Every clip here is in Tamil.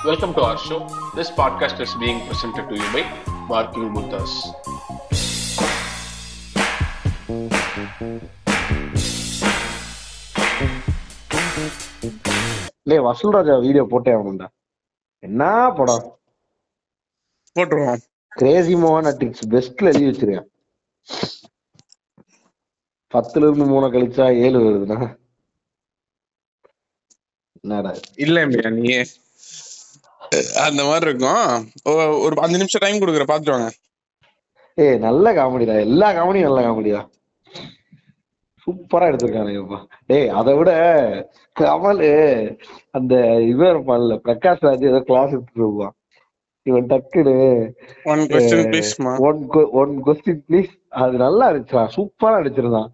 Welcome to our show. This podcast is being presented to you by Barking Buddhas. லே வசூல் ராஜா வீடியோ போட்டே ஆகணும்டா என்ன படம் போட்டுருவோம் கிரேசி மோகன் அட்டிக்ஸ் பெஸ்ட்ல எழுதி வச்சிருக்கேன் பத்துல இருந்து மூணு கழிச்சா ஏழு வருதுண்ணா என்னடா? இல்ல நீ அந்த மாதிரி இருக்கும். ஒரு அஞ்சு நிமிஷம் டைம் கொடுக்குற பாத்துட்டு ஏய் நல்ல காமெடிடா எல்லா காமெடியும் நல்ல காமெடியா சூப்பரா எடுத்திருக்கானுங்கப்பா டேய் அதை விட கமல் அந்த இவன் இருப்பான்ல பிரகாஷ் ராஜ் ஏதோ கிளாஸ் எடுத்துட்டு இருப்பான் இவன் டக்குன்னு one question one question please அது நல்லா இருந்துச்சா சூப்பரா அடிச்சிருந்தான்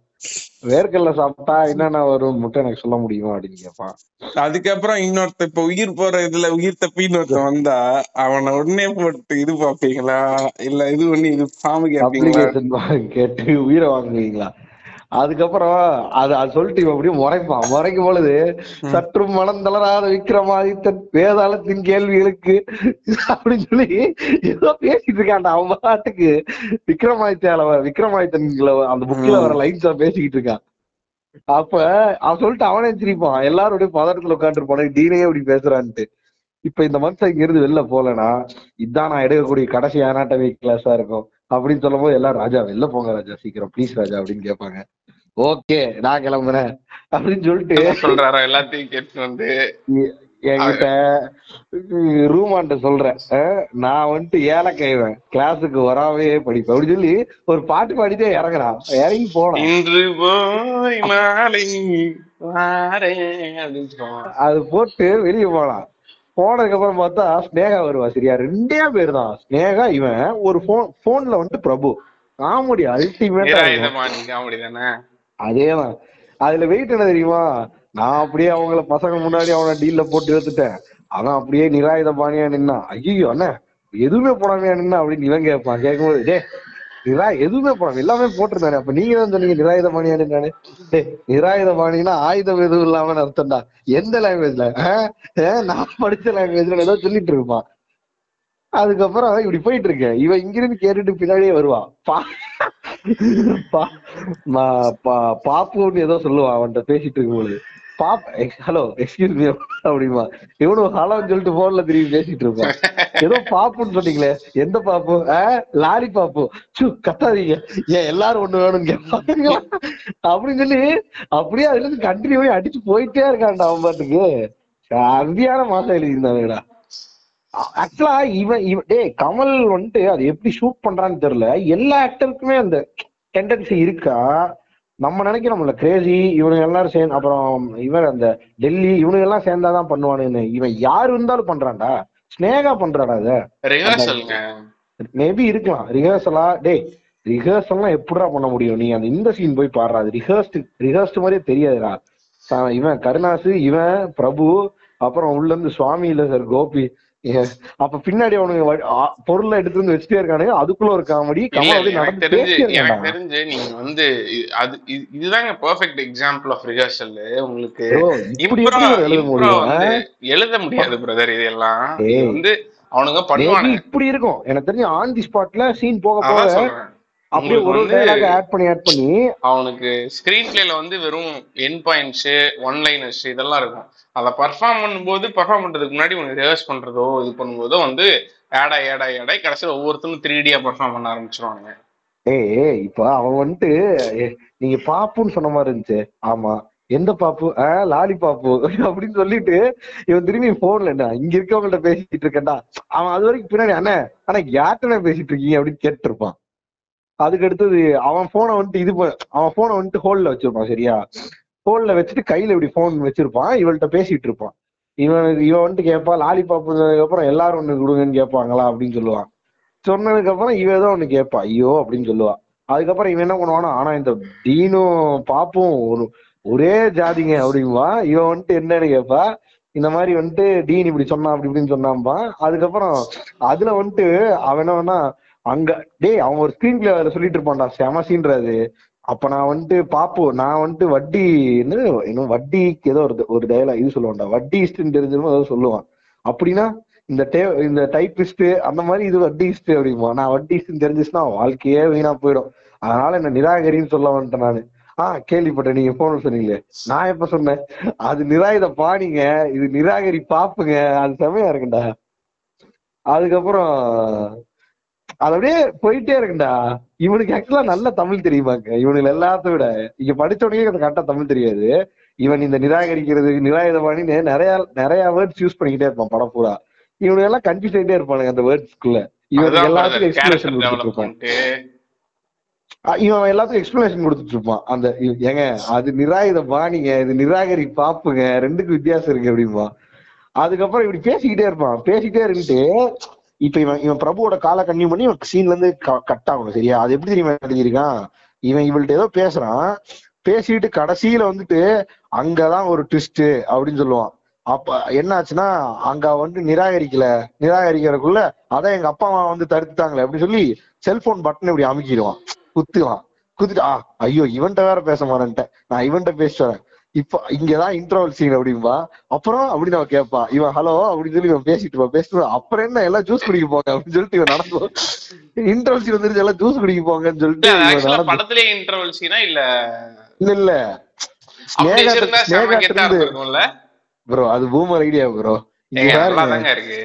வேர்க்கல்ல சாப்பிட்டா என்னென்ன வரும் மட்டும் எனக்கு சொல்ல முடியுமா அப்படின்னு கேட்பான். அதுக்கப்புறம் இன்னொருத்த இப்ப உயிர் போற இதுல உயிர் தப்பி இன்னொருத்தன் வந்தா அவனை உடனே போட்டு இது பாப்பீங்களா இல்ல இது பண்ணி இது கேப்பீங்களா அப்ளிகேஷன் கேட்டு உயிரை வாங்குவீங்களா? அதுக்கப்புறம் அது அது சொல்லிட்டு இவன் அப்படியே முறைப்பான். முறைக்கும் பொழுது சற்று மனம் தளராத விக்ரமாதித்தன் வேதாளத்தின் கேள்விகளுக்கு அப்படின்னு சொல்லி ஏதோ பேசிட்டு இருக்கான்டா. அவன் பாட்டுக்கு விக்ரமாதித்யால வ- விக்ரமாதித்தன்ல வ- அந்த புக்ல வர லைன்ஸ் பேசிக்கிட்டு இருக்கான். அப்ப அவன் சொல்லிட்டு அவனே சிரிப்பான் எல்லாருடைய பதட்டத்துல உட்காந்துருப்பானே டீனையே இப்படி பேசுறான்ட்டு. இப்ப இந்த மனுஷன் இங்க இருந்து வெளில போலனா இதான் நான் எடுக்கக்கூடிய கடைசி அனாட்டமி கிளாஸா இருக்கும். அப்படின்னு சொல்லும் போது எல்லாரும் ராஜா வெளில போங்க ராஜா சீக்கிரம் ப்ளீஸ் ராஜா அப்படின்னு கேட்பாங்க. ஓகே நான் கிளம்புறேன். அப்படின்னு சொல்லிட்டு சொல்றாரா எல்லாத்தையும் கேட்டு வந்து என்கிட்ட ரூமான்ட்ட சொல்றேன். நான் வந்துட்டு ஏழை கைவேன் கிளாஸுக்கு வராமே படிப்பேன். அப்படின்னு சொல்லி ஒரு பாட்டு பாடிட்டே இறங்குறான். இறங்கி போனான் இன்று போய் மாலை அது போட்டு வெளியே போனான். போனதுக்கு அப்புறம் பார்த்தா ஸ்னேகா வருவா. சரியா? ரெண்டே பேர் தான் ஸ்னேகா இவன் ஒரு போன் போன்ல வந்துட்டு பிரபு. காமெடி அல்டிமேட்டா நிராயுதபாணி காமெடி தானே? அதேதான். அதுல வெயிட் என்ன தெரியுமா? நான் அப்படியே அவங்கள பசங்க முன்னாடி அவனை டீல்ல போட்டு எடுத்துட்டேன் அவன் அப்படியே நிராயுத பாணியா நின்னா ஐயோ அண்ணா எதுவுமே போடாமையா நின்னா அப்படின்னு இவன் கேட்பான். கேட்கும்போது டே நிரா எதுவுமே போடாம எல்லாமே போட்டிருந்தானே. அப்ப நீங்க தான் சொன்னீங்க நிராயுத பாணியா நின்னானே டே நிராயுத பாணினா ஆயுதம் எதுவும் இல்லாம அர்த்தம்டா. எந்த லாங்குவேஜ்ல நான் படிச்ச லாங்குவேஜ்ல ஏதோ சொல்லிட்டு இருப்பான். அதுக்கப்புறம் இப்படி போயிட்டு இருக்கேன். இவன் இங்கிருந்து கேட்டுட்டு பின்னாடியே வருவான். பா- பாப்புன்னு ஏதோ சொல்லுவான் அவன்கிட்ட பேசிட்டு இருக்கும்போது. பாப் ஹலோ எக்ஸ்கியூஸ் மீ அப்படிமா இவனும் ஹலோன்னு சொல்லிட்டு போன்ல திரும்பி பேசிட்டு இருப்பான் ஏதோ பாப்புன்னு சொன்னீங்களே எந்த பாப்பு? லாரி பாப்பு. சு கத்தாதீங்க. ஏன் எல்லாரும் ஒண்ணு வேணும்னு கேட்பாங்க அப்படின்னு சொல்லி அப்படியே அதுல இருந்து கண்டினியூ அடிச்சு போயிட்டே இருக்கான்டா அவன் பாட்டுக்கு. அருமையான மாசம் எழுதியிருந்தாங்கடா ஆக்சுவலா இவன் இவன் டேய் கமல் வந்துட்டு அது எப்படி ஷூட் பண்றான்னு தெரியல. எல்லா ஆக்டருக்குமே அந்த டெண்டன்சி இருக்கா? நம்ம நினைக்கிறோம்ல கிரேசி இவனுங்க எல்லாரும் சேர்ந்து அப்புறம் இவன் அந்த டெல்லி இவனுங்க எல்லாம் சேர்ந்தாதான் பண்ணுவானுன்னு. இவன் யாரு இருந்தாலும் பண்றான்டா. ஸ்னேகா பண்றாடா அத மேபி இருக்கலாம். ரிஹர்சலா டேய் ரிஹர்சல்லாம் எப்படிடா பண்ண முடியும்? நீ அந்த இந்த சீன் போய் பாடுறா. அது ரிஹர்ஸ்ட் ரிஹர்ஸ்ட் மாதிரியே தெரியாதுடா. இவன் கருணாசு இவன் பிரபு அப்புறம் உள்ள இருந்து சுவாமி இல்ல சார் கோபி. அப்ப பின்னாடி அவனுங்க பொருளை எடுத்து வந்து வச்சுட்டே இருக்கானுங்க. அதுக்குள்ள ஒரு காமெடி எனக்கு தெரிஞ்சு எனக்கு தெரிஞ்சு நீங்க வந்து அது இதுதாங்க பெர்ஃபெக்ட் எக்ஸாம்பிள் ஆஃப் ரிஹர்சல் உங்களுக்கு எழுத முடியாது பிரதர் இதெல்லாம். வந்து அவனுங்க மேபி பண்ணுவானுங்க. இப்படி இருக்கும். எனக்கு தெரிஞ்சு ஆன் தி ஸ்பாட்ல சீன் போக போக அப்படியே உங்களுக்கு ஒரு டைலாக் ஆட் பண்ணி ஆட் பண்ணி. அவனுக்கு ஸ்கிரீன் பிளேல வந்து வெறும் என் பாயிண்ட்ஸ் ஒன் லைனர்ஸ் இதெல்லாம் இருக்கும். அதை பர்ஃபார்ம் பண்ணும்போது பர்ஃபார்ம் பண்றதுக்கு முன்னாடி உனக்கு ரிஹர்ஸ் பண்றதோ இது பண்ணும்போதோ வந்து ஏடா ஏடா ஏடா கடைசியில் ஒவ்வொருத்தரும் த்ரீ டியா பர்ஃபார்ம் பண்ண ஆரம்பிச்சிருவானுங்க. ஏய் இப்ப அவன் வந்துட்டு நீங்க பாப்புன்னு சொன்ன மாதிரி இருந்துச்சு. ஆமா. எந்த பாப்பு? ஆஹ் லாலி பாப்பு அப்படின்னு சொல்லிட்டு இவன் திரும்பி போன்ல என்ன இங்க இருக்கவங்கள்ட்ட பேசிட்டு இருக்கேன்டா. அவன் அது வரைக்கும் பின்னாடி அண்ணே ஆனா யார்கிட்ட பேசிட்டு இருக்கீங்க? அப்படின்னு கேட்டு இருப்பான் அதுக்கு அடுத்தது அவன் போனை வந்துட்டு இது அவன் போனை வந்துட்டு ஹோல்ல வச்சிருப்பான் சரியா? ஹோல்ல வச்சுட்டு கையில இப்படி போன் வச்சிருப்பான் இவள்கிட்ட பேசிட்டு இருப்பான். இவன் இவன் வந்துட்டு கேட்பான் லாலிபாப் அப்புறம் எல்லாரும் ஒண்ணு கொடுங்கன்னு கேட்பாங்களா அப்படின்னு சொல்லுவான். சொன்னதுக்கு அப்புறம் இவ ஏதோ ஒண்ணு கேட்பா ஐயோ அப்படின்னு சொல்லுவா. அதுக்கப்புறம் இவன் என்ன பண்ணுவானா ஆனா இந்த டீனும் பாப்பும் ஒரு ஒரே ஜாதிங்க அப்படிங்குவா இவன் வந்துட்டு என்னன்னு கேட்பா இந்த மாதிரி வந்துட்டு டீன் இப்படி சொன்னான் அப்படி இப்படின்னு சொன்னான்பா அதுக்கப்புறம் அதுல வந்துட்டு அவன் என்ன அங்க டேய் அவன் ஒரு ஸ்கிரீன் பிளே அதுல சொல்லிட்டு இருப்பான்டா. செம சீன்றது அப்ப நான் வந்துட்டு பாப்போம் நான் வந்துட்டு வட்டி இன்னும் வட்டிக்கு ஏதோ ஒரு ஒரு டயலாக் இது சொல்லுவான்டா. வட்டி இஸ்ட்னு தெரிஞ்சிருமோ ஏதோ சொல்லுவான். அப்படின்னா இந்த டே இந்த டைப்பிஸ்ட் அந்த மாதிரி இது வட்டிஸ்ட் அப்படிமா நான் வட்டிஸ்ட் தெரிஞ்சிச்சுன்னா வாழ்க்கையே வீணா போயிடும். அதனால என்ன நிராகரின்னு சொல்ல வந்துட்டேன் நானு. ஆஹ் கேள்விப்பட்டேன் நீங்க போன சொன்னீங்களே. நான் எப்ப சொன்னேன்? அது நிராயுத பாணிங்க இது நிராகரி பாப்புங்க. அது செமையா இருக்குண்டா அதுக்கப்புறம் அது அப்படியே போயிட்டே இருக்குண்டா இவனுக்கு ஆக்சுவலா நல்ல தமிழ் தெரியுமாங்க? இவனுக்கு எல்லாத்த விட. இங்க படிச்சவனுக்கே கரெக்டா தமிழ் தெரியாது. இவன் இந்த நிராகரிக்கிறது நிராயுதபாணின்னு நிறைய நிறைய வேர்ட்ஸ் யூஸ் பண்ணிக்கிட்டே இருப்பான் படம் பூரா. இவனுக்கு எல்லாம் கன்ஃபியூஸ் ஆயிட்டே இருப்பானுங்க அந்த வேர்ட்ஸ்க்குள்ள இவன் எல்லாத்துக்கும் எக்ஸ்பிளேஷன் கொடுத்துட்டு இருப்பான். இவன் எல்லாத்துக்கும் எக்ஸ்பிளனேஷன் கொடுத்துட்டு இருப்பான். அந்த ஏங்க அது நிராயுத பாணிங்க இது நிராகரி பாப்புங்க ரெண்டுக்கும் வித்தியாசம் இருக்கு அப்படிம்பா. அதுக்கப்புறம் இப்படி பேசிக்கிட்டே இருப்பான். பேசிக்கிட்டே இருந்துட்டு இப்ப இவன் இவன் பிரபுவோட காலை கன்னியூ பண்ணி இவன் சீன்ல இருந்து கட் ஆகணும் சரியா? அது எப்படி தெரியுமா எழுதியிருக்கான்? இவன் இவள்கிட்ட ஏதோ பேசுறான். பேசிட்டு கடைசியில வந்துட்டு அங்கதான் ஒரு ட்விஸ்ட் அப்படின்னு சொல்லுவான். அப்ப என்ன ஆச்சுன்னா அங்க வந்து நிராகரிக்கல. நிராகரிக்கிறதுக்குள்ள அதான் எங்க அப்பா அம்மா வந்து தடுத்துட்டாங்களே அப்படின்னு சொல்லி செல்போன் பட்டன் இப்படி அமுக்கிடுவான். குத்துவான். குத்துட்டு ஆ ஐயோ இவன்ட்ட வேற பேச மாறேன்ட்ட நான் இவன்ட்ட பேசிட்டு வரேன். இப்போ இங்கதான் இன்டர்வல் சீன் அப்படின்பா அப்புறம் அப்படின்னு அவன் கேட்பான் இவன் ஹலோ அப்படின்னு சொல்லி இவன் பேசிட்டு இருப்பான் பேசிட்டு. அப்புறம் என்ன எல்லாம் ஜூஸ் குடிக்க போங்க அப்படின்னு சொல்லிட்டு இவன் நடந்து இன்டர்வல் சீன் வந்துருச்சு எல்லாம் ஜூஸ் குடிக்க போங்கன்னு சொல்லிட்டு படத்திலே இன்டர்வல் சீனா இல்ல? இல்ல இல்ல. அப்படி ப்ரோ அது பூமர் ஐடியா ப்ரோ இருக்கு.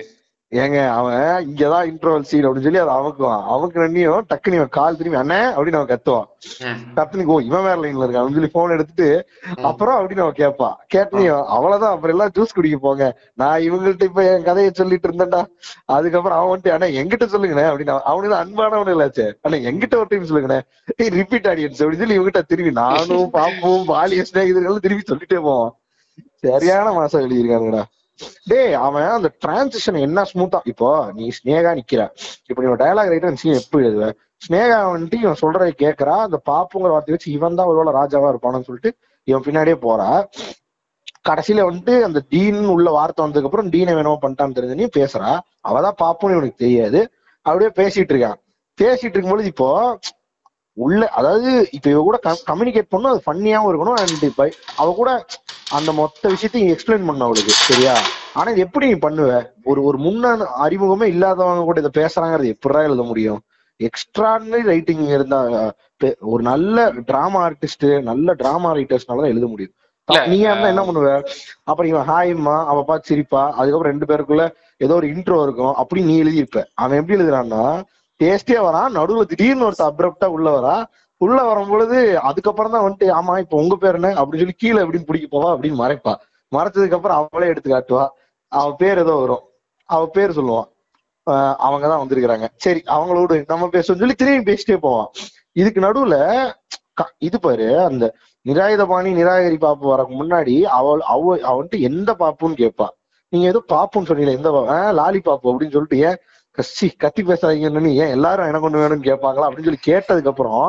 ஏங்க அவன் இங்கதான் இன்டர்வல் சீன் அப்படின்னு சொல்லி அதை அமுக்குவான் அவனுக்கு நன்னியும் டக்குனு இவன் கால் திரும்பி அண்ணே அப்படின்னு அவன் கத்துவான். ம். கத்துனு ஓ இவன் வேற லைன்ல இருக்கான் அப்படின்னு சொல்லி போன் எடுத்துட்டு அப்புறம் அப்படின்னு அவன் கேட்பான். கேட்டனையும் அவ்வளவுதான் அப்புறம் எல்லாம் ஜூஸ் குடிக்க போங்க. நான் இவங்கள்ட்ட இப்ப என் கதையை சொல்லிட்டு இருந்தேன்டா. அதுக்கப்புறம் அவன் வந்துட்டு அண்ணா எங்கிட்ட சொல்லுங்கண்ணே அப்படின்னு அவன் அவனுக்கு அன்பானவனு இல்லாச்சே அண்ணா எங்கிட்ட ஒரு டைம் சொல்லுங்கண்ணே. ஏய் ரிப்பீட் ஆடியன்ஸ் அப்படின்னு சொல்லி இவங்கிட்ட திரும்பி நானும் பாப்பும் பாலிய ஸ்நேகிதர்களும் திரும்பி சொல்லிட்டே போவான் சரியான மாசம் எழுதியிருக்கானுங்கடா டேய் அவன் அந்த டிரான்சிஷன் என்ன ஸ்மூத்தா இப்போ நீ ஸ்னேகா நிக்கிற. இப்போ நீ டயலாக் ரைட்டர் சீன் எப்படி எழுதுவ? ஸ்னேகா வந்துட்டு இவன் சொல்றதை கேட்கறா அந்த பாப்புங்கிற வார்த்தை வச்சு இவன் தான் ஒருவேளை ராஜாவா இருப்பானு சொல்லிட்டு இவன் பின்னாடியே போறா. கடைசியில வந்துட்டு அந்த டீன் உள்ள வார்த்தை வந்ததுக்கு அப்புறம் டீனை வேணுமோ பண்ணிட்டான்னு தெரிஞ்சு நீ பேசுறா. அவதான் பாப்புன்னு இவனுக்கு தெரியாது. அப்படியே பேசிட்டு இருக்கான். பேசிட்டு இருக்கும்போது இப்போ உள்ள அதாவது இப்ப இவ கூட கம்யூனிகேட் பண்ணும் அது ஃபன்னியாவும் இருக்கணும். அண்ட் அவ கூட அந்த மொத்த விஷயத்தையும் எக்ஸ்பிளைன் பண்ண அவளுக்கு சரியா? ஆனா இது எப்படி நீ பண்ணுவ? ஒரு ஒரு முன்ன அறிமுகமே இல்லாதவங்க கூட இதை பேசுறாங்கிறது எப்படிடா எழுத முடியும்? எக்ஸ்ட்ரானரி ரைட்டிங் இருந்தா ஒரு நல்ல டிராமா ஆர்டிஸ்ட் நல்ல டிராமா ரைட்டர்ஸ்னால தான் எழுத முடியும். நீ என்ன பண்ணுவ? அப்புறம் இவன் ஹாய்மா அவ பார்த்து சிரிப்பா அதுக்கப்புறம் ரெண்டு பேருக்குள்ள ஏதோ ஒரு இன்ட்ரோ இருக்கும் அப்படி நீ எழுதியிருப்ப. அவன் எப்படி எழுதுறான்னா டேஸ்டே வரான் நடுவுல திடீர்னு ஒருத்தர் அப்ரப்டா உள்ள வரா உள்ள வரும்பொழுது அதுக்கப்புறம் தான் வந்துட்டு ஆமா இப்ப உங்க பேர் என்ன? அப்படின்னு சொல்லி கீழே எப்படின்னு பிடிக்க போவா அப்படின்னு மறைப்பா. மறைச்சதுக்கு அப்புறம் அவளே எடுத்து காட்டுவா. அவ பேர் ஏதோ வரும். அவ பேர் சொல்லுவான் அவங்க தான் வந்திருக்கிறாங்க. சரி அவங்களோட நம்ம பேசணும்னு சொல்லி திரும்பி பேசிட்டே போவான் இதுக்கு நடுவுல க- இது பாரு அந்த நிராயுதபாணி நிராகரி பாப்பு வரக்கு முன்னாடி அவள் அவ அவ வந்துட்டு எந்த பாப்புன்னு கேட்பா நீங்க ஏதோ பாப்புன்னு சொன்னீங்க எந்த லாலி பாப்பு அப்படின்னு சொல்லிட்டு ஏன் கஷ்டி கத்தி பேசாதீங்கன்னு ஏன் எல்லாரும் எனக்கு ஒண்ணு வேணும்னு கேட்பாங்களா அப்படின்னு சொல்லி கேட்டதுக்கு அப்புறம்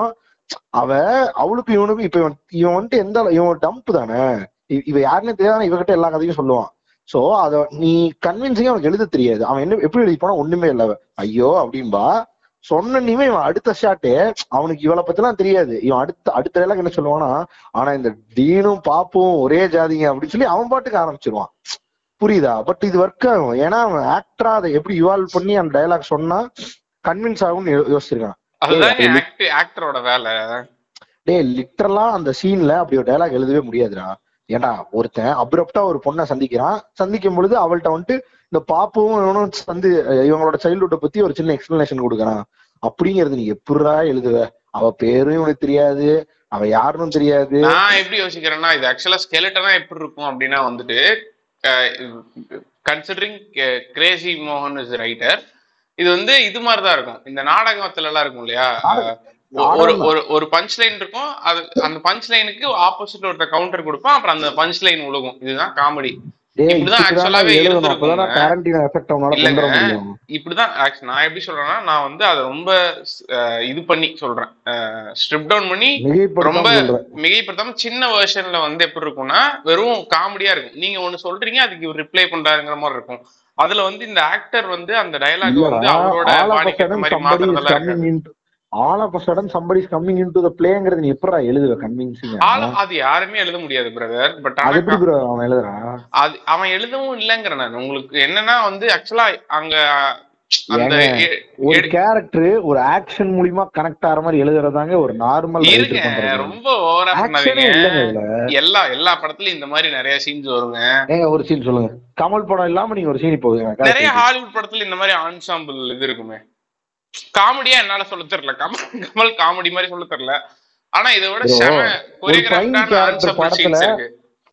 அவ அவளுக்கு இவனுக்கும் இப்ப இவன் இவன் வந்துட்டு எந்த இவன் டம்ப் தானே? இவ யாருன்னு தெரியாத இவகிட்ட எல்லா கதையும் சொல்லுவான். சோ அத நீ கன்வின்சிங்கா அவனுக்கு எழுத தெரியாது. அவன் என்ன எப்படி எழுதி போனா ஒண்ணுமே இல்ல அவ. ஐயோ அப்படின்பா. சொன்னீமே இவன் அடுத்த ஷாட்டு அவனுக்கு இவளை பத்திலாம் தெரியாது. இவன் அடுத்த அடுத்த வேலை என்ன சொல்லுவானா ஆனா இந்த டீனும் பாப்பும் ஒரே ஜாதிங்க அப்படின்னு சொல்லி அவன் பாட்டுக்கு ஆரம்பிச்சிருவான். புரியுதா? பட் இது ஒர்க் ஆகும். ஏன்னா அவன் ஆக்டரா அதை எப்படி இவால்வ் பண்ணி அந்த டைலாக் சொன்னா கன்வின்ஸ் ஆகும்னு யோ- யோசிச்சிருக்கான். ஆக்ட் ஆக்டரோட வேலை. டேய் லிட்டரலா அந்த சீன்ல அப்படி ஒரு டயலாக் எழுதவே முடியாதுடா. ஏன்டா ஒருத்தன் அப்ரப்டா ஒரு பொண்ணை சந்திக்கிறான். சந்திக்கும் பொழுது அவள்கிட்ட வந்துட்டு இந்த பாப்பும் இவனும் சந்தி இவங்களோட சைல்ட்ஹுட்டை பத்தி ஒரு சின்ன எக்ஸ்பிளனேஷன் கொடுக்குறான். அப்படிங்கிறது நீ எப்படிடா எழுதுவ? அவ பேரும் இவனுக்கு தெரியாது. அவ யாருன்னு தெரியாது. நான் எப்படி யோசிக்கிறேன்னா இது ஆக்சுவலா ஸ்கெலட்டனா எப்படி இருக்கும் அப்படின்னா வந்துட்டு கன்சிடரிங் கிரேசி மோகன் இஸ் ரைட்டர் இது வந்து இது மாதிரி தான் இருக்கும். இந்த நாடகத்துல எல்லாம் இருக்கும் இல்லையா. ஒரு ஒரு ஒரு பஞ்ச் லைன் இருக்கும். அது அந்த பஞ்ச் லைனுக்கு ஆப்போசிட் ஒருத்தர் கவுண்டர் கொடுப்பான். அப்புறம் அந்த பஞ்ச் லைன் உழுகும் இதுதான் காமெடி இப்படிதான் நான் எப்படி சொல்றேன்னா நான் வந்து அதை ரொம்ப இது பண்ணி சொல்றேன். ஸ்ட்ரிப் டவுன் பண்ணி ரொம்ப மிகைப்படுத்தாம சின்ன வெர்ஷன்ல வந்து எப்படி இருக்கும்னா வெறும் காமெடியா இருக்கும். நீங்க ஒண்ணு சொல்றீங்க அதுக்கு இவர் ரிப்ளை பண்றாருங்கிற மாதிரி இருக்கும். அதுல வந்து இந்த ஆக்டர் வந்து அந்த டயலாக் வந்து அவரோட சடன் மாதிரி somebody is all of sudden somebody coming in to the பிளேங்கிறது நீ எப்படா எழுதுவ? கன்வின்சிங் அது யாருமே எழுத முடியாது பிரதர் பட் அது எப்படி bro அவன் எழுதுறான் அது அவன் எழுதவும் இல்லைங்கிற நான் உங்களுக்கு என்னன்னா வந்து ஆக்சுவலா அங்க அந்த ஒரு கேரக்டர் ஒரு ஆக்ஷன் மூலியமா கனெக்ட் ஆகிற மாதிரி எழுதுறதாங்க ஒரு நார்மல் ரொம்ப ஓவரா எல்லா எல்லா படத்துலயும் இந்த மாதிரி நிறைய சீன்ஸ் வருங்க. ஏங்க ஒரு சீன் சொல்லுங்க. கமல் படம் இல்லாம நீங்க ஒரு சீன் போகுங்க நிறைய ஹாலிவுட் படத்துல இந்த மாதிரி ஆன்சாம்பிள் இது இருக்குமே. காமெடியா என்னால சொல்ல தெரியல. கமல் கமல் காமெடி மாதிரி சொல்ல தெரியல. ஆனா இதை விட படத்துல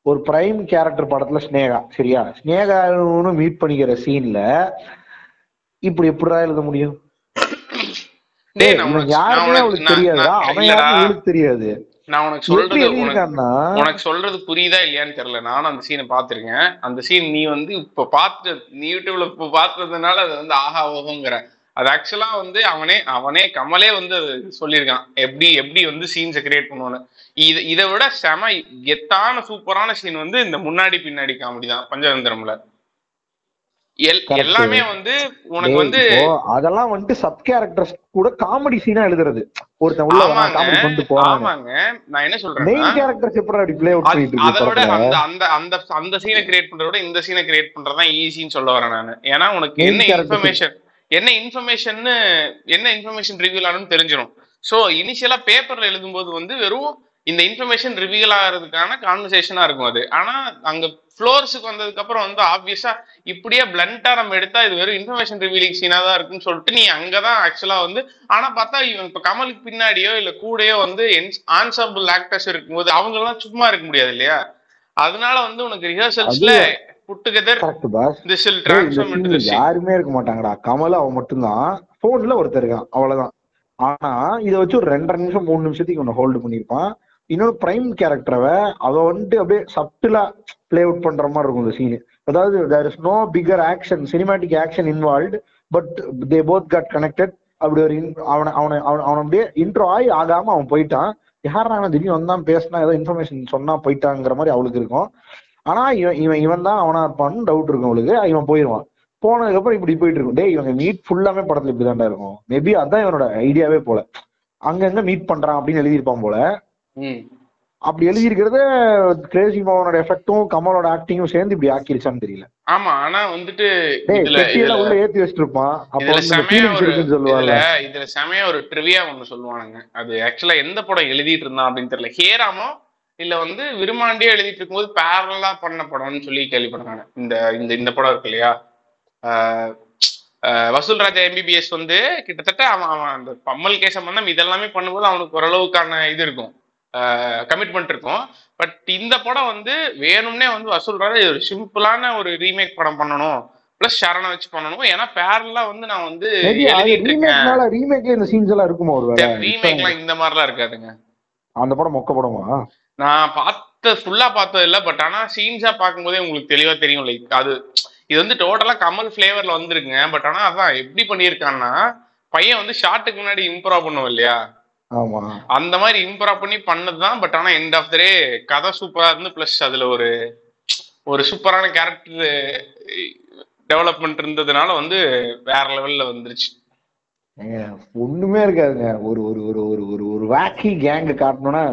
ஒரு பிரைம் கேரக்டர் படத்துல ஸ்னேகா சரியா? ஸ்னேகான்னு மீட் பண்ணிக்கிற சீன்ல இப்படி எப்படிடா எழுத முடியும்? யாருமே அவளுக்கு நான் அவன் இவளுக்கு தெரியாது. நான் உனக்கு சொல்றது உனக்கு சொல்றது புரியுதா இல்லையான்னு தெரியல. நானும் அந்த சீனை பாத்திருக்கேன் அந்த சீன் நீ வந்து இப்ப பார்த்து நீ யூடியூப்ல இப்ப பார்த்ததுனால அது வந்து ஆஹா ஓஹோங்கிற அது ஆக்சுவலா வந்து அவனே அவனே கமலே வந்து சொல்லியிருக்கான். எப்படி எப்படி வந்து சீன்ஸை கிரியேட் பண்ணுவான்னு இது இதை விட செம கெத்தான சூப்பரான சீன் வந்து இந்த முன்னாடி பின்னாடி காமெடி தான் பஞ்சதந்திரம்ல. எல்லாமே வந்து உனக்கு வந்து அதெல்லாம் வந்துட்டு சப் கேரக்டர்ஸ் கூட காமெடி சீனா எழுதுறது. ஒருத்தன் உள்ள காமெடி கொண்டு போறாங்க நான் என்ன சொல்றேன்னா மெயின் கேரக்டர்ஸ் எப்படி அப்படி பிளே அவுட் பண்ணிட்டு அதை இருக்கு விட படத்துல? அந்த அந்த அந்த அந்த சீனை கிரியேட் பண்றத விட இந்த சீனை கிரியேட் பண்றதுதான் ஈஸின்னு சொல்ல வரேன் நான். ஏன்னா உனக்கு என்ன இன்ஃபர்மேஷன் என்ன இன்ஃபர்மேஷன் என்ன இன்ஃபர்மேஷன் ரிவீல் ஆகணும்னு தெரிஞ்சிடும் சோ இனிஷியலா பேப்பர்ல எழுதும்போது வந்து வெறும் இந்த இன்ஃபர்மேஷன் ரிவீல் ஆகிறதுக்கான கான்வர்சேஷனாக இருக்கும் அது. ஆனா அங்க ஃப்ளோர்ஸுக்கு வந்ததுக்கப்புறம் வந்து ஆப்வியஸா இப்படியே பிளண்ட்டாக நம்ம எடுத்தால் இது வெறும் இன்ஃபர்மேஷன் ரிவீலிங் சீனா தான் இருக்குன்னு சொல்லிட்டு நீ அங்கதான் ஆக்சுவலா வந்து ஆனா பார்த்தா இவன் இப்போ கமலுக்கு பின்னாடியோ இல்ல கூடயோ வந்து ஆன்சாம்பிள் ஆக்டர்ஸ் இருக்கும்போது அவங்களாம் சும்மா இருக்க முடியாது இல்லையா? அதனால வந்து உனக்கு ரிஹர்சல்ஸில் யாருமே இருக்க மாட்டாங்கடா. கமல் அவன் மட்டும்தான். போன்ல ஒருத்தர் இருக்கான். அவ்வளவுதான். ஆனா இத வச்சு ஒரு ரெண்டரை நிமிஷம் மூணு நிமிஷத்துக்கு ஒன்னு ஹோல்டு பண்ணிருப்பான் இன்னொரு பிரைம் கேரக்டரவ அவ வந்துட்டு அப்படியே சப்டிலா பிளே அவுட் பண்ற மாதிரி இருக்கும் இந்த சீன் அதாவது there is no bigger action cinematic action involved but they both got connected அப்படி ஒரு அவனை அவனை அவன் அவன் அப்படியே இன்ட்ரோ ஆகி ஆகாம அவன் போயிட்டான். யாரா அவன் திடீர்னு வந்தான் பேசினா ஏதோ இன்ஃபர்மேஷன் சொன்னா போயிட்டாங்கிற மாதிரி அவளுக்கு இருக்கும். ஆனா இவன் இவன் இவன் தான் அவனா இருப்பான்னு டவுட் இருக்கும் அவளுக்கு. இவன் போயிருவான். போனதுக்கு அப்புறம் இப்படி போயிட்டு இருக்கும். டேய் இவங்க மீட் ஃபுல்லாமே படத்துல இப்படிதான்டா இருக்கும். மேபி அதான் இவனோட ஐடியாவே போல. அங்கங்க மீட் பண்றான் அப்படின்னு எழுதியிருப்பான் போல. அப்படி எழுதியிருக்கிறத கிரேசி மோகனோட எஃபெக்டும் கமலோட ஆக்டிங்கும் சேர்ந்து இப்படி ஆக்கிருச்சான்னு தெரியல. ஆமா ஆனா வந்துட்டு இதுல உள்ள ஏத்தி வச்சிட்டு இருப்பான் அப்ப சொல்லுவாங்க. இதுல செமையா ஒரு ட்ரிவியா ஒண்ணு சொல்லுவானுங்க. அது ஆக்சுவலா எந்த படம் எழுதிட்டு இருந்தான் அப்படின்னு தெரியல. ஹேராமோ இல்ல வந்து விருமாண்டியே எழுதிட்டு இருக்கும்போது பேரலா பண்ண படம்னு சொல்லி கேள்விப்படுறாங்க இந்த இந்த இந்த படம் இருக்கு இல்லையா? வசூல் ராஜா எம்பிபிஎஸ் வந்து கிட்டத்தட்ட அவன் அவன் அந்த பம்மல் கேச மந்தம் இதெல்லாமே பண்ணும்போது அவனுக்கு ஓரளவுக்கான இது இருக்கும். கமிட்மெண்ட் இருக்கும். பட் இந்த படம் வந்து வேணும்னே வந்து வசூல் ராஜா ஒரு சிம்பிளான ஒரு ரீமேக் படம் பண்ணணும். பிளஸ் சரணை வச்சு பண்ணணும். ஏன்னா பேரலா வந்து நான் வந்து ரீமேக்ல இந்த சீன்ஸ் எல்லாம் இருக்குமா ஒரு ரீமேக்லாம் இந்த மாதிரிலாம் இருக்காதுங்க. அந்த படம் மொக்க படமா? நான் பார்த்த ஃபுல்லா பார்த்தது இல்ல பட் ஆனா சீன்ஸா பார்க்கும்போதே உங்களுக்கு தெளிவா தெரியும். லைக் அது இது வந்து டோட்டலா கமல் ஃபிளேவர்ல வந்திருக்குங்க. பட் ஆனா அதான் எப்படி பண்ணியிருக்கான்னா பையன் வந்து ஷார்ட்டுக்கு முன்னாடி இம்ப்ரூவ் பண்ணுவோம் இல்லையா? அந்த மாதிரி இம்ப்ரூவ் பண்ணி பண்ணதுதான் பட் ஆனா எண்ட் ஆஃப் த டே கதை சூப்பரா இருந்து பிளஸ் அதுல ஒரு ஒரு சூப்பரான கேரக்டர் டெவலப்மெண்ட் இருந்ததுனால வந்து வேற லெவல்ல வந்துருச்சு. ஒண்ணுமே இருக்காதுங்க. ஒரு ஒரு ஒரு ஒரு ஒரு ஒரு வாக்கி கேங் காட்டணும்னா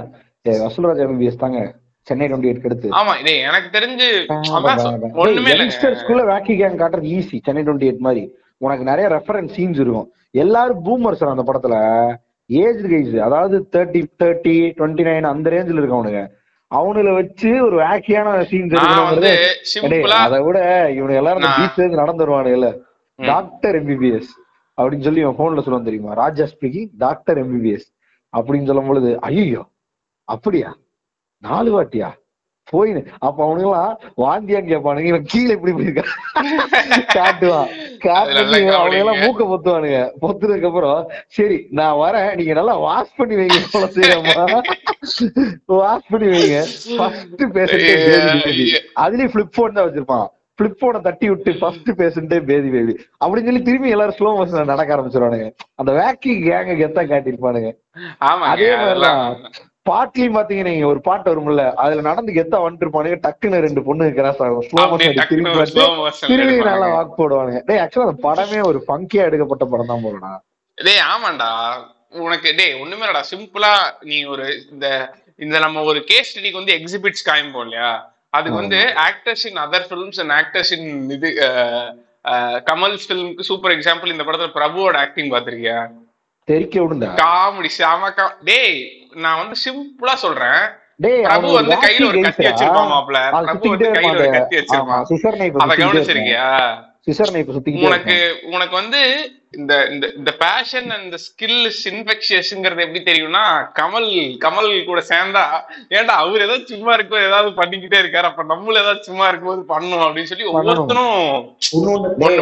வசூல்ராஜ் எம்பிஎஸ் தாங்க. சென்னை டுவெண்ட்டி எயிட் எடுத்து. ஆமா இதே எனக்கு தெரிஞ்சு ஒண்ணுமே இல்லைங்க. யங்ஸ்டர்ஸ்குள்ள வாக்கி கேங் காட்டுறது ஈஸி சென்னை டுவெண்ட்டி எயிட் மாதிரி. உனக்கு நிறைய ரெஃபரன்ஸ் சீன்ஸ் இருக்கும். எல்லாரும் பூமர்ஸ் அந்த படத்துல. ஏஜ் கைஸ் அதாவது தேர்ட்டி தேர்ட்டி டுவெண்ட்டி நைன் அந்த ரேஞ்சில் இருக்கவனுங்க. அவனுல வச்சு ஒரு வாக்கியான சீன்ஸ் அதை விட இவனுங்க எல்லாரும் பீச்ல இருந்து நடந்து வருவானுங்கல்ல ம். டாக்டர் எம்பிபிஎஸ் அப்படின்னு சொல்லி இவன் போன்ல சொல்லுவான் தெரியுமா? ராஜா ஸ்பீக்கிங் டாக்டர் எம்பிபிஎஸ் அப்படின்னு சொல்லும் பொழுது ஐயோ அப்படியா? நாலு வாட்டியா? போய் அப்ப அவனுங்களாம் வாந்தியான்னு கேட்பானுங்க இவன் கீழே இப்படி இருக்கா காட்டுவான் காட்டு அவங்க எல்லாம். மூக்க பொத்துவானுங்க. பொத்துனதுக்கு அப்புறம் சரி நான் வரேன். நீங்க நல்லா வாஷ் பண்ணி வைங்க போல செய்யறமா வாஷ் பண்ணி வைங்க. ஃபர்ஸ்ட் பேசுறதே அதுலயும் பிளிப் போன் தான் வச்சிருப்பான். பிளிப் போனை தட்டி விட்டு ஃபர்ஸ்ட் பேசுன்ட்டே பேதி பேபி அப்படின்னு சொல்லி திரும்பி எல்லாரும் ஸ்லோ மோஷன் நடக்க ஆரம்பிச்சிருவானுங்க. அந்த வேக்கி கேங்க கெத்தா காட்டியிருப்பானுங்க. அதே மாதிரிதான். பாட்லயும் பாத்தீங்கன்னா நீங்க ஒரு பாட்டு வரும்ல அதுல நடந்து கெத்தா வந்துட்டு இருப்பானுங்க டக்குன்னு ரெண்டு பொண்ணு கிராஸ் ஆகும் ஸ்லோ திரும்பி நல்லா வாக் போடுவானுங்க. டேய் ஆக்சுவலா அந்த படமே ஒரு ஃபங்கியா எடுக்கப்பட்ட படம் தான் போலடா. டேய் ஆமாண்டா. உனக்கு டேய் ஒண்ணுமே இல்லடா சிம்பிளா நீ ஒரு இந்த இந்த நம்ம ஒரு கேஸ் ஸ்டடிக்கு வந்து எக்ஸிபிட்ஸ் காமிப்போம் இல்லையா? அதுக்கு வந்து actors in other films and actors in இது கமல் ஃபிலிம்க்கு சூப்பர் எக்ஸாம்பிள் இந்த படத்துல பிரபுவோட ஆக்டிங் பாத்திருக்கியா தெரிக்க விடுண்டா. காமெடி செம டேய் நான் வந்து சிம்பிளா சொல்றேன். டேய் பிரபு வந்து கையில ஒரு கத்தி வச்சிருப்பான் மாப்ள. பிரபு வந்து கையில ஒரு கத்தி நைஃப் அத கவனிச்சிருக்கியா? உனக்கு. உனக்கு வந்து இந்த இந்த இந்த பேஷன் அண்ட் ஸ்கில் இன்ஃபெக்ஷியஸ்ங்கிறது எப்படி தெரியும்னா கமல் கமல் கூட சேர்ந்தா ஏன்டா அவர் ஏதோ சும்மா இருக்கும் ஏதாவது பண்ணிக்கிட்டே இருக்காரு. அப்ப நம்மளும் ஏதாவது சும்மா இருக்கும்போது பண்ணும் அப்படின்னு சொல்லி. ஒவ்வொருத்தனும்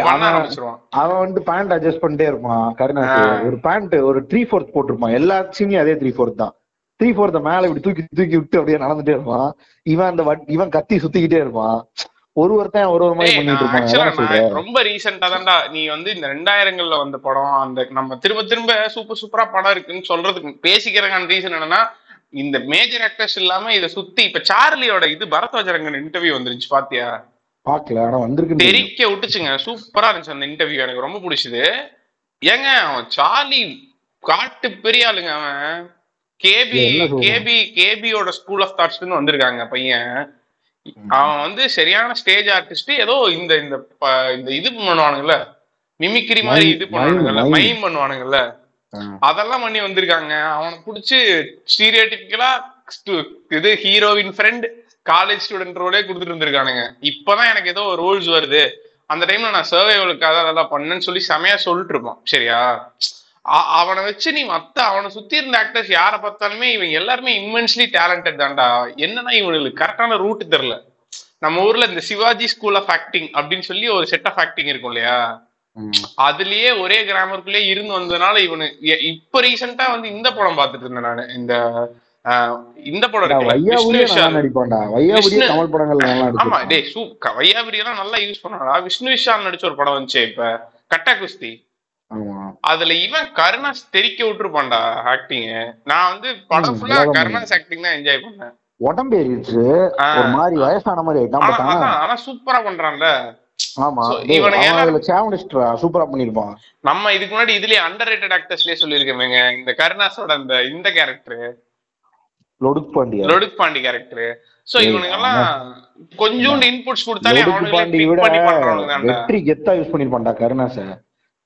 பண்ண அவன் ஆரம்பிச்சிருவான். அவன் வந்து பேண்ட் அட்ஜஸ்ட் பண்ணிட்டே இருப்பான். கருணாஸ் ஆ. ஒரு பேண்ட் ஒரு த்ரீ ஃபோர்த் போட்டிருப்பான். எல்லா சீனியும் அதே த்ரீ ஃபோர்த் தான். த்ரீ ஃபோர்த்த மேல இப்படி தூக்கி தூக்கி விட்டு அப்படியே நடந்துட்டே இருப்பான். இவன் அந்த இவன் கத்தி சுத்திக்கிட்டே இருப்பான். ஒரு ஒருத்தன் ஒரு ஒரு மாதிரி பண்ணிட்டு இருப்பான். ரொம்ப ரீசெண்டா தான்டா நீ வந்து இந்த ரெண்டாயிரங்கள்ல வந்த படம் அந்த நம்ம திரும்ப திரும்ப சூப்பர் சூப்பரா படம் இருக்குன்னு சொல்றதுக்கு பேசிக்கிறதுக்கான ரீசன் என்னன்னா இந்த மேஜர் ஆக்டர்ஸ் இல்லாம இத சுத்தி இப்ப சார்லியோட இது பரத்வாஜரங்கன் இன்டர்வியூ வந்துருச்சு பாத்தியா? பாக்கல ஆனா வந்திருக்கு தெரிக்க விட்டுச்சுங்க. சூப்பரா இருந்துச்சு அந்த இன்டர்வியூ எனக்கு ரொம்ப பிடிச்சது. ஏங்க அவன் சார்லி காட்டு பெரிய ஆளுங்க அவன். K B? கேபி கேபியோட ஸ்கூல் ஆஃப் தாட்ஸ்ல வந்திருக்காங்க பையன். அவன் வந்து சரியான ஸ்டேஜ் ஆர்டிஸ்ட் ஏதோ இந்த இந்த இந்த இது பண்ணுவானுங்கல்ல மிமிக்ரி மாதிரி இது பண்ணுவானுங்கல்ல. மைம் பண்ணுவானுங்கல்ல அதெல்லாம் பண்ணி வந்திருக்காங்க. அவனை புடிச்சு ஸ்டீரியோடிபிக்கலா இது ஹீரோவின் ஃப்ரெண்ட் காலேஜ் ஸ்டூடெண்ட் ரோலே கொடுத்துட்டு இருந்திருக்கானுங்க இப்பதான் எனக்கு ஏதோ ரோல்ஸ் வருது. அந்த டைம்ல நான் சர்வைவலுக்காக அதெல்லாம் பண்ணேன்னு சொல்லி செமையா சொல்லிட்டு இருப்பான். சரியா? அவனை வச்சு நீ மத்த அவனை சுத்தி இருந்த ஆக்டர்ஸ் யாரை பார்த்தாலுமே இவங்க எல்லாருமே இம்மென்ஸ்லி டேலண்டட் தான்டா. என்னன்னா இவங்களுக்கு கரெக்டான ரூட் தெரியல. நம்ம ஊர்ல இந்த சிவாஜி ஸ்கூல் ஆஃப் ஆக்டிங் அப்படின்னு சொல்லி ஒரு செட் ஆஃப் ஆக்டிங் இருக்கும் இல்லையா? அதுலயே ஒரே கிராமருக்குள்ளே இருந்து வந்ததுனால இவனு இப்ப ரீசெண்டா வந்து இந்த படம் பார்த்துட்டு இருந்தேன் நானு. இந்த ஆஹ், இந்த படம் ஆமா டேய் சூ வையாபுரியெல்லாம் நல்லா யூஸ் பண்ணாடா விஷ்ணு விஷால் நடிச்ச ஒரு படம் வந்துச்சு இப்ப. கட்டா குஸ்தி. அதுல இவன் கருணாஸ் தெரிக்க விட்டுருப்பான்டா ஆக்டிங் நான் வந்து படம் ஃபுல்லா கருணாஸ் ஆக்டிங் தான் என்ஜாய் பண்ணேன். உடம்பு ஏறிடுச்சு. ஒரு மாதிரி வயசான மாதிரி ஆயிட்டான் ஆனா சூப்பரா பண்றான்ல. ஆமா. சூப்பரா பண்ணிருப்பான். நம்ம இதுக்கு முன்னாடி இதுலயே அண்டர் ரேட்டட் ஆக்டர்ஸ்லயே சொல்லியிருக்கேங்க இந்த கருணாஸோட அந்த இந்த கேரக்டர் லொடுக் பாண்டியா லொடுக் பாண்டி கேரக்டர் சோ இவனுங்க எல்லாம் கொஞ்சோண்டு இன்புட்ஸ் கொடுத்தாலே அவனுங்களே பாண்டி விட வெற்றி கெத்தா யூஸ் பண்ணிருப்பான்டா கருணாச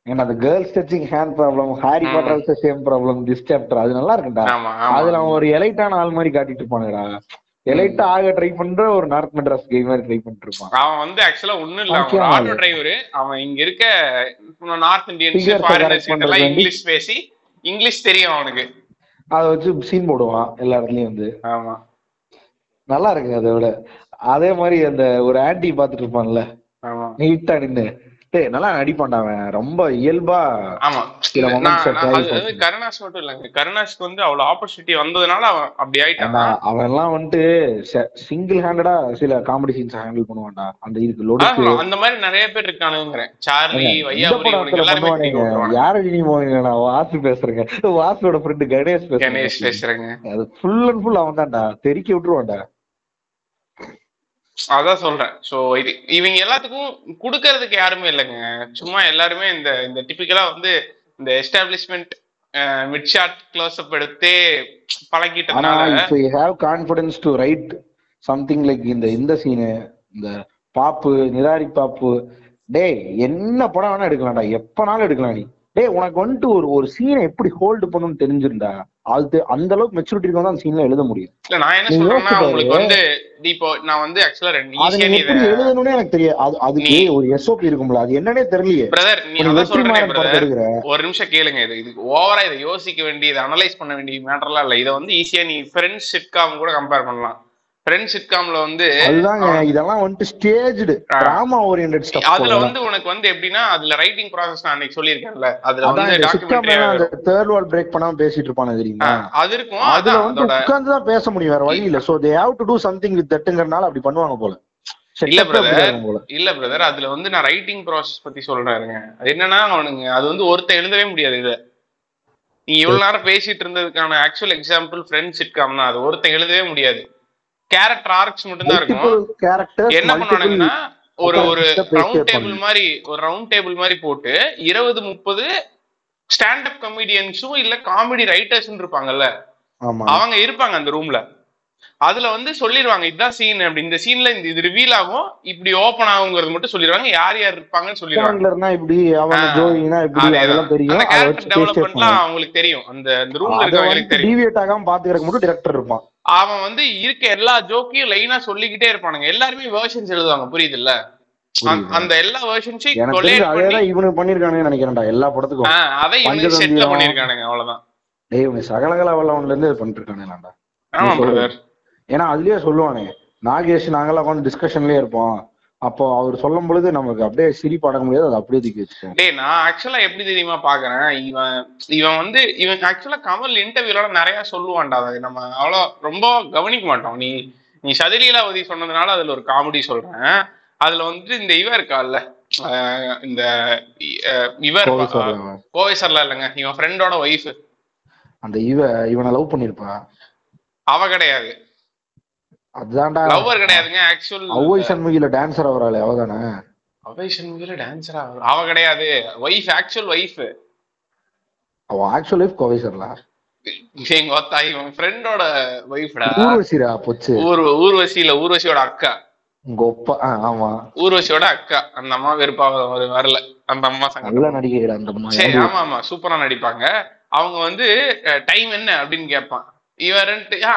ஏன்னா அந்த girls touching hand problem Harry. Potter same problem this chapter அது நல்லா இருக்குடா அதுல அவன் ஒரு எலைட்டான ஆள் மாதிரி காட்டிட்டு இருப்பானுடா. எலைட்டா ஆக ட்ரை பண்ற ஒரு நார்த் மெட்ராஸ் கே மாதிரி ட்ரை பண்ணிட்டு இருப்பான். அவன் வந்து ஆக்சுவலா ஒண்ணும் இல்ல. அவன் ஆட்டோ. டிரைவர் அவன் இங்க இருக்க நார்த் இந்தியன்ஸ் ஃபாரினர்ஸ் எல்லாம் இங்கிலீஷ் பேசி இங்கிலீஷ் தெரியும் அவனுக்கு. அதை வச்சு சீன் போடுவான் எல்லா இடத்துலயும் வந்து. ஆமா. நல்லா இருக்கு அதை விட. அதே மாதிரி அந்த ஒரு ஆன்டி பாத்துட்டு இருப்பான்ல. ஆமா. நீட்டா நின்னு. டேய் நல்லா நடிப்பான்டா அவன். ரொம்ப இயல்பா ஆமா. கருணாஸ் மட்டும் இல்லைங்க கருணாஸ்க்கு வந்து அவ்வளவு ஆப்பர்ச்சுனிட்டி வந்ததுனால அவன் அப்படி ஆயிட்டான். அவன் எல்லாம் வந்துட்டு சிங்கிள் ஹேண்டடா சில காமெடி சீன்ஸ் ஹேண்டில் பண்ணுவான்டா. அந்த இதுக்கு லொடுக்கு. அதான் அந்த மாதிரி நிறைய பேர் இருக்கானுங்கிறேன் சார்லி வையாபுரி. யார நீ போவீங்க நான் வாசு பேசுறேங்க. வாசுவோட ஃப்ரெண்டு கணேஷ் கணேஷ் பேசுறேன் பேசுறேங்க. அது ஃபுல் அண்ட் ஃபுல் அவன் தான்டா தெறிக்க விட்டுருவான்டா. அதான் சொல்றேன். சோ இது இவங்க எல்லாத்துக்கும் குடுக்கறதுக்கு யாருமே இல்லைங்க. சும்மா எல்லாருமே இந்த இந்த டிபிக்கலா வந்து இந்த establishment mid shot close up எடுத்தே பழகிட்டதுனால you have confidence to write something like இந்த இந்த சீனு இந்த பாப்பு நிராரி பாப்பு டேய் என்ன படம் வேணா எடுக்கலாம்டா. எப்பனாலும் எடுக்கலாம் நீ. டேய் உனக்கு வந்துட்டு ஒரு ஒரு சீனை எப்படி ஹோல்டு பண்ணணும்னு தெரிஞ்சிருந்தா அது அந்த அளவுக்கு மெச்சூரிட்டி இருக்கும் அந்த சீன்ல எழுத முடியும். இல்ல நான் என்ன சொல்றேன்னா உங்களுக்கு. வந்து இப்போ நான் வந்து ஆக்சுவலா ரெண்டு ஈஸியா நீ எழுதணும்னே எனக்கு தெரியாது. அது அதுக்கு ஒரு எஸ்ஓபி இருக்கும்ல அது என்னன்னே தெரியலையே. பிரதர் நீ அதான் சொல்றேன் பிரதர் ஒரு நிமிஷம் கேளுங்க இது இதுக்கு ஓவரா இதை யோசிக்க வேண்டியது அனலைஸ் பண்ண வேண்டிய மேட்டர்லாம் இல்ல. இதை வந்து ஈஸியா நீ ஃப்ரெண்ட்ஸ் சிட்காம் கூட கம்பேர் பண்ணலாம். ஃப்ரெண்ட்ஸ் சிட்காம்ல வந்து அதுதாங்க இதெல்லாம் வந்துட்டு ஸ்டேஜ்டு. டிராமா ஓரியன்டட் ஸ்டப் அதுல வந்து உனக்கு வந்து எப்படின்னா அதுல ரைட்டிங் ப்ராசஸ் நான் அன்னைக்கு சொல்லியிருக்கேன்ல. அதுல வந்து டாக்குமெண்ட்ரி அந்த தேர்ட் வால் பிரேக் பண்ணாம பேசிட்டு இருப்பானு தெரியுமா? அது இருக்கும். அதுல வந்து உட்கார்ந்து தான் பேச முடியும் வேற வழி இல்ல. So they have to do something with தட்டுங்கறனால அப்படி பண்ணுவாங்க போல. இல்ல போல. இல்ல பிரதர் அதுல வந்து நான் ரைட்டிங் ப்ராசஸ் பத்தி சொல்றேங்க அது என்னன்னா அவனுங்க அது வந்து ஒருத்தன் எழுதவே முடியாது இத. நீ இவ்வளவு நேரம் பேசிட்டு இருந்ததுக்கான ஆக்சுவல் எக்ஸாம்பிள் ஃப்ரெண்ட் சிட்காம் தான். அது ஒருத்தன் எழுதவே முடியாது. கேரக்டர் ஆர்க்ஸ் மட்டும் தான் இருக்கும் என்ன பண்ணுவானுங்கன்னா ஒரு ஒரு ரவுண்ட் டேபிள். மாதிரி ஒரு ரவுண்ட் டேபிள் மாதிரி போட்டு இருபது முப்பது ஸ்டாண்டப் கமெடியன்ஸும் இல்ல காமெடி ரைட்டர்ஸ் இருப்பாங்கல்ல? அவங்க இருப்பாங்க அந்த ரூம்ல அதுல வந்து சொல்லிடுவாங்க இதுதான் சீன் அப்படி இந்த சீன்ல இந்த இது ரிவீல் ஆகும். இப்படி ஓபன் ஆகுங்கிறது மட்டும் சொல்லிடுவாங்க யார் யார் இருப்பாங்கன்னு சொல்லிடுவாங்க இப்படி அவன் ஆ, ஜோயினா இப்படி. அதெல்லாம் தெரியும். அந்த கேரக்டர் டெவலப்மெண்ட்லாம் அவங்களுக்கு தெரியும். அந்த அந்த ரூம்ல இருக்கவங்களுக்கு தெரியும். டிவியேட் ஆகாம பாத்துக்கிறதுக்கு மட்டும் டிரெக்டர் இருப்பான். அவன் வந்து இருக்க எல்லா ஜோக்கையும் லைனா சொல்லிக்கிட்டே இருப்பானுங்க. எல்லாருமே வேர்ஷன்ஸ் எழுதுவாங்க. புரியுது. இல்ல. அந்த எல்லா வேர்ஷன்ஸையும் இவனுக்கு பண்ணிருக்கானுன்னு நினைக்கிறேன்டா. எல்லா படத்துக்கும். அதை இவனுக்கு செட்டில். பண்ணிருக்கானுங்க. அவ்வளவுதான். டேய் சகலகலா வல்லவன்ல இருந்து இது பண்ணிட்டு இருக்கானுங்களாண்டா ஏன்னா அதுலயே சொல்லுவானே நாகேஷ் நாங்கெல்லாம் உட்காந்து டிஸ்கஷன்லயே இருப்போம். அப்போ அவர் சொல்லும் பொழுது நமக்கு அப்படியே சிரிப்பு அடங்க முடியாது அதை அப்படியே தூக்கி வச்சுட்டேன் டேய் நான் ஆக்சுவலா எப்படி தெரியுமா பாக்குறேன் இவன் இவன் வந்து இவன் ஆக்சுவலா கமல் இன்டர்வியூல நிறைய சொல்லுவான்டா. அதை நம்ம அவ்வளோ ரொம்ப கவனிக்க மாட்டோம். நீ நீ சதிலீலாவதி சொன்னதுனால அதுல ஒரு காமெடி சொல்றேன். அதுல வந்து இந்த இவ இருக்கால்ல ஆஹ் இந்த அஹ் இவ கோவை இருப்பா சார். ஆஹ் கோவை சார்ல இல்லைங்க. இவன் ஃப்ரெண்டோட ஒய்ஃப் அந்த இவ இவனை லவ் பண்ணிருப்பா? அவ கிடையாது. அதுதான்டா லவ்வர் கிடையாதுங்க ஆக்சுவல் அவ்வை சண்முகில டான்சர் அவராளே அவதானே? அவை சண்முகில டான்ஸரா அவ கிடையாது. ஒய்ஃப் ஆக்சுவல் ஒய்ஃப் அவ ஆக்சுவல் லைஃப் கோவை சார்ல? எங்க ஒத்தா இவன் ஃப்ரெண்டோட ஒய்ஃப்டா ஊர்வசிரா பொச்சு. ஊர் ஊர்வசியில ஊர்வசியோட அக்கா. உங்க ஒப்பா ஆமா. ஊர்வசியோட அக்கா. அந்த அம்மா வெறுப்பா வ- வரல. அந்த அம்மா நல்ல நடிகை அந்த சரி மாதிரி ஆமா ஆமா சூப்பரா நடிப்பாங்க. அவங்க வந்து டைம் என்ன அப்படின்னு கேட்பான் ஆ,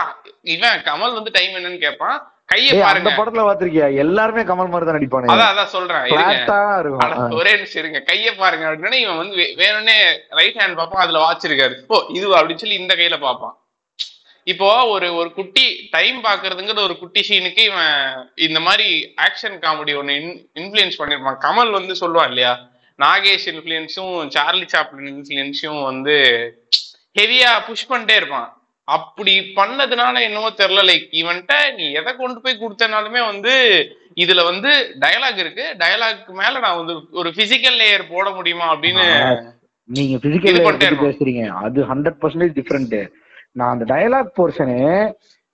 இவன் கமல் வந்து டைம் என்னன்னு கேட்பான் கைய பாருங்க. படத்துல பாத்திருக்கியா? எல்லாருமே கமல் மாதிரி தான் நடிப்பானே அதான் அதான் சொல்றேன் ஒரே நிமிஷம் இருங்க. கைய பாருங்க. அப்படின்னா இவன் வந்து வேணும்னே ரைட் ஹேண்ட் பார்ப்பான் அதுல வாட்ச் இருக்காரு. ஓ இது அப்படின்னு சொல்லி இந்த கையில பார்ப்பான். இப்போ ஒரு ஒரு குட்டி டைம் பாக்குறதுங்கிற ஒரு குட்டி சீனுக்கு இவன் இந்த மாதிரி ஆக்ஷன் காமெடி ஒன்னு இன்ஃபுளுயன்ஸ் பண்ணிருப்பான். கமல் வந்து சொல்லுவான் இல்லையா? நாகேஷ் இன்ஃபுளுயன்ஸும் சார்லி சாப்ளின் இன்ஃபுளுயன்ஸும் வந்து ஹெவியா புஷ் பண்ணிட்டே இருப்பான். அப்படி பண்ணதுனால என்னவோ தெரியல லைக் இவன்ட்ட நீ எதை கொண்டு போய் கொடுத்தனாலுமே வந்து இதுல வந்து டயலாக் இருக்கு. டயலாக் மேல நான் வந்து ஒரு பிசிக்கல் லேயர் போட முடியுமா அப்படின்னு நீங்க பிசிக்கல் இருக்கும். பேசுறீங்க. அது ஹண்ட்ரட் பர்சன்டேஜ் டிஃப்ரெண்ட் நான் அந்த dialogue portion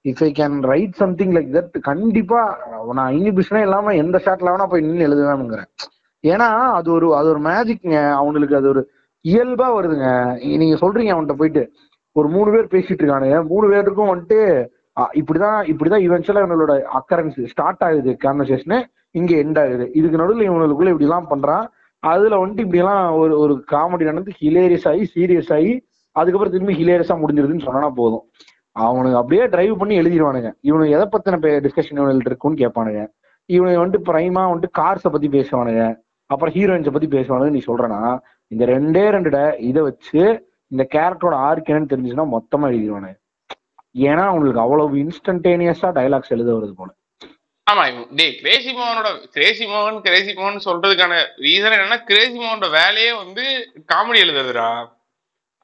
if I can write something like that கண்டிப்பா நான் இனிபிஷனே இல்லாம எந்த ஷாட்ல வேணா போய் நின்று எழுதுவேனுங்கிறேன். ஏன்னா அது ஒரு அது ஒரு மேஜிக்ங்க அவங்களுக்கு அது ஒரு இயல்பா வருதுங்க. நீங்க சொல்றீங்க அவன்கிட்ட போயிட்டு. ஒரு மூணு பேர் பேசிட்டு இருக்கானுங்க. மூணு பேருக்கும் வந்துட்டு இப்படிதான் இப்படிதான் இவென்ச்சுவலா இவனோட அக்கரன்ஸ் ஸ்டார்ட் ஆகுது கான்வர்சேஷன் இங்க எண்ட் ஆகுது. இதுக்கு நடுவில் இவங்களுக்குள்ள இப்படி எல்லாம் பண்றான். அதுல வந்துட்டு இப்படி எல்லாம் ஒரு ஒரு காமெடி நடந்து ஹிலேரியஸ் ஆகி சீரியஸ் ஆகி அதுக்கப்புறம் திரும்பி ஹிலேரியஸா முடிஞ்சிருதுன்னு சொன்னா போதும். அவனுக்கு அப்படியே டிரைவ் பண்ணி எழுதிடுவானுங்க. இவனுக்கு எதை பத்தின டிஸ்கஷன் இவனுக்கு இருக்குன்னு கேட்பானுங்க. இவனுக்கு வந்துட்டு பிரைமா வந்துட்டு கார்ஸை பத்தி பேசுவானுங்க. அப்புறம் ஹீரோயின்ஸை பத்தி பேசுவானுங்க நீ சொல்றனா இந்த ரெண்டே ரெண்டு இதை வச்சு இந்த கேரக்டரோட ஆர்க் என்னன்னு தெரிஞ்சுச்சுன்னா மொத்தமா எழுதிடுவானுங்க ஏன்னா அவங்களுக்கு அவ்வளவு இன்ஸ்டன்டேனியஸா டைலாக்ஸ் எழுத வருது போல. ஆமா டேய் கிரேசி மோகனோட கிரேசி மோகன் கிரேசி மோகன் சொல்றதுக்கான ரீசன் என்னன்னா கிரேசி மோகனோட வேலையே வந்து காமெடி எழுதுறதுடா.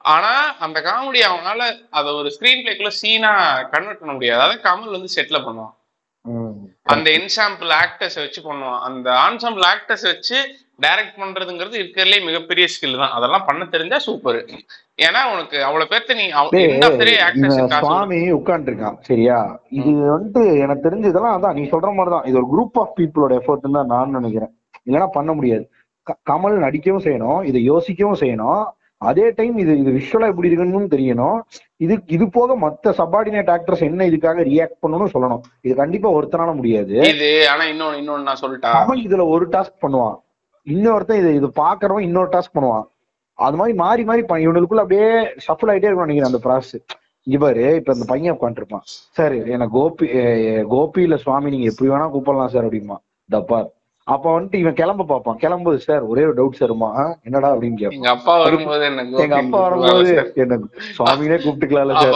ஆனா அந்த காமெடி அவனால அத ஒரு ஸ்கிரீன் பிளேக்குள்ள சீனா கன்வெர்ட் பண்ண முடியாது. அதான் கமல் வந்து செட்ல பண்ணுவான். அந்த என்சாம்பிள் ஆக்டர்ஸ் வச்சு பண்ணுவான். அந்த ஆன்சாம்பிள் ஆக்டர்ஸ் வச்சு டைரக்ட் பண்றதுங்கிறது இருக்கிறதுலே மிகப்பெரிய ஸ்கில் தான். அதெல்லாம் பண்ண தெரிஞ்சா சூப்பர் ஏன்னா உனக்கு அவ்வளவு பேர்த்த நீ சுவாமி உட்காந்துருக்கான் சரியா? இது வந்துட்டு எனக்கு தெரிஞ்சு இதெல்லாம் அதான் நீ சொல்ற மாதிரி தான் இது ஒரு குரூப் ஆஃப் பீப்புளோட எஃபர்ட் தான் நான் நினைக்கிறேன். இல்லைன்னா பண்ண முடியாது. கமல் நடிக்கவும் செய்யணும் இதை யோசிக்கவும் செய்யணும். அதே டைம் இது இது விஷுவலா எப்படி இருக்குன்னு தெரியணும். இது இது போக மத்த சப்பார்டினேட் ஆக்டர்ஸ் என்ன இதுக்காக ரியாக்ட் பண்ணணும்னு சொல்லணும். இது கண்டிப்பா ஒருத்தனால முடியாது. இது ஆனா இன்னொன்னு இன்னொன்னு நான் சொல்லிட்டா. இதுல ஒரு டாஸ்க் பண்ணுவான். இன்னொருத்தன் இது இது பாக்குறவன் இன்னொரு டாஸ்க் பண்ணுவான். அது மாதிரி மாறி மாறி இவனுக்குள்ள அப்படியே ஷஃபிள் ஆயிட்டே இருக்கும் நினைக்கிறேன் அந்த ப்ராசஸ் இவரு இப்ப இந்த பையன் உட்காந்துருப்பான் சார் என்ன கோபி அஹ் கோபி இல்ல சுவாமி நீங்க எப்படி வேணா கூப்பிடலாம் சார் அப்படிமா தப்பார் அப்ப வந்துட்டு இவன் கிளம்ப பார்ப்பான். கிளம்புது சார் ஒரே ஒரு டவுட் சார்மா என்னடா? அப்படின்னு கேட்பான். எங்க அப்பா வரும்போது எங்க அப்பா வரும்போது என்ன சுவாமினே கூப்பிட்டுக்கலாம்ல சார்.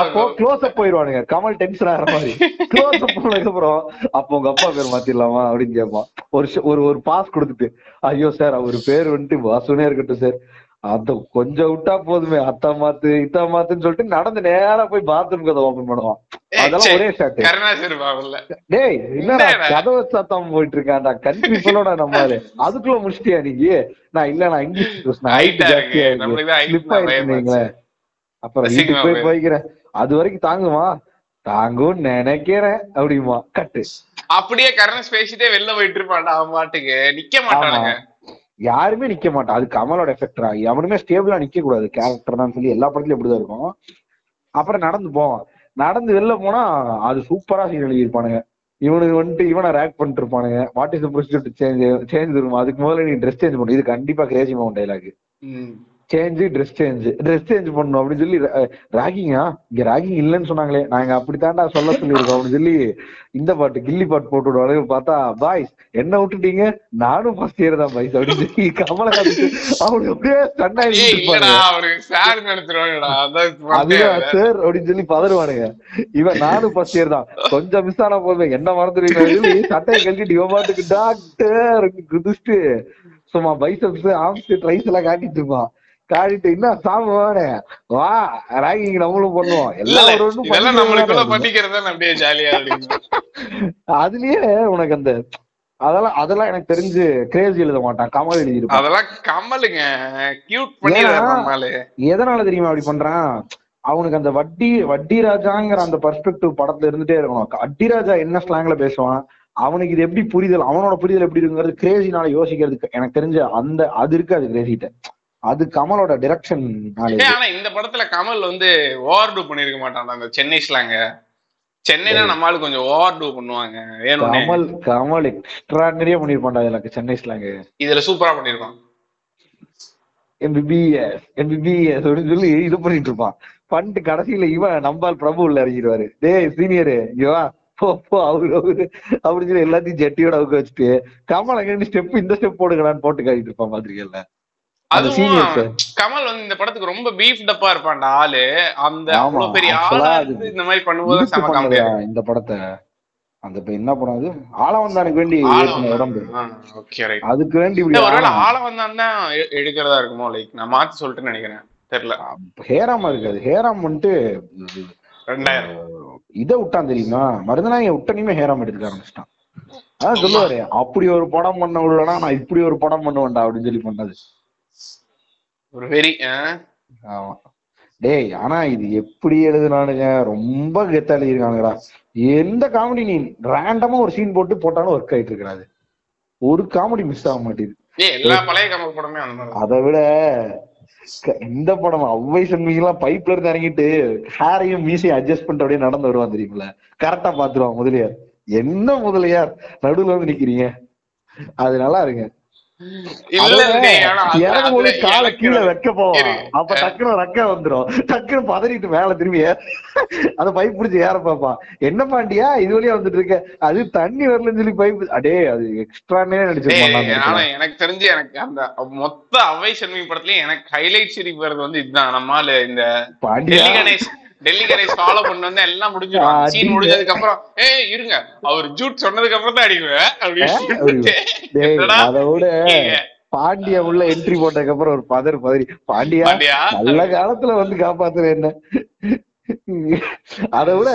அப்ப க்ளோஸ் அப் போயிருவானுங்க கமல் டென்ஷன் ஆகிற மாதிரி. க்ளோஸ் அப் போனதுக்கு அப்புறம் அப்போ உங்க அப்பா பேர் மாத்திரலாமா அப்படின்னு கேட்பான். ஒரு ஒரு ஒரு பாஸ் கொடுத்துட்டு ஐயோ சார் அவர் பேர் வந்துட்டு வாசுனே இருக்கட்டும் சார். அத கொஞ்சம் விட்டா போதுமே அத்தா மாத்து இத்தா மாத்துன்னு சொல்லிட்டு நடந்து நேரா போய் பாத்ரூம் கதை ஓபன் பண்ணுவான். அதெல்லாம் ஒரே ஷாட் டேய் என்னடா? கதவை சத்தம் போயிட்டு இருக்கான்டா கண்ட்ரி சொல்லோட நம்ம. அதுக்குள்ள முடிச்சிட்டியா நீங்க நான் இல்ல நான் இங்கிலீஷ் ஸ்லிப் தான் ஆயிடுச்சு பயமாச்சு. வைங்களேன். அப்புறம் வீட்டுக்கு போய். போய்க்கிறேன். அது வரைக்கும் தாங்குமா? தாங்கும் நினைக்கிறேன் அப்படிமா கட்டு அப்படியே கருணாஸ் பேசிட்டே வெளில போயிட்டு இருப்பான்டா அவன் பாட்டுக்கு. நிக்க மாட்டானுங்க. யாருமே நிக்க மாட்டான் அது கமலோட எஃபெக்டரா எவனுமே ஸ்டேபிளா நிக்க கூடாது கேரக்டர் தான் சொல்லி எல்லா படத்துலயும் இப்படிதான் இருக்கும். அப்புறம் நடந்து போவான் நடந்து வெளில போனா அது சூப்பரா சீன் எழுதியிருப்பானுங்க. இவனுக்கு வந்துட்டு இவனை ரேக் பண்ணிட்டு இருப்பானுங்க. What is procedure change change இருக்கும் அதுக்கு முதல்ல நீ ட்ரெஸ் சேஞ்ச் பண்ணு. இது கண்டிப்பா Crazy mount dialogue change dress change dress change பண்ணணும் அப்படின்னு சொல்லி ராகிங்கா இங்க ராகிங் இல்லைன்னு சொன்னாங்களே. நாங்க அப்படித்தாண்டா சொல்ல சொல்லியிருக்கோம் அப்படின்னு சொல்லி இந்த பாட்டு கில்லி பாட்டு போட்டு விடுவாங்க பார்த்தா பாய்ஸ் என்ன விட்டுட்டீங்க? நானும் ஃபர்ஸ்ட் இயர் தான் பாய்ஸ் அப்படின்னு சொல்லி கமலஹாசன் அவனுக்கு அப்படியே அதுதான் சார் அப்படின்னு சொல்லி பதறுவானுங்க. இவன் நானும் ஃபர்ஸ்ட் இயர் தான். கொஞ்சம் மிஸ் ஆனா போதும் என்ன மறந்துடுவீங்க சட்டையை கழட்டிட்டு இவன் பாட்டுக்கு டாக்டர் குதிச்சுட்டு சும்மா பைசப்ஸ் ஆம்ஸ் ட்ரைஸ் எல்லாம் காட்டிட்டு இருப்பான். காட்டிட்டு என்ன சாப்பிடுவானே வா ராகிங் நம்மளும் பண்ணுவோம். எல்லாம் பண்ணிக்கிறதா ஜாலியா அதுலயே உனக்கு அந்த அதெல்லாம் அதெல்லாம் எனக்கு தெரிஞ்சு கிரேஸ் எழுத மாட்டான். கமல் எழுதியிருப்பான். அதெல்லாம் கமலுங்க. கியூட் எதனால தெரியுமா அப்படி பண்றான்? அவனுக்கு அந்த வட்டி வட்டி ராஜாங்கிற அந்த பர்ஸ்பெக்டிவ் படத்துல இருந்துட்டே இருக்கணும். வட்டி ராஜா என்ன ஸ்லாங்ல பேசுவான்? அவனுக்கு இது எப்படி புரிதல்? அவனோட புரிதல் எப்படி இருக்குங்கிறது கிரேசினால யோசிக்கிறதுக்கு எனக்கு தெரிஞ்ச அந்த அது இருக்கு அது கிரேசிட்ட அது கமலோட டிரெக்ஷன் ஆனா இந்த படத்துல கமல் வந்து ஓவர் டூ பண்ணிருக்க மாட்டான் அந்த சென்னை ஸ்லாங்க சென்னைனா நம்மளால கொஞ்சம் ஓவர் டூ பண்ணுவாங்க கமல் கமல் எக்ஸ்ட்ராடனரியா பண்ணிருப்பான்டா எனக்கு சென்னை ஸ்லாங் இதுல சூப்பரா பண்ணிருக்கான் எம்பிபிஎஸ் எம்பிபிஎஸ் அப்படின்னு சொல்லி இது பண்ணிட்டு இருப்பான். பண்ணிட்டு கடைசியில இவன் நம்பால் பிரபு உள்ள இறங்கிடுவாரு. டேய் சீனியரு இவா அவரு அவரு. அப்படின்னு சொல்லி எல்லாத்தையும் ஜெட்டியோட அவுக்க வச்சுட்டு கமல் அங்க ஸ்டெப் இந்த ஸ்டெப் போடுங்கடான்னு போட்டு காட்டிட்டு இருப்பான் பாத்திரிக்கல. அதுவும் கமல் வந்து இந்த படத்துக்கு ரொம்ப பீஃப் டப்பா இருப்பான்டா ஆளு. அந்த அவ்வளவு பெரிய ஆளா இந்த மாதிரி பண்ணும்போது செம காமெடியா இந்த படத்தை. அந்த இப்ப என்ன படம் அது? ஆளவந்தானுக்கு வேண்டி உடம்பு. அதுக்கு வேண்டி இப்படி ஒருவேளை ஆள வந்தான் தான் எடுக்கிறதா இருக்குமோ? லைக் நான் மாத்தி சொல்லிட்டு நினைக்கிறேன். தெரியல. ஹேராம் இருக்காது. ஹேராம் வந்துட்டு ரெண்டாயிரம். இதை விட்டான் தெரியுமா? மருதநாயக விட்டனையுமே ஹேராம் எடுத்துக்க ஆரம்பிச்சிட்டான். அதான் சொல்லுவாரு அப்படி ஒரு படம் பண்ண உள்ளனா நான் இப்படி ஒரு படம் பண்ணுவேன்டா அப்படின்னு சொல்லி பண்ணது. ஒரு வெறி ஆமா. டேய் ஆனா இது எப்படி எழுதுனானுங்க? ரொம்ப கெத்தா எழுதிருக்கானுங்கடா எந்த காமெடி நீ ரேண்டமா ஒரு சீன் போட்டு போட்டாலும் ஒர்க் ஆயிட்டு இருக்காது. ஒரு காமெடி மிஸ் ஆக மாதிரி அதை விட இந்த படம்? அவ்வை சண்முகெல்லாம் பைப்ல இருந்து இறங்கிட்டு ஹேரையும் மீசையும் அட்ஜஸ்ட் பண்ணிட்டு அப்படியே நடந்து வருவான் தெரியுமில? கரெக்டா பாத்துருவான் முதலியார். என்ன முதலியார்? நடுவுல வந்து நிக்கிறீங்க. அது நல்லா இருக்கு இல்ல அதோட டேய், ஆனா அது- இறங்கும் போது அதுல காலை கீழே வைக்க போவான். அப்ப டக்குனு ரெக்க வந்துரும். டக்குனு பதறிட்டு மேல திரும்பி அந்த பைப் பிடிச்சி ஏற பார்ப்பான். என்ன பாண்டியா? இது வழியா வந்துட்டு இருக்க. அது தண்ணி வரலன்னு சொல்லி பைப் அடே அது எக்ஸ்ட்ரானே நடிச்சிருப்பான் எனக்கு தெரிஞ்சு எனக்கு அந்த மொத்த அவை சண்முகி படத்துலயும் எனக்கு ஹைலைட் சிரிப்பு வருது வந்து இதுதான். நம்மால இந்த பாண்டியா? டெல்லி கணேஷ் ஃபாலோ பண்ணு வந்து எல்லாம் முடிஞ்சிடும். சீன். முடிஞ்சதுக்கு அப்புறம் ஏய் இருங்க. அவர் ஜூட் சொன்னதுக்கு அப்புறம் தான் அடிக்குவேன். அப்படின்னு? பாண்டியா உள்ள என்ட்ரி போட்டதுக்கு அப்புறம் ஒரு பதறு பதறி. பாண்டியா? நல்ல காலத்துல வந்து காப்பாத்துற என்ன? அதை விட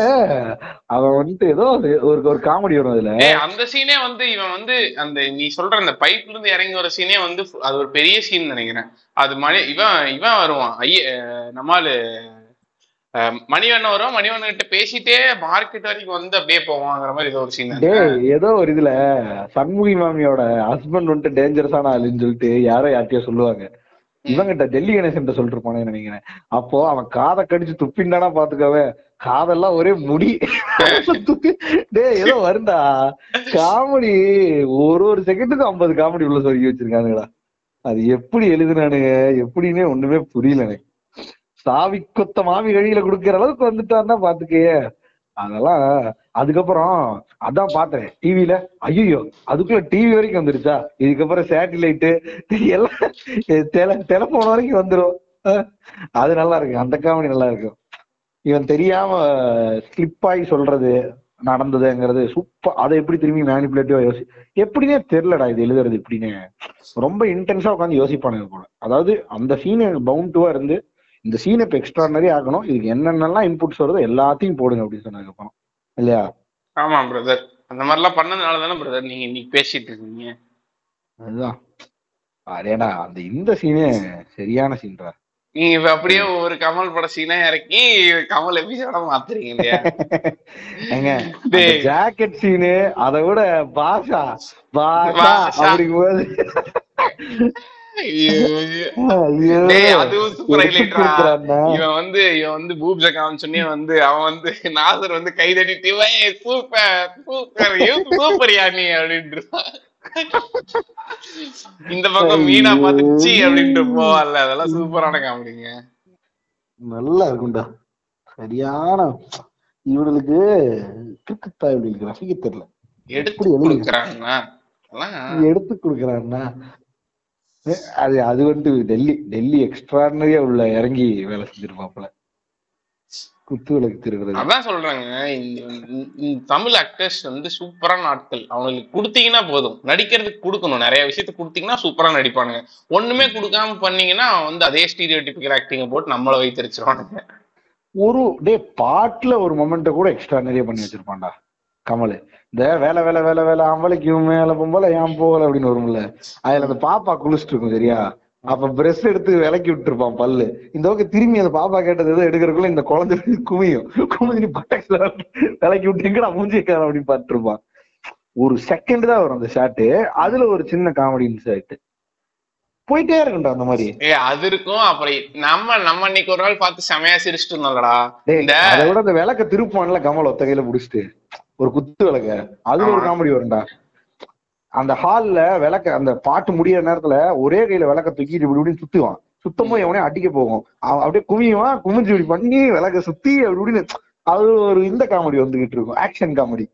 அவன் வந்துட்டு ஏதோ ஒரு- ஒரு காமெடி வரும் அதுல. அந்த சீனே வந்து இவன் வந்து அந்த நீ சொல்ற அந்த பைப்ல இருந்து இறங்கி வர சீனே வந்து அது ஒரு பெரிய சீன் நினைக்கிறேன். அது மணி இவன் இவன் வருவான். ஐய நம்மாலு மணிவண்ணன் வருவான் மணிவண்ணன் கிட்ட பேசிட்டே மார்க்கெட் வரைக்கும் வந்து அப்படியே போவாங்கிற மாதிரி ஏதோ ஒரு சீன் ஏதோ ஒரு இதுல சண்முகி மாமியோட ஹஸ்பண்ட் வந்துட்டு டேஞ்சரஸான ஆளுன்னு சொல்லிட்டு யாரோ யார்கிட்டயோ சொல்லுவாங்க. இவங்கிட்ட டெல்லி கணேசன் சொல்லிட்டு இருப்பானே நினைக்கிறேன். அப்போ அவன் காதை கடிச்சு துப்பிண்டானா பாத்துக்கவே. காதெல்லாம் ஒரே முடி. டேய் ஏதோ வருண்டா காமெடி. ஒரு ஒரு செகண்டுக்கு ஐம்பது காமெடி உள்ள சொல்லி வச்சிருக்கானுங்கடா. அது எப்படி எழுதுனானுங்க? எப்படின்னே ஒண்ணுமே புரியல எனக்கு. சாவி கொத்த மாவி வெளியில குடுக்கிற அளவுக்கு வந்துட்டான்னா பாத்துக்கயே. அதெல்லாம் அதுக்கப்புறம் அதான் பார்த்தேன் டிவில ஐயோ அதுக்குள்ள டிவி வரைக்கும் வந்துருச்சா இதுக்கப்புறம் சேட்டிலைட்டு எல்லாம் டெலபோன் வரைக்கும் வந்துரும். அது நல்லா இருக்கு அந்த காமெடி நல்லா இருக்கும். இவன் தெரியாம ஸ்லிப் ஆகி சொல்றது நடந்ததுங்கிறது சூப்பர் அதை எப்படி திரும்பி மேனிபுலேட்டிவா யோசி எப்படின்னே தெரியலடா இது எழுதுறது இப்படின்னு. ரொம்ப இன்டென்ஸா உட்காந்து யோசிப்பானுங்க கூட அதாவது அந்த சீன் பவுண்டுவா இருந்து இந்த சீனை இப்ப எக்ஸ்ட்ரானரி ஆகணும் இதுக்கு என்னென்னலாம் இன்புட்ஸ் வருதோ எல்லாத்தையும் போடுங்க அப்படின்னு அப்புறம் இல்லையா? ஆமா பிரதர் அந்த மாதிரிலாம் பண்ணதுனால தானே பிரதர் நீங்க இன்னைக்கு பேசிட்டு இருக்கீங்க. அதுதான். அதேடா அந்த இந்த சீனே சரியான சீன்டா நீங்க இப்ப அப்படியே ஒரு கமல் பட சீனா இறக்கி கமல் எபிசோட மாத்துறீங்க இல்லையா. ஜாக்கெட் சீனு அதை விட பாஷா பாஷா பாஷா. அப்படிங்கும்போது இவன் வந்து இவன் வந்து பூப்ஜ காமிச்சோன்னே வந்து அவன் வந்து நாசர் வந்து கை தட்டிட்டு சூப்பர் சூப்பர் சூப்பர் யானி அப்படின்ட்டு இந்த பக்கம் மீனா பார்த்து சீ அப்படின்ட்டு போவான்ல. அதெல்லாம் சூப்பரான காமெடிங்க. நல்லா இருக்கும்டா. சரியான கிறுக்குத்தா இவனுக்கு ரசிக்க தெரியல. எடுத்து கொடுக்குறாங்கன்னா எடுத்து கொடுக்குறான்னா? அது அது வந்து டெல்லி டெல்லி எக்ஸ்ட்ரானரியா உள்ள இறங்கி வேலை செஞ்சிருப்பாப்புல. குத்து விளக்கு திருக்கிறது அதான் சொல்றாங்க. தமிழ் ஆக்டர்ஸ் வந்து சூப்பரான ஆட்கள். அவங்களுக்கு கொடுத்தீங்கன்னா போதும். நடிக்கிறதுக்கு கொடுக்கணும். நிறைய விஷயத்துக்கு கொடுத்தீங்கன்னா சூப்பரா நடிப்பானுங்க. ஒண்ணுமே கொடுக்காம பண்ணீங்கன்னா வந்து அதே ஸ்டீரியோ டிபிக்கல் ஆக்டிங்க போட்டு நம்மள வைத்திருச்சிருவானுங்க. ஒரு டே பாட்டுல ஒரு மொமெண்ட கூட எக்ஸ்ட்ரா நிறைய பண்ணி வச்சிருப்பான்டா. கமல். இந்த வேலை வேலை வேலை வேலை அவளைக்கு மேல பொம்பளை ஏன் போகல அப்படின்னு வரும்ல. அதுல அந்த பாப்பா குளிச்சுட்டு இருக்கும் சரியா? அப்ப பிரஷ் எடுத்து விலக்கி விட்டுருப்பான் பல்லு. இந்த பக்கம் திரும்பி அந்த பாப்பா கேட்டது எதோ எடுக்கிறதுக்குள்ள இந்த குழந்தை குமியும். குமிஞ்சு பட்டக்ஸ்ல விலக்கி விட்டு எங்கடா மூஞ்சிக்கார அப்படின்னு பார்த்துருப்பான். ஒரு செகண்ட் தான் வரும் அந்த ஷாட்டு அதுல ஒரு சின்ன காமெடி இன்சைட் போயிட்டே இருக்கும்டா அந்த மாதிரி. ஏ அது இருக்கும். அப்புறம் நம்ம நம்ம இன்னைக்கு ஒரு நாள் பார்த்து செமையா சிரிச்சிட்டு இருந்தோம்லடா. இந்த அதை விட அந்த விளக்க திருப்பான்ல கமல் ஒத்த கையில புடிச்சிட்டு. ஒரு குத்து விளக்க. அதுல ஒரு. காமெடி வரும்டா. அந்த ஹால்ல விளக்க அந்த பாட்டு முடியிற நேரத்துல ஒரே கையில விளக்க தூக்கிட்டு இப்படி இப்படின்னு சுத்துவான். சுத்தமோ எவனே அடிக்க போகும். அப்படியே குமியுவான் குமிஞ்சு இப்படி பண்ணி விளக்க சுத்தி அப்படி இப்படின்னு அது ஒரு இந்த காமெடி வந்துகிட்டு இருக்கும். Action comedy.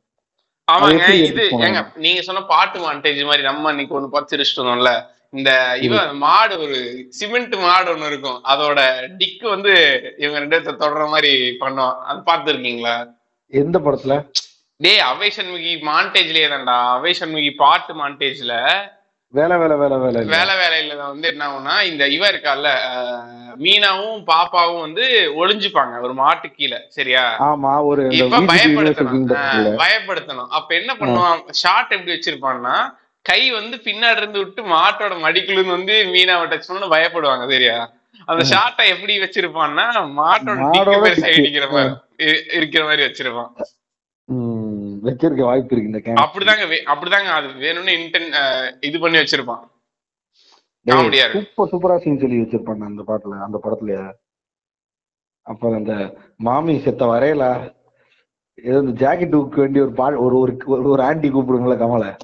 ஆமாங்க இது? ஏங்க நீங்க சொன்ன பாட்டு மாண்டேஜ் மாதிரி நம்ம அன்னைக்கு ஒண்ணு பார்த்து சிரிச்சிட்டு இருந்தோம்ல இந்த இவன் மாடு ஒரு சிமெண்ட் மாடு ஒண்ணு இருக்கும். அதோட டிக்கு வந்து இவங்க ரெண்டு பேர்த்த தொடர மாதிரி பண்ணுவான். அது பார்த்துருக்கீங்களா? எந்த படத்துல? டேய் அவை சண்முகி மாண்டேஜ்லயே தான்டா அவை சண்முகி பாட்டு மாண்டேஜ்ல. வேலை வேலை வேலை வேலை. வேலை வேலையில வந்து என்ன ஆகும்னா இந்த இவ இருக்கால மீனாவும் பாப்பாவும் வந்து ஒளிஞ்சுப்பாங்க. ஒரு மாட்டு கீழே. சரியா? ஆமா ஒரு இப்ப பயப்படுத்தணும் பயப்படுத்தணும் அப்ப என்ன பண்ணுவான்? ஷார்ட் எப்படி வச்சிருப்பான்னா கை வந்து பின்னாடி இருந்து விட்டு மாட்டோட மடிக்குள்ள இருந்து வந்து மீனாவை டச் பண்ணு பயப்படுவாங்க. சரியா? அந்த ஷார்ட்டை எப்படி வச்சிருப்பான்னா மாட்டோட. சைடு இருக்கிற மாதிரி இருக்கிற மாதிரி வச்சிருப்பான். வச்சிருக்க வாய்ப்பு இருக்கு இந்த கேம் அப்படிதாங்க அப்படிதாங்க. அது வேணும்னு இன்டென் இது பண்ணி வச்சிருப்பான். சூப்பர் சூப்பரா சீன் சொல்லி வச்சிருப்பாங்க அந்த பாட்டுல அந்த படத்துல. அப்ப அந்த மாமி செத்த வரையல? ஏதோ இந்த ஜாக்கெட் தூக்க வேண்டிய ஒரு பா ஒரு ஒரு ஒரு- ஆன்டி கூப்பிடுங்கள கமலை.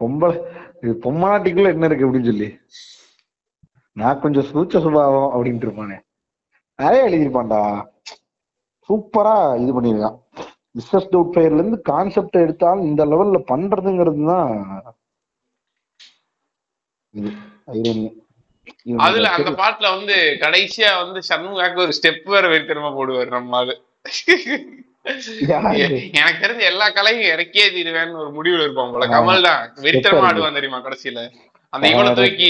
பொம்பளை இது பொம்மாட்டிக்குள்ள என்ன இருக்கு அப்படின்னு சொல்லி. நான் கொஞ்சம் சூச்ச சுபாவம் அப்படின்ட்டு இருப்பானே. நிறைய எழுதியிருப்பான்டா. சூப்பரா இது பண்ணிருக்கான் பிசினஸ் டவுட் ஃபயர்ல இருந்து கான்செப்ட் எடுத்தாலும் இந்த லெவல்ல பண்றதுங்கிறது தான் இது. அதுல அந்த பாட்டுல வந்து கடைசியா வந்து சண்முகாக்கு ஒரு ஸ்டெப் வேற வெறித்தனமா போடுவாரு நம்ம? எ- எனக்கு தெரிஞ்ச எல்லா கலையும் இறக்கியே தீருவேன்னு ஒரு முடிவுல இருப்பான் போல. கமல் தான். வெறித்தனமா ஆடுவான் தெரியுமா கடைசியில? அந்த இவளை தூக்கி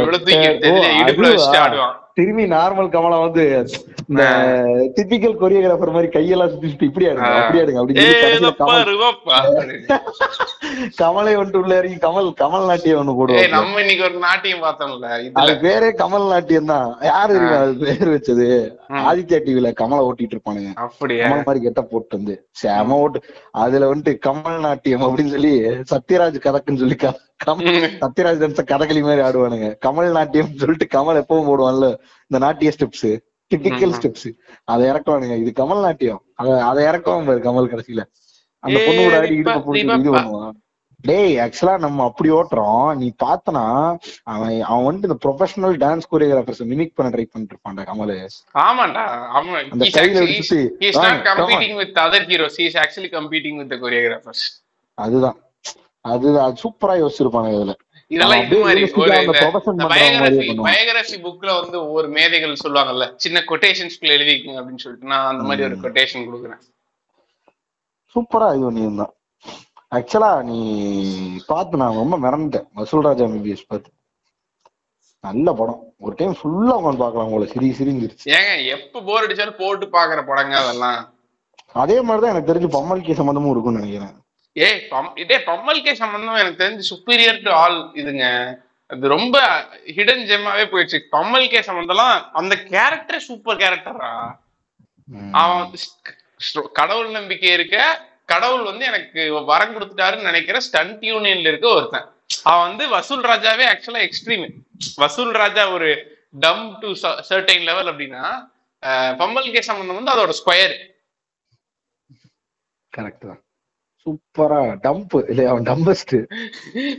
இவளை தூக்கி இடுப்புல? வச்சுட்டு ஆடுவான். திரும்பி நார்மல் கமலா வந்து இந்த டிபிக்கல் கொரியோகிராஃபர் மாதிரி கையெல்லாம் சுத்தி சுத்தி இப்படி ஆடுங்க அப்படி ஆடுங்க அப்படின்னு கமல் வந்துட்டு உள்ள இறங்கி கமல் கமல் நாட்டியம் ஒண்ணு போடுவாங்க நம்ம இன்னைக்கு ஒரு நாட்டியம் பார்த்தோம்ல அது பேரே கமல் நாட்டியம் தான். யாரு தெரியுமா அது பேர் வச்சது. ஆதித்யா டிவில கமலை ஓட்டிட்டு இருப்பானுங்க. அப்படியா? கமல் மாதிரி கெட்ட போட்டு வந்து செம ஓட்டு. அதுல வந்துட்டு கமல் நாட்டியம் அப்படின்னு சொல்லி சத்யராஜ் கதக்குன்னு சொல்லி. சத்யராஜ் கதகளி மாதிரி ஆடுவானுங்க. கமல் நாட்டியம் சொல்லிட்டு கமல் எப்பவும் போடுவான்ல. இந்த நாட்டிய ஸ்டெப்ஸ் டிபிக்கல். ஸ்டெப்ஸ் அதை இறக்குவானுங்க. இது கமல் நாட்டியம். அத அதை இறக்குவான் பாரு கமல் கடைசியில. அந்த பொண்ணு போட்டு இது. பண்ணுவான். டேய் ஆக்சுவலா நம்ம அப்படி ஓட்டுறோம். நீ பார்த்தனா அவன் அவன் வந்துட்டு இந்த ப்ரொஃபஷனல் டான்ஸ் கோரியோகிராஃபர்ஸ் மிமிக் பண்ண ட்ரை பண்ணிட்டு இருப்பான்டா கமல். ஆமாண்டா அவன் அந்த கையில வச்சு with other heroes. He is actually competing with the choreographers. அதுதான். அது சூப்பரா யோசிச்சிருப்பானுங்க இதுல. இதெல்லாம் இது மாதிரி பயோகிராஃபி. பயோகிராஃபி புக்ல வந்து ஒவ்வொரு மேதைகள் சொல்லுவாங்கல்ல சின்ன கொட்டேஷன்ஸ்குள்ள எழுதிக்கங்க அப்படின்னு சொல்லிட்டு நான் அந்த மாதிரி ஒரு கொட்டேஷன் கொடுக்குறேன். சூப்பரா இது பண்ணியிருந்தான். ஆக்சுவலா நீ பார்த்து நான் ரொம்ப மிரண்டேன் வசூல் ராஜா எம்பிபிஎஸ் பார்த்து. நல்ல படம். ஒரு டைம் ஃபுல்லா உட்காந்து பார்க்கலாம் உங்களை சிரி சிரிங்கிருச்சு ஏங்க எப்ப போர் அடிச்சாலும் போட்டு பாக்குற படங்க அதெல்லாம். அதே மாதிரிதான் எனக்கு தெரிஞ்சு பம்மல்கே சம்மந்தமும் இருக்கும்னு நினைக்கிறேன். ஏய் இதே பம்மல்கே சம்பந்தம் எனக்கு தெரிஞ்சு சுப்பீரியர் டு ஆல் இதுங்க. அது ரொம்ப ஹிடன் ஜெம்மாவே போயிடுச்சு. பம்மல்கே சம்பந்தம்லாம் அந்த கேரக்டர் சூப்பர் கேரக்டரா. அவன் கடவுள் நம்பிக்கை இருக்க கடவுள் வந்து எனக்கு வரம் கொடுத்துட்டாருன்னு நினைக்கிற ஸ்டண்ட் யூனியன்ல இருக்க ஒருத்தன். அவன் வந்து வசூல் ராஜாவே ஆக்சுவலா எக்ஸ்ட்ரீம் வசூல் ராஜா ஒரு டம் டு சர்டைன் லெவல் அப்படின்னா அஹ், பம்மல் கே சம்பந்தம் வந்து அதோட ஸ்கொயர் கரெக்ட் தான். சூப்பரா டம்ப் இல்லையா அவன் டம்பஸ்ட்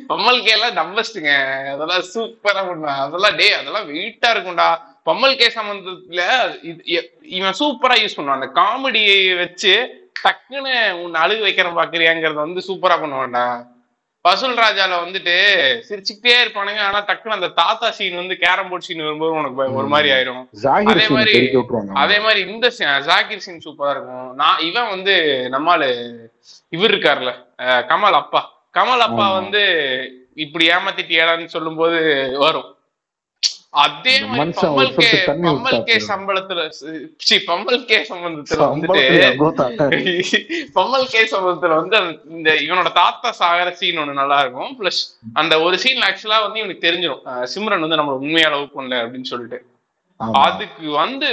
பம்மல் கேலாம் எல்லாம் டம்பஸ்டுங்க அதெல்லாம் சூப்பரா பண்ணுவான் அதெல்லாம் டே அதெல்லாம் வெயிட்டா இருக்கும்டா. பம்மல் கே சம்பந்தத்துல இது- இவன் சூப்பரா யூஸ் பண்ணுவான். அந்த காமெடியை வச்சு டக்குன்னு உன்னை அழுகு வைக்கிற பாக்குறியாங்கிறத வந்து சூப்பரா பண்ணுவான்டா. வசூல் ராஜால வந்துட்டு சிரிச்சுக்கிட்டே இருப்பானுங்க. ஆனா டக்குன்னு அந்த தாத்தா சீன் வந்து கேரம் போர்ட் சீன் வரும்போது உனக்கு ஒரு மாதிரி ஆயிரும். அதே மாதிரி- அதே மாதிரி இந்த ஜாகிர் சீன் சூப்பரா இருக்கும். நான் இவன் வந்து நம்மாலு இவர் இருக்காருல்ல கமல் அப்பா. கமல் அப்பா. வந்து இப்படி ஏமாத்திட்டியாடான்னு சொல்லும்போது வரும். அதே மாதிரி பம்மல் கே. சம்பளத்துல சி பம்மல் கே சம்பந்தத்துல வந்துட்டு. பம்மல் கே சம்பந்தத்துல வந்து இந்த இவனோட தாத்தா சாகர சீன் ஒண்ணு நல்லா இருக்கும். பிளஸ் அந்த ஒரு சீன் ஆக்சுவலா வந்து இவனுக்கு தெரிஞ்சிடும் சிம்ரன் வந்து நம்மள உண்மையா லவ் பண்ணல அப்படின்னு சொல்லிட்டு. அதுக்கு வந்து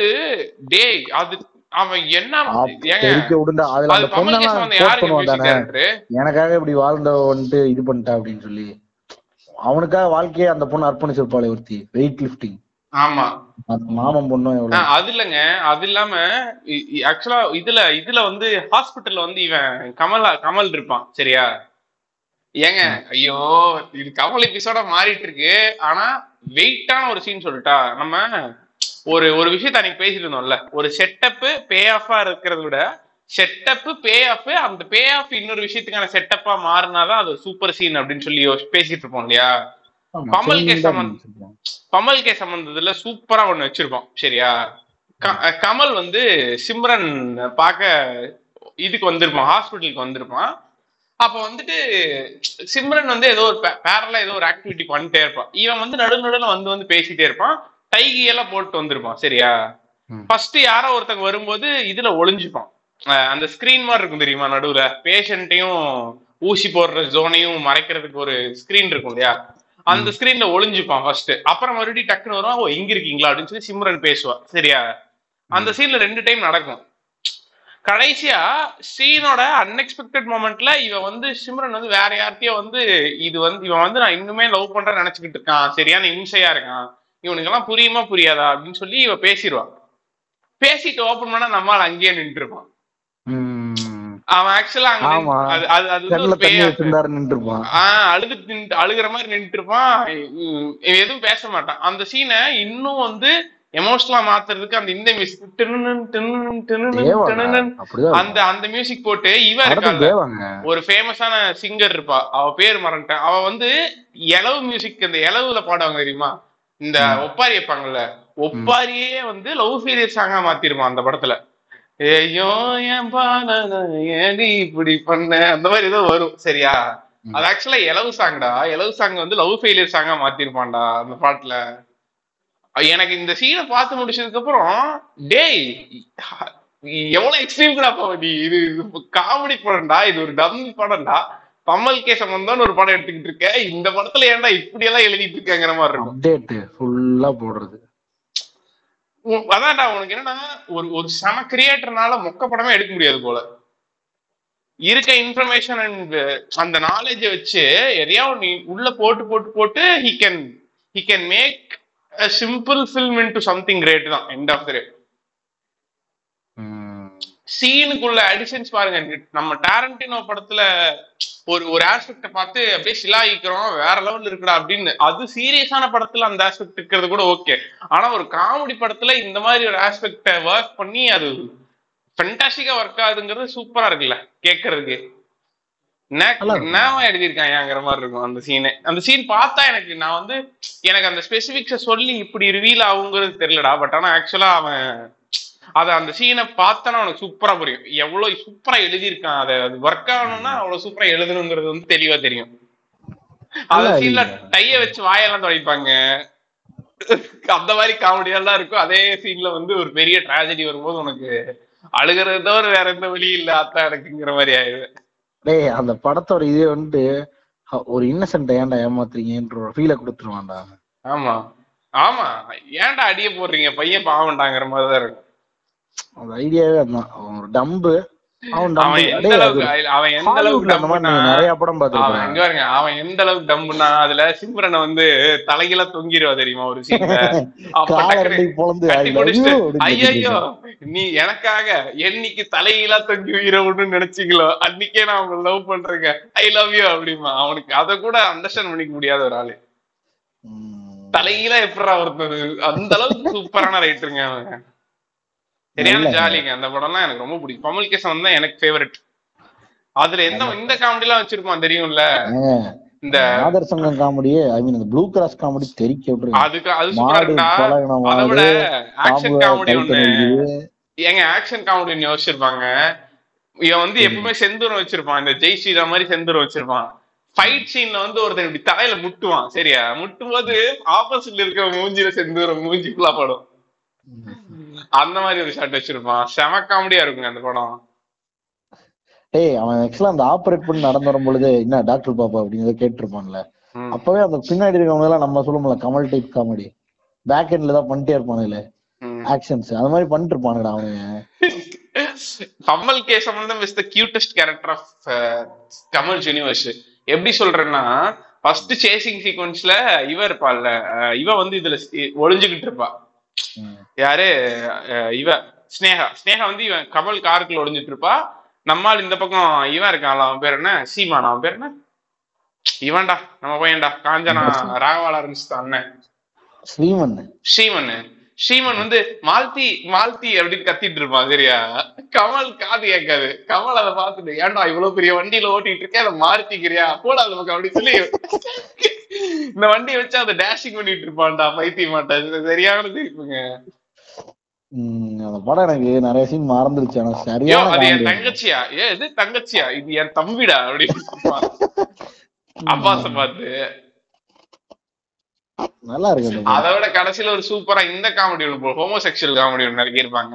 டேய் அது அவன் என்ன எனக்காக இப்படி வாழ்ந்தவ வந்துட்டு இது பண்ணிட்டா அப்படின்னு சொல்லி. அவனுக்காக வாழ்க்கையே அந்த பொண்ணு அர்ப்பணிச்சிருப்பாளே ஒருத்தி வெயிட் லிஃப்டிங் ஆமா மாமன் பொண்ணும் அது இல்லைங்க. அது இல்லாம ஆக்சுவலா இதுல இதுல வந்து ஹாஸ்பிட்டல்ல வந்து இவன் கமல் கமல் இருப்பான் சரியா? ஏங்க ஐயோ இது கமல் எபிசோட மாறிட்டு இருக்கு. ஆனா வெயிட்டான ஒரு சீன் சொல்லிட்டா நம்ம ஒரு ஒரு விஷயத்த அன்னைக்கு பேசிட்டு இருந்தோம்ல. ஒரு செட்டப் பே ஆஃபா இருக்கிறத விட செட்டப் பே ஆஃப் அந்த பே ஆஃப் இன்னொரு விஷயத்துக்கான செட்டப்பா மாறினாதான் அது சூப்பர் சீன் அப்படின்னு சொல்லி பேசிட்டு இருப்போம் இல்லையா? கமல் கே. நினைச்சிருப்பான். கமல் கே சம்பந்தத்துல சூப்பரா ஒண்ணு வச்சிருப்போம் சரியா? கமல் வந்து சிம்ரன் பார்க்க இதுக்கு வந்திருப்பான் ஹாஸ்பிட்டலுக்கு வந்திருப்பான். அப்ப வந்துட்டு சிம்ரன் வந்து ஏதோ ஒரு பேரலா ஏதோ ஒரு ஆக்டிவிட்டி பண்ணிட்டே இருப்பான். இவன் வந்து நடு நடுல வந்து வந்து பேசிட்டே இருப்பான். டைகி எல்லாம் போட்டு வந்திருப்பான் சரியா. ஃபர்ஸ்ட் யாரோ ஒருத்தங்க வரும்போது இதுல ஒளிஞ்சுப்பான். அந்த ஸ்கிரீன் மாதிரி இருக்கும் தெரியுமா நடுவுல? பேஷண்ட்டையும் ஊசி போடுற ஜோனையும் மறைக்கிறதுக்கு ஒரு ஸ்கிரீன் இருக்கும் இல்லையா? அந்த ஸ்கிரீன்ல ஒளிஞ்சுப்பான் ஃபர்ஸ்ட் அப்புறம் மறுபடியும் டக்குன்னு வருவான் ஓ இங்க இருக்கீங்களா? அப்படின்னு சொல்லி சிம்ரன் பேசுவா. சரியா? அந்த சீன்ல ரெண்டு டைம் நடக்கும். கடைசியா சீனோட அன்எக்ஸ்பெக்டட் மொமெண்ட்ல இவன் வந்து சிம்ரன் வந்து வேற யார்கிட்டயோ வந்து இது வந்து இவன் வந்து நான் இன்னுமே லவ் பண்றேன்னு நினைச்சுக்கிட்டு இருக்கான். சரியான இம்சையா இருக்கான். இவனுக்கெல்லாம் புரியுமா புரியாதா? அப்படின்னு சொல்லி இவ பேசிடுவான் பேசிட்டு ஓபன் பண்ணா நம்மால் அங்கேயே நின்று இருப்பான். அவன் ஆக்சுவலா அங்க அது நின்று அழுது நின்று- அழுகுற மாதிரி நின்றுட்டு இருப்பான் எதுவும் பேச மாட்டான். அந்த சீனை இன்னும் வந்து எமோஷனலா மாத்துறதுக்கு அந்த இந்த மியூசிக் அந்த அந்த மியூசிக் போட்டு இவ ஒரு ஃபேமஸான சிங்கர் இருப்பா. அவ பேர் மறந்துட்டேன். அவ வந்து எலவு மியூசிக் இந்த எலவுல பாடுவாங்க தெரியுமா? இந்த ஒப்பாரி வைப்பாங்கல்ல. ஒப்பாரியே வந்து லவ் ஃபீலியர் சாங்கா மாத்திருமா அந்த படத்துல. ஐயோ என் பாலன ஏடி இப்படி பண்ண? அந்த மாதிரி ஏதோ வரும் சரியா. அது ஆக்சுவலா எலவு சாங்டா எலவு சாங் வந்து லவ் ஃபெயிலியர் சாங்கா மாத்திருப்பான்டா அந்த பாட்டுல. எனக்கு இந்த சீனை பார்த்து முடிச்சதுக்கு அப்புறம் டேய் எவ்வளவு எக்ஸ்ட்ரீம்டா நீ? இது காமெடி படம்டா இது ஒரு டம் படம்டா. கமல் கே சம்பந்தம்னு ஒரு படம் எடுத்துக்கிட்டு இருக்க. இந்த படத்துல ஏன்டா இப்படி எல்லாம் எழுதிட்டு இருக்காங்கிற மாதிரி இருக்கும். ஃபுல்லா போடுறது. அதான்டா உனக்கு என்னன்னா ஒரு ஒரு சம கிரியேட்டர்னால மொக்க படமே எடுக்க முடியாது போல. இருக்க இன்ஃபர்மேஷன் அண்ட் அந்த நாலேஜ வச்சு எதையா நீ உள்ள போட்டு போட்டு போட்டு he can he can make simple film into something great தான் எண்ட் ஆஃப் த டே சீனுக்குள்ள அடிஷன்ஸ் பாருங்க. நம்ம டாரண்டினோ படத்துல ஒரு ஒரு ஆஸ்பெக்ட பார்த்து அப்படியே சிலாயிக்கிறோம் வேற லெவல் இருக்குடா அப்படின்னு. அது சீரியஸான படத்துல அந்த ஆஸ்பெக்ட் இருக்கிறது கூட ஓகே ஆனா ஒரு காமெடி படத்துல இந்த மாதிரி ஒரு ஆஸ்பெக்ட ஒர்க் பண்ணி அது ஃபென்டாஸ்டிக்கா ஒர்க் ஆகுதுங்கிறது சூப்பரா இருக்குல்ல கேட்கறதுக்கு. என்னவா எழுதியிருக்காங்கிற மாதிரி இருக்கும் அந்த சீனு அந்த சீன் பார்த்தா எனக்கு நான் வந்து எனக்கு அந்த ஸ்பெசிபிக்ஸ சொல்லி இப்படி ரிவீல் ஆகுங்கிறது தெரியலடா. பட் ஆனா ஆக்சுவலா அவன் அத அந்த சீனை பார்த்தனா அவனுக்கு சூப்பரா புரியும். எவ்வளவு சூப்பரா எழுதியிருக்கான் அதை. அது ஒர்க் ஆகணும்னா அவ்வளவு சூப்பரா எழுதணுங்கிறது வந்து தெளிவா தெரியும். அந்த சீன்ல. டைய வச்சு வாயெல்லாம் துடைப்பாங்க. அந்த மாதிரி காமெடியெல்லாம் இருக்கும். அதே சீன்ல வந்து ஒரு பெரிய டிராஜடி வரும்போது உனக்கு அழுகிறது தவிர வேற எந்த வழி இல்ல அத்தா எனக்குங்கிற மாதிரி ஆயிடுது. டேய் அந்த படத்தோட இதே வந்துட்டு ஹ- ஒரு இன்னசென்ட் ஏன்டா ஏமாத்துறீங்கன்ற ஒரு ஃபீலை கொடுத்துருவான்டா. ஆமா. ஆமா. ஏன்டா அடிய போடுறீங்க? பையன் பாவண்டாங்கிற மாதிரிதான் இருக்கும் அந்த ஐடியாவே அதான். அவன் ஒரு டம்பு அவன். எந்த அளவுக்கு டம்புனா நான் நிறைய படம் அவன் பார்த்திருக்கேன் எங்க பாருங்க அவன் எந்த அளவுக்கு டம்புனா அதுல சிம்ரனை வந்து தலைகீழ தொங்கிடுவா தெரியுமா ஒரு அப்படின்னு ஐயோ நீ எனக்காக என்னைக்கு தலைகீழா தொங்கி உயிரவுன்னு நினைச்சீங்களோ அன்னைக்கே நான் உங்களை லவ் பண்றேங்க. ஐ லவ் யூ அப்படிமா அவனுக்கு அத கூட அண்டர்ஸ்டாண்ட் பண்ணிக்க முடியாத ஒரு ஆளு. தலைகீழா எப்படா ஒருத்தது அந்த அளவுக்கு சூப்பரான ரைட்டருங்க அவன். சரியான. ஜாலிங்க. அந்த படம்லாம் எனக்கு ரொம்ப பிடிக்கும். கமல்கேசன் தான் எனக்கு ஃபேவரட் அதுல எந்த இந்த காமெடி எல்லாம் வச்சிருப்பான் தெரியும்ல? இந்த ஆதர் சங்கம் காமெடி ஐ மீன் இந்த ப்ளூ கிராஸ் காமெடி தெரிக்க விட்டுருங்க. அதுக்கு அது சூப்பரா பழகின அதை விட ஆக்ஷன் காமெடி ஒண்ணு. ஏங்க ஆக்ஷன் காமெடி யோசிச்சிருப்பாங்க. இவன் வந்து எப்பவுமே செந்தூரம் வச்சிருப்பான். இந்த ஜெய் ஸ்ரீராம் மாதிரி செந்தூரம் வச்சிருப்பான். ஃபைட் சீன்ல வந்து ஒருத்தன் இப்படி தலையில முட்டுவான். சரியா? முட்டும் போது ஆப்போசிட்ல இருக்க மூஞ்சில செந்தூரம் மூஞ்சி ஃபுல்லா படும். அந்த மாதிரி ஒரு ஷாட் வச்சிருப்பான் செம காமெடியா இருக்குங்க அந்த படம். டேய் அவன் ஆக்சுவலா அந்த ஆபரேட் பண்ணி நடந்து வரும் பொழுது என்ன டாக்டர் பாப்பா அப்படின்னு கேட்டிருப்பான்ல. அப்பவே அந்த பின்னாடி இருக்கவங்க எல்லாம் நம்ம சொல்லுவோம்ல கமல் டைப் காமெடி பேக் எண்ட்ல தான் பண்ணிட்டே இருப்பானுல. ஆக்ஷன்ஸ் அது மாதிரி பண்ணிட்டு இருப்பானுடா அவனுங்க Kamal K Sambandam is the cutest character of Kamal universe எப்படி சொல்றேன்னா ஃபர்ஸ்ட் சேசிங் சீக்வன்ஸ்ல இவ இருப்பாள்ல இவ வந்து இதுல ஒளிஞ்சுகிட்டு இருப்பா. யாரு? இவ. ஸ்னேகா. ஸ்னேகா வந்து இவன் கமல் காருக்குள்ள ஒளிஞ்சிட்டு இருப்பா நம்மால் இந்த பக்கம் இவன் இருக்கான்ல அவன் பேர் என்ன? சீமான் அவன் பேர் என்ன? இவன்டா நம்ம பையன்டா. காஞ்சனா ராகவாலா இருந்துச்சு அண்ணன். ஸ்ரீமன் ஸ்ரீமன் ஸ்ரீமன் வந்து மால்தி மால்தி அப்படின்னு கத்திட்டு இருப்பான் சரியா? கமல் காது கேட்காது. கமல் அதை பார்த்துட்டு ஏன்டா இவ்வளவு பெரிய வண்டியில ஓட்டிட்டு இருக்கேன் அதை மாறுத்திக்கிறியா போடா அந்த பக்கம் அப்படி சொல்லி இந்த வண்டியை வச்சு அதை டேஷிங் பண்ணிட்டு இருப்பான்டா பைத்திய மாட்டேன் சரியான சிரிப்புங்க அந்த படம் எனக்கு நிறைய சீன் மறந்துருச்சு. ஆனா ஐயோ சரியான அது என். தங்கச்சியா? ஏ இது தங்கச்சியா? இது என் தம்பிடா? அப்படின்னு. அப்பாஸ பார்த்து நல்லா இருக்கு விட கடைசியில ஒரு சூப்பரா இந்த காமெடி ஒன்று ஹோமோசெக்சுவல் காமெடி ஒன்று இறக்கியிருப்பாங்க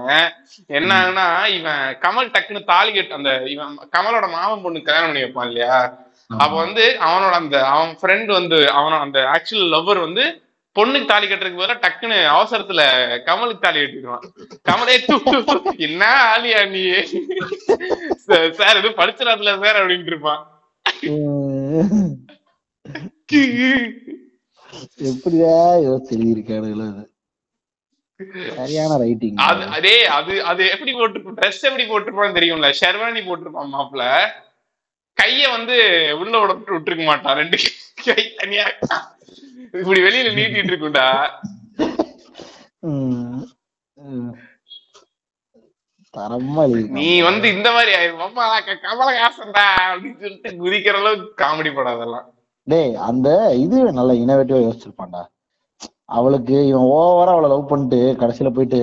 என்ன ஆகுனா இவன் கமல் டக்குன்னு தாலி கட்டு அந்த இவன் கமலோட மாமன் பொண்ணு கல்யாணம் பண்ணி வைப்பான் இல்லையா? அப்ப வந்து அவனோட அந்த அவன் ஃப்ரெண்ட் வந்து அவனோட அந்த ஆக்சுவல் லவ்வர் வந்து பொண்ணுக்கு தாலி கட்டுறதுக்கு பதிலா டக்குன்னு அவசரத்துல கமலுக்கு தாலி கட்டிடுவான். கமலே என்ன ஆலியா நீ? சார் இது படிச்சிடாதுல சார் அப்படின்ட்டு இருப்பான். எப்படியா யோசிச்சு எழுதியிருக்கானுங்களோ அது. சரியான ரைட்டிங் அது அதே அது அது எப்படி போட்டு ட்ரெஸ் எப்படி போட்டிருப்பான்னு தெரியும்ல. ஷெர்வானி போட்டிருப்பான் மாப்பிள. கைய வந்து உள்ள விட்டு விட்டுருக்க மாட்டான். ரெண்டு கை தனியா. இப்படி வெளியில நீட்டிட்டு இருக்கும்டா. தரமா நீ வந்து இந்த மாதிரி ஆயிரும் கமலஹாசன்டா அப்படின்னு சொல்லிட்டு குதிக்கிற அளவுக்கு காமெடி படம் அதெல்லாம். டேய் அந்த இது நல்ல இனோவேட்டிவா யோசிச்சிருப்பான்டா. அவளுக்கு இவன் ஓவரா அவளை லவ் பண்ணிட்டு கடைசியில போயிட்டு.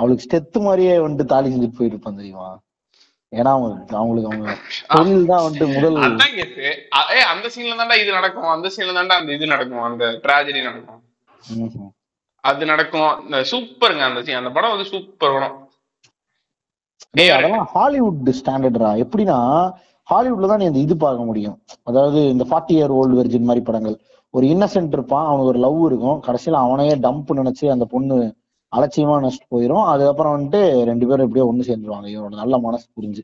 அவளுக்கு ஸ்டெத்து மாதிரியே வந்துட்டு தாலி செஞ்சுட்டு போயிருப்பான் தெரியுமா? ஏன்னா அவங்க அவங்களுக்கு அவங்க தொழில் தான் வந்துட்டு முதல் ஏ அந்த சீன்ல தான்டா இது நடக்கும். அந்த சீன்ல தான்டா அந்த இது நடக்கும். அந்த ட்ராஜடி நடக்கும். அது நடக்கும். இந்த சூப்பருங்க அந்த சீன் அந்த படம் வந்து சூப்பர் படம். அதெல்லாம் ஹாலிவுட் ஸ்டாண்டர்டா எப்படின்னா ஹாலிவுட்ல தான் நீ அந்த இது பார்க்க முடியும். அதாவது இந்த ஃபார்ட்டி இயர் ஓல்டு வெர்ஜின் மாதிரி படங்கள். ஒரு இன்னசென்ட் இருப்பான் அவனுக்கு ஒரு லவ் இருக்கும். கடைசியில அவனையே டம்ப் நினைச்சு அந்த பொண்ணு அலட்சியமா நினைச்சிட்டு போயிரும். அதுக்கப்புறம் வந்துட்டு ரெண்டு பேரும் எப்படியோ ஒண்ணு சேர்ந்துருவாங்க. இவனோட நல்ல மனசு புரிஞ்சு.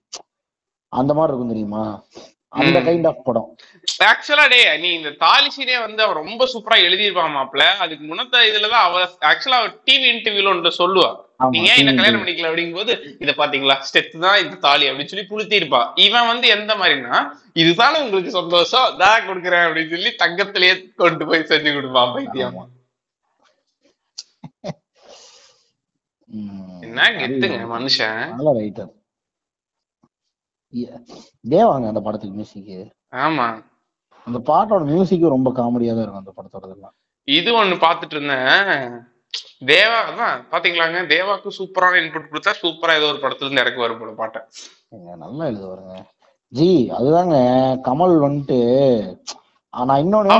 அந்த மாதிரி இருக்கும் தெரியுமா? அந்த. கைண்ட் ஆஃப் படம். ஆக்சுவலா டே நீ இந்த தாலி சீனே வந்து அவன் ரொம்ப சூப்பரா எழுதியிருப்பான் மாப்ள அதுக்கு முன்னத்த இதுலதான் அவ ஆக்சுவலா அவ டிவி இன்டர்வியூல ஒன்று சொல்லுவா. நீங்க ஏன் என்ன கல்யாணம் பண்ணிக்கல அப்படிங்கும் போது இத பாத்தீங்களா? ஸ்டெத் தான் இந்த தாலி அப்படின்னு சொல்லி புளுத்தி இருப்பா இவன் வந்து எந்த மாதிரினா இதுதானே உங்களுக்கு சந்தோஷம் தான் கொடுக்குறேன் அப்படின்னு சொல்லி தங்கத்திலேயே கொண்டு போய் செஞ்சு கொடுப்பான் பைத்தியம். என்ன கெத்துங்க மனுஷன். நல்ல ரைட்டர் தேவாங்க அந்த படத்துக்கு மியூசிக் ஆமா. அந்த பாட்டோட மியூசிக்கும் ரொம்ப காமெடியா தான் இருக்கும் அந்த படத்தோடதெல்லாம். இது ஒண்ணு பாத்துட்டு இருந்தேன். தேவா அதான் பாத்தீங்களாங்க தேவாக்கு சூப்பரான இன்புட் கொடுத்தா சூப்பரா ஏதோ ஒரு படத்துல இருந்து இறக்கு வரும் போல பாட்டை நல்லா எழுதுவாருங்க ஜி அதுதாங்க கமல் வந்துட்டு ஆ, நான் இன்னொன்னு?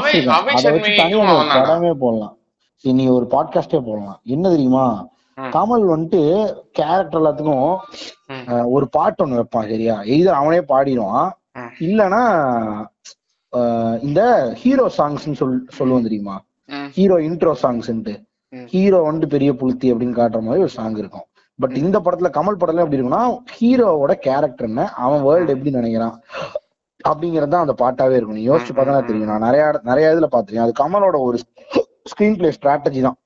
படமே போடலாம் நீ ஒரு பாட்காஸ்டே போடலாம் என்ன தெரியுமா. கமல் வந்துட்டு கேரக்டர் எல்லாத்துக்கும் ஒரு பாட்டு ஒண்ணு வைப்பான் சரியா எய்தர் அவனே பாடிடுவான். இல்லனா இந்த ஹீரோ சாங்ஸ் சொல் சொல்லுவோம் தெரியுமா. Hero intro சாங்ஸ்ன்ட்டு. ஹீரோ வந்துட்டு பெரிய புளுத்தி அப்படின்னு காட்டுற மாதிரி ஒரு சாங் இருக்கும். பட் இந்த படத்துல கமல் படத்துல எப்படி இருக்குன்னா ஹீரோவோட கேரக்டர் என்ன அவன் வேர்ல்டு எப்படி நினைக்கிறான் அப்படிங்கறது தான் அந்த பாட்டாவே இருக்கும். நீ யோசிச்சு பார்த்தா தெரியும். நான் நிறைய நிறைய இதுல பாத்திருக்கேன் அது கமலோட ஒரு ஸ்கிரீன் பிளே ஸ்ட்ராட்டஜி தான்.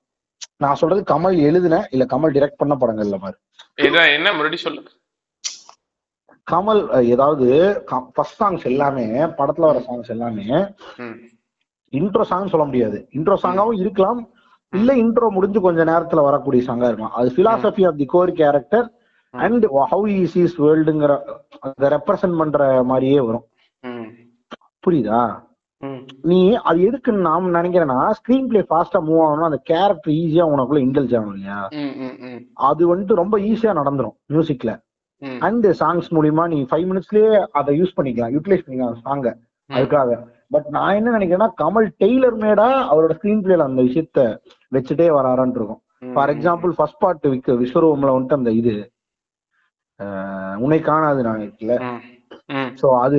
நான் சொல்றது கமல் எழுதின இல்ல கமல் டிரெக்ட் பண்ண படங்கள்ல பாரு. என்ன மறுபடியும் சொல்லு. கமல் ஏதாவது ஃபர்ஸ்ட் சாங்ஸ் எல்லாமே படத்துல வர சாங்ஸ் எல்லாமே ம். இன்ட்ரோ சாங் சொல்ல முடியாது. இன்ட்ரோ சாங்காவும் இருக்கலாம். இல்ல இன்ட்ரோ முடிஞ்சு கொஞ்ச நேரத்துல வரக்கூடிய சாங்கா இருக்கலாம். அது philosophy of the core character and how is is வேர்ல்டுங்கிற அதை ரெப்ரசன்ட் பண்ற மாதிரியே வரும். புரியுதா? நீ அது எதுக்கு நான் நினைக்கிறேன்னா ஸ்கிரீன் பிளே ஃபாஸ்டா மூவ் ஆகணும் அந்த கேரக்டர் ஈஸியா உனக்குள்ள இன்டெலிஜ் ஆகணும் இல்லையா? அது வந்துட்டு ரொம்ப ஈஸியா நடந்துரும் மியூசிக்ல அண்ட் சாங்ஸ் மூலியமா நீ ஃபைவ் மினிட்ஸ்லயே அதை யூஸ் பண்ணிக்கலாம் யூட்டிலைஸ் பண்ணிக்கலாம் சாங்க அதுக்காக. பட் நான் என்ன நினைக்கிறேன்னா கமல் டெய்லர் மேடா அவரோட ஸ்கிரீன் பிளேல அந்த விஷயத்த வச்சுட்டே வராரான்னு இருக்கும். ஃபார் எக்ஸாம்பிள் ஃபர்ஸ்ட் பார்ட் விக் விஸ்வரூபம்ல வந்துட்டு அந்த இது உன்னை காணாது நான் இருக்குல்ல. சோ அது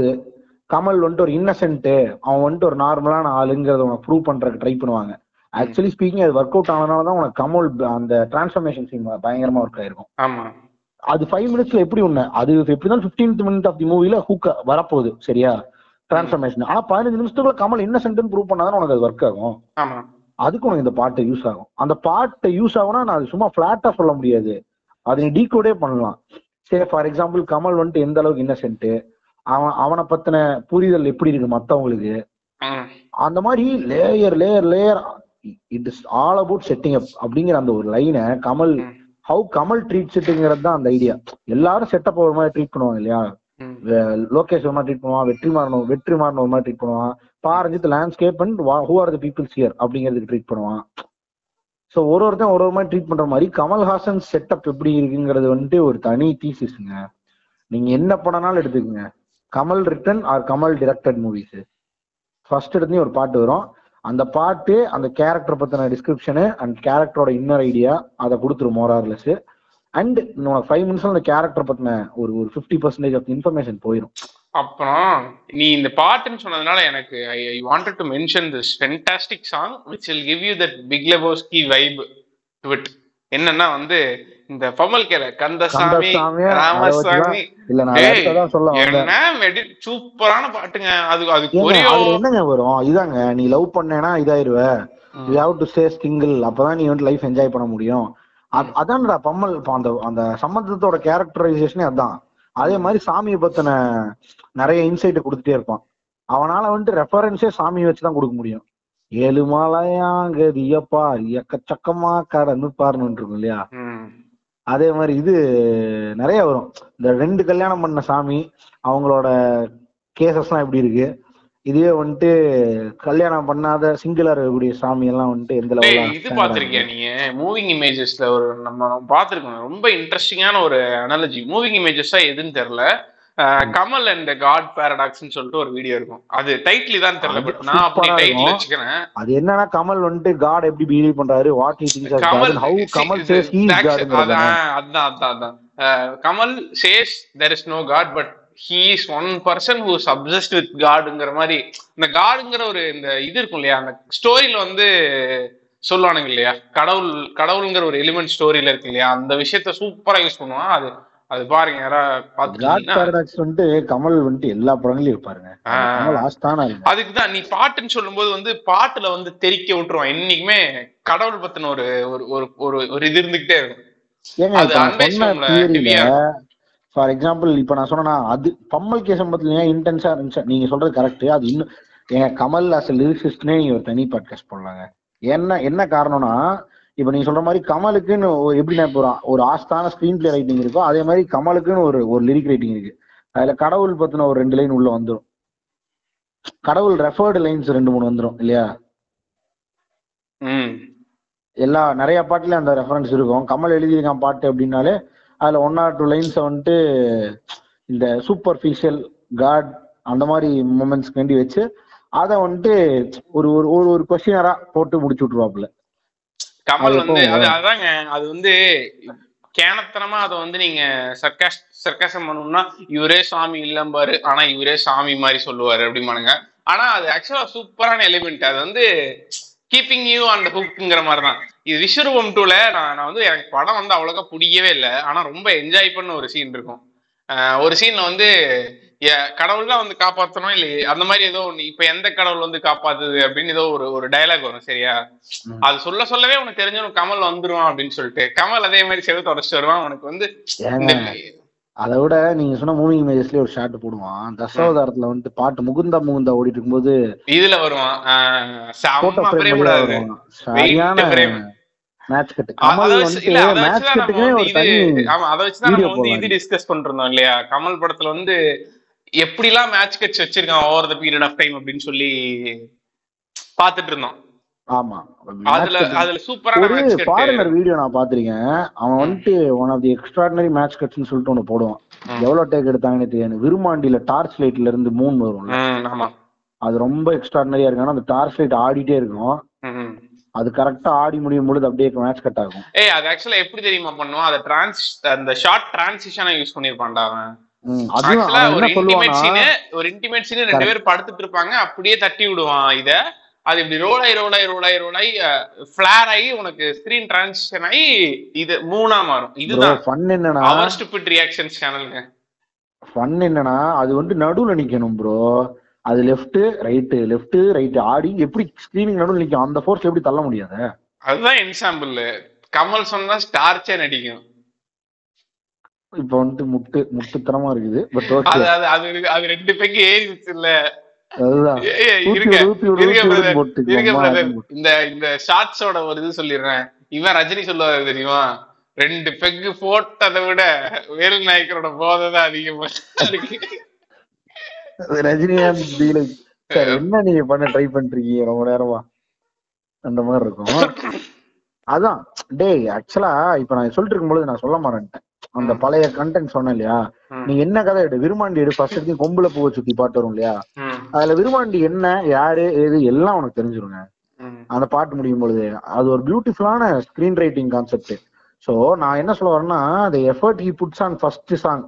கமல் வந்துட்டு ஒரு இன்னசென்ட் அவன் வந்துட்டு ஒரு நார்மலான ஆளுங்கிறத உனக்கு ப்ரூவ் பண்றதுக்கு ட்ரை பண்ணுவாங்க. ஆக்சுவலி ஸ்பீக்கிங் அது ஒர்க் அவுட் ஆனதுனால தான் உனக்கு கமல் அந்த டிரான்ஸ்ஃபர்மேஷன் சீன் பயங்கரமா ஒர்க் ஆயிருக்கும். ஆமா. அது ஃபைவ் மினிட்ஸ்ல எப்படி ஒண்ணு அது எப்படிதான் பிப்டீன்த் மினிட் ஆஃப் தி மூவில ஹூக்க வரப்போகுது சரியா? டிரான்ஸ்ஃபர்மேஷன் ஆனா பதினஞ்சு நிமிஷத்துக்குள்ள கமல் இன்னசென்ட் ப்ரூவ் பண்ணாதான் உனக்கு அது ஒர்க் ஆகும். அதுக்கு உனக்கு இந்த பாட்டு யூஸ் ஆகும். அந்த பாட்டு யூஸ் ஆகும்னா நான் அது சும்மா பிளாட்டா சொல்ல முடியாது. அதை நீ டீகோடே பண்ணலாம். சரி ஃபார் எக்ஸாம்பிள் கமல் வந்துட்டு எந்த அளவுக்கு இன்னசென்ட் அவன் அவனை பத்தின புரிதல் எப்படி இருக்கு மத்தவங்களுக்கு? அந்த மாதிரி layer layer layer it is all about setting up அப்படிங்கிற அந்த ஒரு லைனை கமல். ஹவு கமல் ட்ரீட் செட்டுங்கிறது தான் அந்த ஐடியா எல்லாரும் செட்டப் ஒரு மாதிரி ட்ரீட் பண்ணுவாங்க இல்லையா? லோகேஷ் ஒரு மாதிரி ட்ரீட் பண்ணுவான் வெற்றி மாறணும் வெற்றி மாறணும் ஒரு மாதிரி ட்ரீட் பண்ணுவான். Pa Ranjith landscape and who are the peoples here அப்படிங்கிறதுக்கு ட்ரீட் பண்ணுவான். ஸோ ஒரு ஒருத்தன் ஒரு ஒரு மாதிரி ட்ரீட் பண்ற மாதிரி கமல்ஹாசன் செட்டப் எப்படி இருக்குங்கிறது வந்துட்டு ஒரு தனி தீசிஸ்ங்க நீங்க என்ன படம்னாலும் எடுத்துக்கோங்க. Kamal written or Kamal directed movies first எடுத்து ஒரு பாட்டு வரும். அந்த பாட்டு அந்த கேரக்டர் பத்தின டிஸ்கிரிப்ஷனு அண்ட் கேரக்டரோட இன்னர் ஐடியா அதை கொடுத்துரும் மோரார்லெஸ் அண்ட் உனக்கு ஃபைவ் மினிட்ஸ்ல அந்த கேரக்டர் பத்தின ஒரு ஒரு ஃபிஃப்டி பர்சன்டேஜ் ஆஃப் இன்ஃபர்மேஷன் போயிடும் அப்புறம் நீ இந்த பாட்டுன்னு சொன்னதுனால எனக்கு I I wanted to mention this fantastic song which will give you that big Lebowski vibe to it என்னன்னா வந்து இந்த பமல் கேல கந்தசாமி ராமசாமி. என்ன சூப்பரான பாட்டுங்க. அது அது என்னங்க வரும்? இதாங்க நீ லவ் பண்ணேனா இதாயிருவ? You have to stay single அப்பதான் நீ வந்து லைஃப் என்ஜாய் பண்ண முடியும். அத்- அதான்டா பம்மல் அந்த அந்த சம்பந்தத்தோட கேரக்டரைசேஷனே அதான். அதே மாதிரி சாமியை பத்தின நிறைய இன்சைட் கொடுத்துட்டே இருப்பான். அவனால வந்துட்டு ரெஃபரன்ஸே சாமியை வச்சுதான் கொடுக்க முடியும். ஏழு மாலையாங்கதியப்பா எக்கச்சக்கமா கடந்து பாருன்னு இருக்கும் இல்லையா. அதே மாதிரி இது நிறைய வரும். இந்த ரெண்டு கல்யாணம் பண்ண சாமி அவங்களோட கேசஸ்லாம் எப்படி இருக்கு? இதுவே வந்துட்டு கல்யாணம் பண்ணாத சிங்கிளா இருக்கக்கூடிய சாமி எல்லாம் வந்துட்டு எந்த லெவல்ல இது பாத்திருக்கியா நீங்க? மூவிங் இமேஜஸ்ல ஒரு நம்ம பாத்திருக்கோம். ரொம்ப இன்ட்ரெஸ்டிங்கான ஒரு அனாலஜி மூவிங் இமேஜஸா எதுன்னு தெரியல. கமல் அண்ட் காட் பாரடாக்ஸ்னு சொல்லிட்டு ஒரு வீடியோ இருக்கும். அது டைட்டில் தான் தெரியல பட் நான் அப்படி டைட்டில். வச்சுக்கிறேன். அது என்னன்னா கமல் வந்துட்டு காட் எப்படி பிஹேவ் பண்றாரு what he thinks as God how Kamal says he is God அதான் அதான் அதான். Kamal says there is no God but he is one person who obsessed with காடுங்கிற மாதிரி இந்த காடுங்கிற ஒரு இந்த இது இருக்கும் இல்லையா அந்த ஸ்டோரியில வந்து சொல்லுவானுங்க இல்லையா கடவுள் கடவுளுங்கிற ஒரு எலிமெண்ட் ஸ்டோரியில இருக்கு இல்லையா அந்த விஷயத்த சூப்பரா யூஸ் பண்ணுவான். அது அது பாருங்க யாரா வந்துட்டு கமல் வந்துட்டு எல்லா படங்களையும் இருப்பாருங்க. அதுக்குதான் நீ பாட்டுன்னு சொல்லும்போது வந்து பாட்டுல வந்து தெறிக்க விட்டுருவான். என்னைக்குமே கடவுள் பத்தின ஒரு ஒரு ஒரு ஒரு ஒரு இது இருந்துகிட்டே இருக்கும். ஃபார் எக்ஸாம்பிள் இப்ப நான் சொன்னா அது பம்மல் கே சம்பத்துல ஏன் இன்டென்ஸா இருந்துச்சு. நீங்க சொல்றது கரெக்ட் அது இன்னும் ஏங்க கமல் அஸ் லிரிக்ஸிஸ்ட்னே நீங்க ஒரு தனி பாட்காஸ்ட் போடலாங்க. என்ன என்ன காரணம்னா இப்ப நீங்க சொல்ற மாதிரி கமலுக்குன்னு ஒரு- எப்படி நான் இப்போ ஒரு ஆஸ்தான ஸ்கிரீன் பிளே ரைட்டிங் இருக்கோ அதே மாதிரி கமலுக்குன்னு ஒரு ஒரு லிரிக் ரைட்டிங் இருக்கு. அதுல கடவுள் பத்தின ஒரு ரெண்டு லைன் உள்ள வந்துரும். கடவுள் ரெஃபர்டு லைன்ஸ் ரெண்டு மூணு வந்துரும் இல்லையா? ம். எல்லா நிறைய பாட்டுல அந்த ரெஃபரன்ஸ் இருக்கும். கமல் எழுதியிருக்கான் பாட்டு அப்படின்னாலே அதுல ஒன் ஆர் டூ லைன்ஸ் வந்துட்டு இந்த சூப்பர்ஃபிஷியல் காட் அந்த மாதிரி மூமெண்ட்ஸ்க்கு வேண்டி வச்சு அதை வந்துட்டு ஒரு ஒரு ஒரு ஒரு கொஸ்டினரா போட்டு முடிச்சு விட்டுருவாப்புல. கமல் வந்து அது அதாங்க அது வந்து கேனத்தனமா அதை வந்து நீங்க சர்க்காஸ் சர்க்காசம் பண்ணணும்னா இவரே சாமி இல்லம்பாரு ஆனா இவரே சாமி மாதிரி சொல்லுவாரு அப்படிமானுங்க ஆனா அது ஆக்சுவலா சூப்பரான எலிமெண்ட் அது வந்து கீப்பிங் யூ அந்த ஹுக்குங்கிற மாதிரி தான் இது விஸ்வரூபம் டூல நான் நான் வந்து எனக்கு படம் வந்து அவ்வளோக்கா பிடிக்கவே இல்லை. ஆனா ரொம்ப என்ஜாய் பண்ண ஒரு சீன் இருக்கும். ஒரு சீன்ல வந்து கடவுள் தான் வந்து காப்பாத்தணும் இல்லை அந்த மாதிரி ஏதோ ஒண்ணு இப்ப எந்த கடவுள் வந்து காப்பாத்துது அப்படின்னு ஏதோ ஒரு ஒரு டயலாக் வரும் சரியா. அது சொல்ல சொல்லவே உனக்கு தெரிஞ்சவனுக்கு கமல் வந்துருவான் அப்படின்னு சொல்லிட்டு கமல் அதே மாதிரி செவத்து உடச்சிட்டு வருவான். உனக்கு வந்து அதை விட நீங்க சொன்ன மூவிங் இமேஜஸ்லயே ஒரு ஷாட் போடுவான். தசாவதாரத்துல வந்துட்டு பாட்டு முகுந்தா முகுந்தா ஓடிட்டு இருக்கும்போது இதுல வருவான். சரியான. மேட்ச் கட் அ- கமல் வச்சு மேட்ச் வந்து ஒரு தனி ஆமா அத வீடியோ நம்ம வந்து இது டிஸ்கஸ் பண்ணிருந்தோம் இல்லையா? கமல் படத்துல வந்து எப்படிலாம் மேட்ச் கட்ஸ் வச்சிருக்கான் over the period of time அப்படின்னு சொல்லி பாத்துட்டு இருந்தோம். ஆமா. அதுல அதுல சூப்பரான ஃபாரினர் வீடியோ நான் பாத்திருக்கேன் அவன். வந்துட்டு one of the extraordinary match கட்ஸ்னு சொல்லிட்டு ஒண்ணு போடுவான். எவ்வளவு டேக் எடுத்தாங்கன்னு தெரியாது. விருமாண்டியில டார்ச் லைட்ல இருந்து மூணு வரும்ல. ஆமா. அது ரொம்ப எக்ஸ்ட்ராடினரியா இருக்கு ஆனா அந்த டார்ச் லைட் ஆடிட்டே இருக்கும். அது கரெக்டா ஆடி முடியும் பொழுது அப்படியே மேட்ச் கட் ஆகும். ஏய் அது ஆக்சுவலா எப்படி தெரியுமா பண்ணுவான்? அதை டிரான்ஸ் அந்த ஷார்ட் டிரான்சிஷனா யூஸ் பண்ணிருப்பான்டா அவன். ஒரு என்ன இன்டிமேட் சொல்லுவானா சீன் ஒரு இன்டிமேட் சீன் ரெண்டு பேர் படுத்துட்டு இருப்பாங்க. அப்படியே தட்டி விடுவான் இத. அது இப்படி ரோல் ஆகி ரோல் ஆகி ரோல் ஆகி ரோல் ஆகி ஃபிளார் ஆகி உனக்கு ஸ்கிரீன் டிரான்சிஷன் ஆகி இது மூணா மாறும். இதுதான். ஃபன் என்னன்னா அவர் ஸ்டூபிட் ரியாக்ஷன்ஸ் சேனலுங்க ஃபன் என்னன்னா அது வந்து நடுவுல நிக்கணும் ப்ரோ அது லெஃப்ட் ரைட்டு லெஃப்ட் ரைட் ஆடி எப்படி ஸ்கிரீனிங் நடுவுல நிக்கும்? அந்த ஃபோர்ஸ்ல எப்படி தள்ள முடியாது? அதுதான் எக்ஸாம்பிள் கமல் சொன்னா ஸ்டார்ச்சே நடிக்கும் இப்ப வந்துட்டு முட்டு முட்டுத்தனமா இருக்குது பட் அது அது அது ரெண்டு பேருக்கு ஏறிடுச்சு இல்ல. இந்த இந்த ஷார்ட்ஸோட ஒரு இது சொல்லிடுறேன். இவன் ரஜினி சொல்லுவாரு தெரியுமா? ரெண்டு பெக்கு போட்டதை விட வேலு நாயக்கரோட போதை தான் அதிகமா ரஜினிகாந்த் டீல சார் என்ன நீங்க பண்ண ட்ரை பண்றீங்க ரொம்ப நேரமா. அந்த மாதிரி இருக்கும். அதான். டேய் ஆக்சுவலா இப்ப நான் சொல்லிட்டு இருக்கும்போது நான் சொல்ல மாட்டேன் அந்த. பழைய கண்டென்ட் சொன்னேன் இல்லையா. நீ என்ன கதை எடு? விருமாண்டி எடு ஃபர்ஸ்ட் எடுத்து கொம்புல பூவை சுத்தி பாட்டு வரும் இல்லையா? அதுல விருமாண்டி என்ன யாரு ஏது எல்லாம் உனக்கு தெரிஞ்சிருங்க. அந்த பாட்டு முடியும் பொழுது அது ஒரு பியூட்டிஃபுல்லான ஸ்கிரீன் ரைட்டிங் கான்செப்ட் சோ நான் என்ன சொல்ல வரேன்னா அந்த effort he puts on first song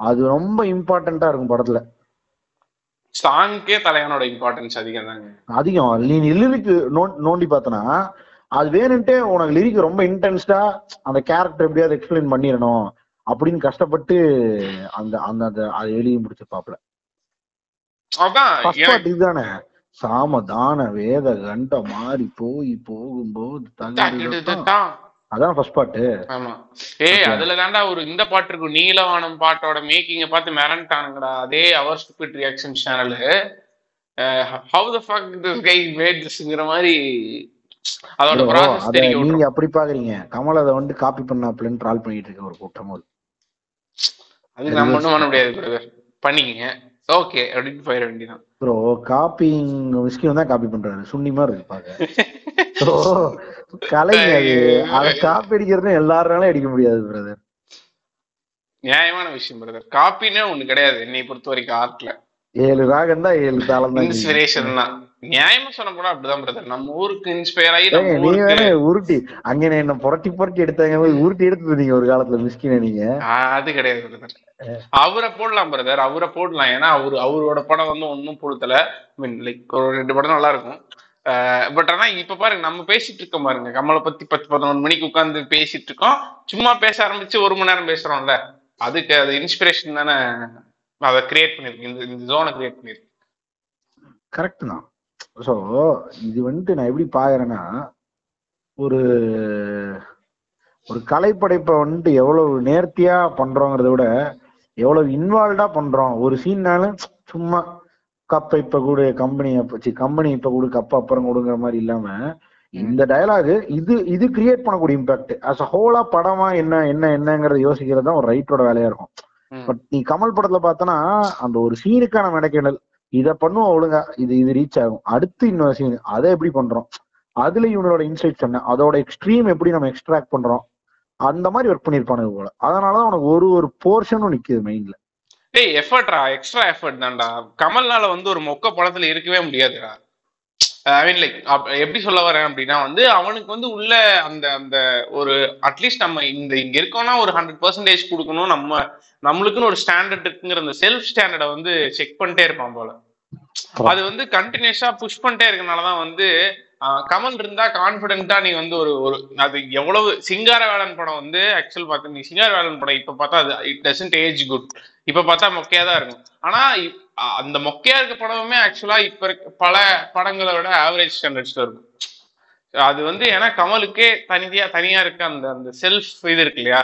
அது ரொம்ப இம்பார்ட்டண்டா இருக்கும் படத்துல. சாங்க்கே தலைவனோட இம்பார்ட்டன்ஸ் அதிகம். தாங்க அதிகம் நீ லிரிக் நோண்டி பார்த்தனா அது வேணுன்ட்டே உனக்கு லிரிக் ரொம்ப இன்டென்ஸ்டா அந்த கேரக்டர் எப்படியாவது எக்ஸ்பிளைன் பண்ணிடணும் அப்படின்னு கஷ்டப்பட்டு அந்த அந்த அந்த அதை எழுதி முடிச்சிருப்பாப்ல இதுதானே. சாமதான வேத கண்ட மாறி போய் போகும்போது. அதான் ஃபர்ஸ்ட் பார்ட் ஆமா. ஏய் அதுல தாண்டா ஒரு இந்த பாட்டு இருக்கும். நீலவானம் பாட்டோட மேக்கிங்க பார்த்து மிரண்டானுங்கடா. அதே our stupid reaction channel how the fuck this guy made திஸ்ங்கிற மாதிரி அதோட ப்ராசஸ் தெரிய நீங்க அப்படி பாக்குறீங்க. கமல் அதை வந்து காப்பி பண்ணாப்லன்னு ட்ரால் பண்ணிட்டு இருக்க ஒரு கூட்டம் அது. அது நம்ம ஒண்ணும் பண்ண முடியாது பண்ணிக்கங்க. ஓகே அப்படின்னு போயிட வேண்டியதான் ப்ரோ காப்பிங் மிஸ்கின் தான் காப்பி பண்றாரு. சுண்ணி மாதிரி இருக்கு பாக்க. கலைங்க அது. அதை காப்பி அடிக்கிறது எல்லாராலும் அடிக்க முடியாது பிரதர் நியாயமான விஷயம் பிரதர் காப்பின்னே ஒண்ணு கிடையாது. என்னை பொறுத்த வரைக்கும் ஆர்ட்ல ஏழு ராகம் தான் ஏழு தாளம் தான் இன்ஸ்பிரேஷன் தான். நியாயமா சொன்ன கூட அப்படிதான் பிரதர். நம்ம ஊருக்கு இன்ஸ்பயர் ஆகி நீ வேற உருட்டி. அங்க என்ன புரட்டி புரட்டி எடுத்தாங்க போய் உருட்டி எடுத்துருந்தீங்க ஒரு காலத்துல மிஸ்கின நீங்க. அது கிடையாது பிரதர். அவரை போடலாம் பிரதர் அவரை போடலாம். ஏன்னா அவரு அவரோட படம் வந்து ஒன்றும் பொழுத்தல மீன் லைக் ஒரு ரெண்டு படம் நல்லா இருக்கும். பட் ஆனா இப்ப பாருங்க நம்ம பேசிட்டு இருக்கோம் பாருங்க. கமலை பத்தி பத்து பதினொன்று மணிக்கு உட்கார்ந்து பேசிட்டு இருக்கோம். சும்மா பேச ஆரம்பிச்சு ஒரு மணி நேரம் பேசுறோம்ல. அதுக்கு அது இன்ஸ்பிரேஷன் தானே? அதை கிரியேட் பண்ணிருக்கு இந்த இந்த ஜோனை கிரியேட் பண்ணிருக்கு கரெக்ட் தான். ஸோ இது வந்துட்டு நான் எப்படி பாக்குறேன்னா ஒரு ஒரு கலைப்படைப்பை வந்துட்டு எவ்வளவு நேர்த்தியா பண்றோங்கிறத விட எவ்வளவு இன்வால்வ்டா பண்றோம். ஒரு சீன்னாலும் சும்மா கப்ப இப்ப கூட கம்பெனி அப்ப கம்பெனி இப்ப கூட கப்ப அப்புறம் கொடுங்கிற மாதிரி இல்லாம இந்த டயலாக் இது இது கிரியேட் பண்ணக்கூடிய இம்பாக்ட் அஸ் அ ஹோலா படமா என்ன என்ன என்னங்கிறத யோசிக்கிறது தான் ஒரு ரைட்டோட வேலையா இருக்கும். பட் நீ கமல் படத்துல பார்த்தனா அந்த ஒரு சீனுக்கான மெனக்கெடல். இத பண்ணுவோம் ஒழுங்கா. இது இது ரீச் ஆகும். அடுத்து இன்னொரு சீன் அதை எப்படி பண்றோம்? அதுல இவனோட இன்சைட்ஸ் என்ன? அதோட எக்ஸ்ட்ரீம் எப்படி நம்ம எக்ஸ்ட்ராக்ட் பண்றோம்? அந்த மாதிரி ஒர்க் பண்ணிருப்பானுங்க போல. அதனாலதான் உனக்கு ஒரு ஒரு போர்ஷனும் நிக்குது மெயின்ல டேய் எஃபர்ட்ரா எக்ஸ்ட்ரா எஃபர்ட் தான்டா. கமல்னால வந்து ஒரு மொக்க படத்துல இருக்கவே முடியாதுடா. ஐ மீன் லைக் எப்படி சொல்ல வரேன் அப்படின்னா வந்து அவனுக்கு வந்து உள்ள அந்த அந்த ஒரு அட்லீஸ்ட் நம்ம இந்த இங்க இருக்கோம்னா ஒரு ஹண்ட்ரட் பர்சன்டேஜ் கொடுக்கணும். நம்ம நம்மளுக்குன்னு ஒரு ஸ்டாண்டர்ட் இருக்குங்கிற அந்த செல்ஃப் ஸ்டாண்டர்டை வந்து செக் பண்ணிட்டே இருப்பான் போல. அது வந்து கண்டினியூஸா புஷ் பண்ணிட்டே இருக்கனாலதான் வந்து கமல் இருந்தா கான்பிடென்ட்டா நீ வந்து ஒரு ஒரு அது எவ்வளவு சிங்கார வேளன் படம் வந்து ஆக்சுவல் பார்த்தா நீ சிங்கார வேளன் படம் இப்ப பார்த்தா அது இட் டசன்ட் ஏஜ் குட் இப்ப பார்த்தா மொக்கையா தான் இருக்கும். ஆனா அந்த மொக்கையா இருக்க படமுமே ஆக்சுவலா இப்ப இருக்க பல படங்களை விட ஆவரேஜ் ஸ்டாண்டர்ட்ஸ்ல இருக்கும். அது வந்து ஏன்னா கமலுக்கே தனியா தனியா இருக்க அந்த அந்த செல்ஃப் இது இருக்கு இல்லையா?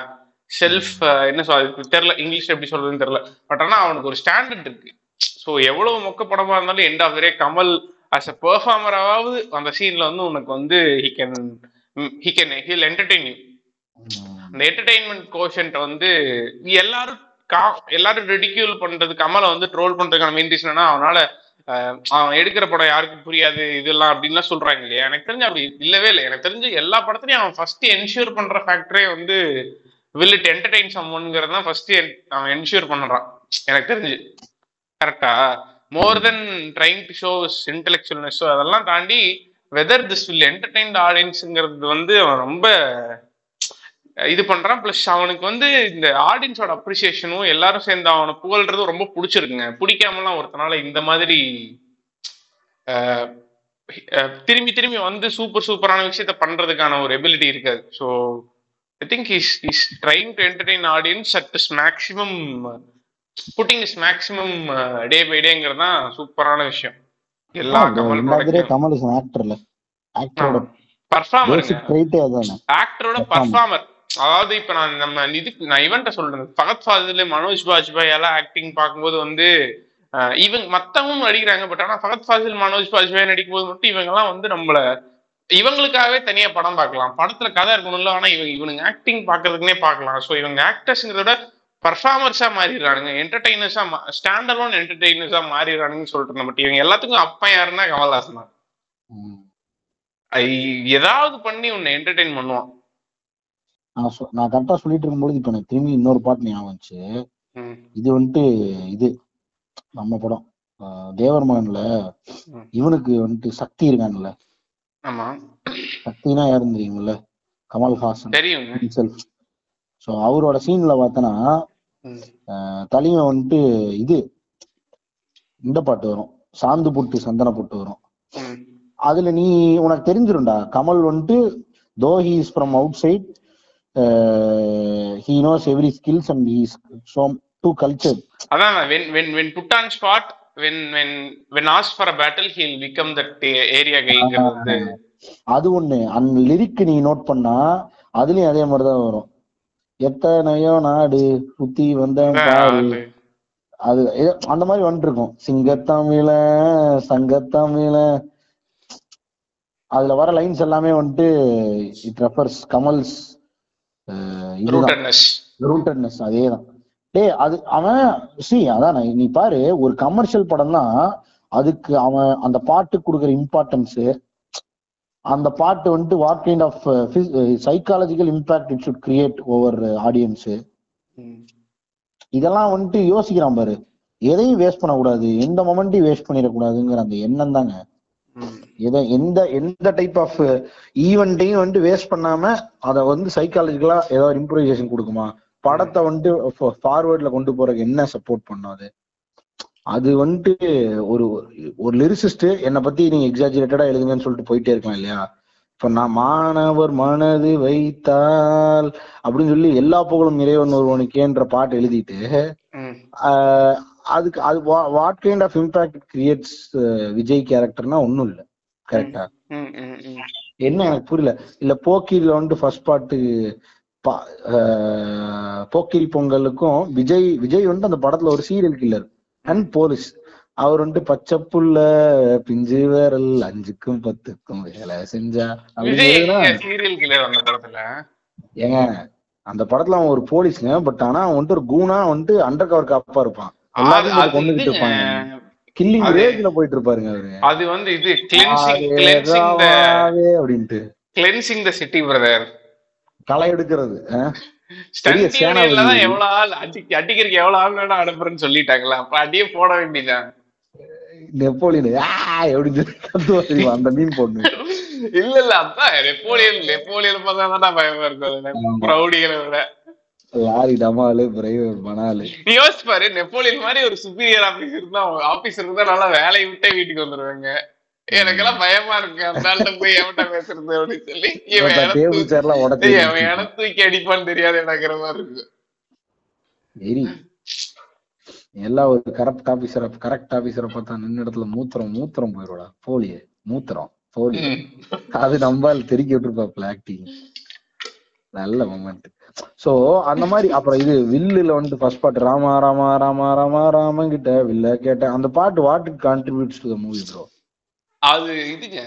செல்ஃப் என்ன சொல்றது தெரியல இங்கிலீஷ் எப்படி சொல்றதுன்னு தெரியல. பட் ஆனா அவனுக்கு ஒரு ஸ்டாண்டர்ட் இருக்கு. ஸோ எவ்வளவு மொக்க படமா இருந்தாலும் end of Kamal as a பெர்ஃபார்மராவது அந்த சீன்ல வந்து உனக்கு வந்து he can he can he'll entertain you அந்த என்டர்டெயின்மெண்ட் கோஷன்ட் வந்து எல்லாரும் கா எல்லாரும் ரெடிக்யூல் பண்றது கமலை வந்து ட்ரோல் பண்றதுக்கான மெயின் ரீசன் அவனால அவன் எடுக்கிற படம் யாருக்கும் புரியாது இதெல்லாம் அப்படின்லாம் சொல்றாங்க இல்லையா? எனக்கு தெரிஞ்சு அப்படி இல்லவே இல்லை. எனக்கு தெரிஞ்சு எல்லா படத்துலயும் அவன் ஃபர்ஸ்ட் என்ஷூர் பண்ற ஃபேக்டரே வந்து வில் இட் என்டர்டெயின் சம்மன்ங்கிறது தான் ஃபர்ஸ்ட் அவன் என்ஷூர் பண்றான். எனக்கு தெரிஞ்சு. கரெக்டா more then trying to shows intellectualness அதெல்லாம் தாண்டி வெதர் திஸ் வில் என்டர்டைன்ட் ஆடியன்ஸுங்கிறது வந்து அவன் ரொம்ப இது பண்றான். பிளஸ் அவனுக்கு வந்து இந்த ஆடியன்ஸோட அப்ரிசியேஷனும் எல்லாரும் சேர்ந்து அவனை புகழ்றது ரொம்ப பிடிச்சிருக்குங்க. பிடிக்காமலாம் ஒருத்தனால இந்த மாதிரி திரும்பி திரும்பி வந்து சூப்பர் சூப்பரான விஷயத்த பண்றதுக்கான ஒரு எபிலிட்டி இருக்காது. So I think is is trying to entertain audience at this maximum putting is maximum day by டேங்கிறது தான் சூப்பரான விஷயம். எல்லா கமல் கமல் இஸ் ஆக்டர்ல ஆக்டரோட பர்ஃபார்மர் ஆக்டரோட பர்ஃபார்மர் அதாவது இப்ப நான் நம்ம இதுக்கு நான் இவன்ட்ட சொல்றேன். பகத் ஃபாசில் மனோஜ் பாஜ்பாய் எல்லாம் ஆக்டிங் பார்க்கும்போது வந்து இவங்க மத்தவங்க நடிக்கிறாங்க. பட் ஆனா பகத் ஃபாசில் மனோஜ் பாஜ்பாய் நடிக்கும் போது மட்டும் இவங்க எல்லாம் வந்து நம்மள இவங்களுக்காகவே தனியா படம் பார்க்கலாம். படத்துல கதை இருக்கணும்ல. ஆனா இவங்க இவனுங்க ஆக்டிங் பாக்குறதுக்குனே பார்க்கலாம். ஸோ இவங்க ஆக்டர்ஸ்ங்கிறத விட பர்ஃபார்மர்ஸா மாறிடுறானுங்க என்டர்டைனர்ஸா ஸ்டாண்டர்ட் என்டர்டைனர்ஸா மாறிடுறானுங்கன்னு சொல்லிட்டு பட் இவங்க எல்லாத்துக்கும் அப்பா யாருன்னா கமல்ஹாசன் தான். ஏதாவது பண்ணி உன்னை என்டர்டைன் பண்ணுவான். நான் சொ- நான் கரெக்டா சொல்லிட்டு இருக்கும்போது இப்ப எனக்கு திரும்பி இன்னொரு பாட்டு ஞாபகம் வந்துச்சு. இது வந்துட்டு இது நம்ம படம். தேவர் மகன்ல. இவனுக்கு வந்துட்டு சக்தி இருக்கான்ல. ஆமா. சக்தினா யாருன்னு தெரியுமில்ல? கமல்ஹாசன் செல்ஃப் ஸோ அவரோட சீன்ல பார்த்தனா. தலைமை வந்துட்டு இது. இந்த பாட்டு வரும். சாந்து புட்டு சந்தன புட்டு வரும். அதுல நீ உனக்கு தெரிஞ்சிரும்டா. கமல் வந்துட்டு though he is from outside he knows every skills and he's so to culture அதான் when when when put on spot when when when asked for a battle he'll become that area கைங்கிறது வந்து அது ஒண்ணு. அந்த லிரிக் நீ நோட் பண்ணா அதுலயும் அதே மாதிரிதான் வரும். எத்தனையோ நாடு சுத்தி வந்த பாரு. அது- அந்த மாதிரி வந்துட்டு இருக்கும் சிங்கத்தமிழ சங்கத்தமிழ அதுல வர லைன்ஸ் எல்லாமே வந்துட்டு இட் ரெஃபர்ஸ் கமல்ஸ். ரூட்டட்னஸ் அதேதான். டேய் அது அவன் சி அதான் நீ பாரு ஒரு கமர்ஷியல் படம்னா அதுக்கு அவன் அந்த பாட்டுக்கு கொடுக்குற இம்பார்ட்டன்ஸ் அந்த பாட்டு வந்துட்டு what kind of psychological impact it should create over audience. இதெல்லாம் வந்துட்டு யோசிக்கிறான் பாரு. எதையும் வேஸ்ட் பண்ணக்கூடாது. எந்த மொமெண்ட்டையும் வேஸ்ட் பண்ணிடக்கூடாதுங்கிற அந்த எண்ணம் தாங்க. எதை எந்த எந்த டைப் ஆஃப் ஈவெண்ட்டையும் வந்துட்டு வேஸ்ட் பண்ணாம அதை வந்து சைக்காலஜிக்கலா ஏதாவது இம்ப்ரூவைசேஷன் கொடுக்குமா? படத்தை வந்துட்டு ஃபார்வர்ட்ல கொண்டு போறதுக்கு என்ன சப்போர்ட் பண்ணும் அது? அது வந்துட்டு ஒரு ஒரு லிரிசிஸ்ட் என்னை பத்தி நீங்க எக்ஸாஜுரேட்டடா எழுதுங்கன்னு சொல்லிட்டு போயிட்டே இருக்கலாம் இல்லையா? இப்ப நான் மாணவர் மனது வைத்தால் அப்படின்னு சொல்லி எல்லா புகழும் இறைவன் ஒருவனுக்கேன்ற பாட்டு எழுதிட்டு அதுக்கு அது what kind of impact creates Vijay கேரக்டர்னா ஒண்ணும் இல்ல. கரெக்டா. என்ன எனக்கு புரியல. இல்ல போக்கிரில வந்துட்டு ஃபர்ஸ்ட் பாட்டு பா- ஆஹ் போக்கிரி பொங்கலுக்கும் விஜய் விஜய் வந்துட்டு அந்த படத்துல ஒரு சீரியல் கில்லர் அண்ட் போலீஸ் அவர் வந்துட்டு பச்சை புள்ள பிஞ்சு விரல் அஞ்சுக்கும் பத்துக்கும் வேலை செஞ்சா. ஏங்க அந்த படத்துல அவன் ஒரு போலீஸ்ங்க பட் ஆனா அவன் வந்துட்டு ஒரு கூனா வந்துட்டு அண்டர் கவர் காப்பா இருப்பான். எல்லாத்தையும் கொண்டுகிட்டு. இருப்பாங்க கில்லிங் ரேஜ்ல போயிட்டு இருப்பாருங்க அவரு. அது வந்து இது கிளென்சிங் அப்படின்ட்டு. கிளென்சிங் த சிட்டி பிரதர் களை எடுக்கிறது தான் எவ்வளவு ஆள் அடி அடிக்கிறதுக்கு எவ்வளவு ஆள் வேணா அனுப்புறேன்னு சொல்லிட்டாங்களா அப்ப அடியே போட வேண்டியதான் நெப்போலியன். அப்படின்னு அந்த மீன் போடணும் இல்ல இல்ல அதான் நெப்போலியன் நெப்போலியன் பார்த்தா தான் பயமா இருக்கும் ப்ரௌடிகளை விட. லாரி டமாலு பிரைவேட் மணாலு? நீ யோசிச்சு பாரு நெப்போலியன் மாதிரி ஒரு சுப்பீரியர் ஆபீசர் தான் ஆபீசருக்கு தான் நல்லா வேலையை விட்டே வீட்டுக்கு வந்துருவாங்க. எனக்கெல்லாம் பயமா இருக்கு. அந்த ஆள்கிட்ட போய் எவன்கிட்ட பேசுறது அப்படின்னு சொல்லி இவன் டேபிள் தூக்கி- அடிப்பான்னு தெரியாது எனக்குற மாதிரி இருக்கு. எல்லாம் ஒரு கரெக்ட் ஆபீசரை கரெக்ட் ஆபீசரை பார்த்தா நின்ன இடத்துல மூத்திரம் மூத்திரம் போயிடும்டா போலியே. மூத்திரம். போலி. அது நம்பால் தெருக்கி விட்டுருப்பாப்ல ஆக்டிங் நல்ல மொமெண்ட் சோ அந்த மாதிரி அப்புறம் இது வில்லுல வந்து ஃபர்ஸ்ட் பாட்டு ராமா ராமா ராமா ராமா ராமன் கிட்ட வில்ல கேட்டேன். அந்த பாட்டு what contributes to the movie bro அது இதுங்க.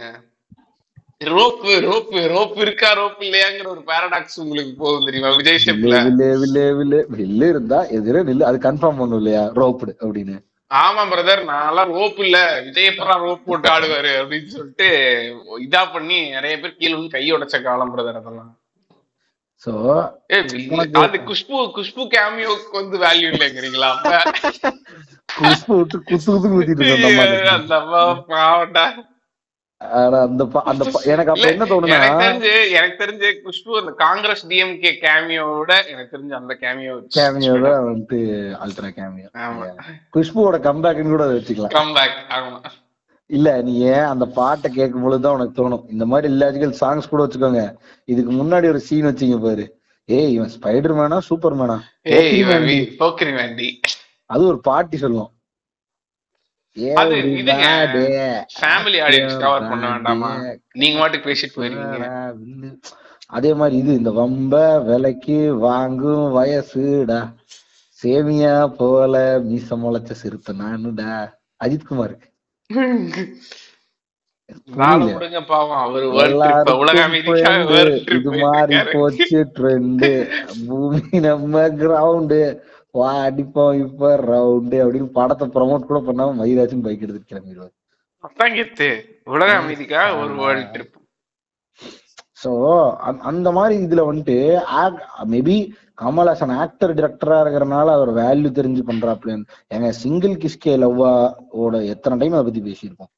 ரோப்பு ரோப்பு ரோப் இருக்கா ரோப் இல்லையாங்கிற ஒரு பாரடாக்ஸ் உங்களுக்கு போகும் தெரியுமா? விஜய் ஸ்டெப்ல வில்லே வில்லே வில்லே. வில்லு இருந்தா எதிரே நில்லு அது கன்ஃபார்ம் பண்ணும் இல்லையா? ரோப்டு அப்படின்னு. ஆமா பிரதர் நான்லாம் ரோப் இல்ல. விஜய் எப்பறம் ரோப் போட்டு ஆடுவாரு அப்படின்னு சொல்லிட்டு இதா பண்ணி நிறைய பேர் கீழ வந்து கை உடைச்ச காலம் பிரதர் அதெல்லாம். சோ அது குஷ்பு குஷ்பு கேமியோக்கு வந்து வேல்யூ இல்லைங்கிறீங்களா? அப்ப விட்டு குத்து குத்து குத்திட்டு அந்த. ஆனா அந்த அந்த எனக்கு அப்ப என்ன தோணுனா எனக்கு தெரிஞ்சு எனக்கு தெரிஞ்சு குஷ்பு அந்த காங்கிரஸ் டிஎம்கே கேமியோட எனக்கு தெரிஞ்சு அந்த கேமியோ கேமியோ தான் வந்துட்டு அல்ட்ரா கேமியோ. குஷ்புவோட கம்பேக்னு கூட வச்சுக்கலாம். கம் பேக் ஆமா. இல்ல நீ ஏன் அந்த பாட்டை கேட்கும் பொழுதுதான் உனக்கு தோணும். இந்த மாதிரி இல்லாஜிக்கல் சாங்ஸ் கூட வச்சுக்கோங்க. இதுக்கு முன்னாடி ஒரு சீன் வச்சீங்க பாரு. ஏய் இவன் ஸ்பைடர் மேனா சூப்பர் மேனா ஏய் போக்கிரி வேண்டி. அது ஒரு பாட்டி சொல்லும் அது பண்ண வேண்டாமா? நீங்க போயிருக்கீங்க. அதே மாதிரி இது இந்த வம்ப விலைக்கு வாங்கும் வயசுடா. சேமியா போல மீச முளைச்ச சிறுத்தை நானுடா. அஜித்குமார் இது மாதிரி போச்சு ட்ரெண்டு பூமி நம்ம கிரவுண்டு வா அடிப்போம் இப்ப ரவுண்டு அப்படின்னு படத்தை ப்ரமோட் கூட பண்ணாம மயிராச்சும் பைக் எடுத்துட்டு கிளம்பிடுவார் அதான் கெத்து உலக அமைதிக்காக ஒரு வேர்ல்ட் ட்ரிப் சோ அந்த மாதிரி இதுல வந்துட்டு மேபி கமல்ஹாசன் ஆக்டர் டிரெக்டரா இருக்கிறனால அவர் வேல்யூ தெரிஞ்சு பண்றாப்ல. எங்க சிங்கிள் கிஸ்கே லவ்வா ஓட எத்தனை டைம் அதை பத்தி பேசியிருக்கோம்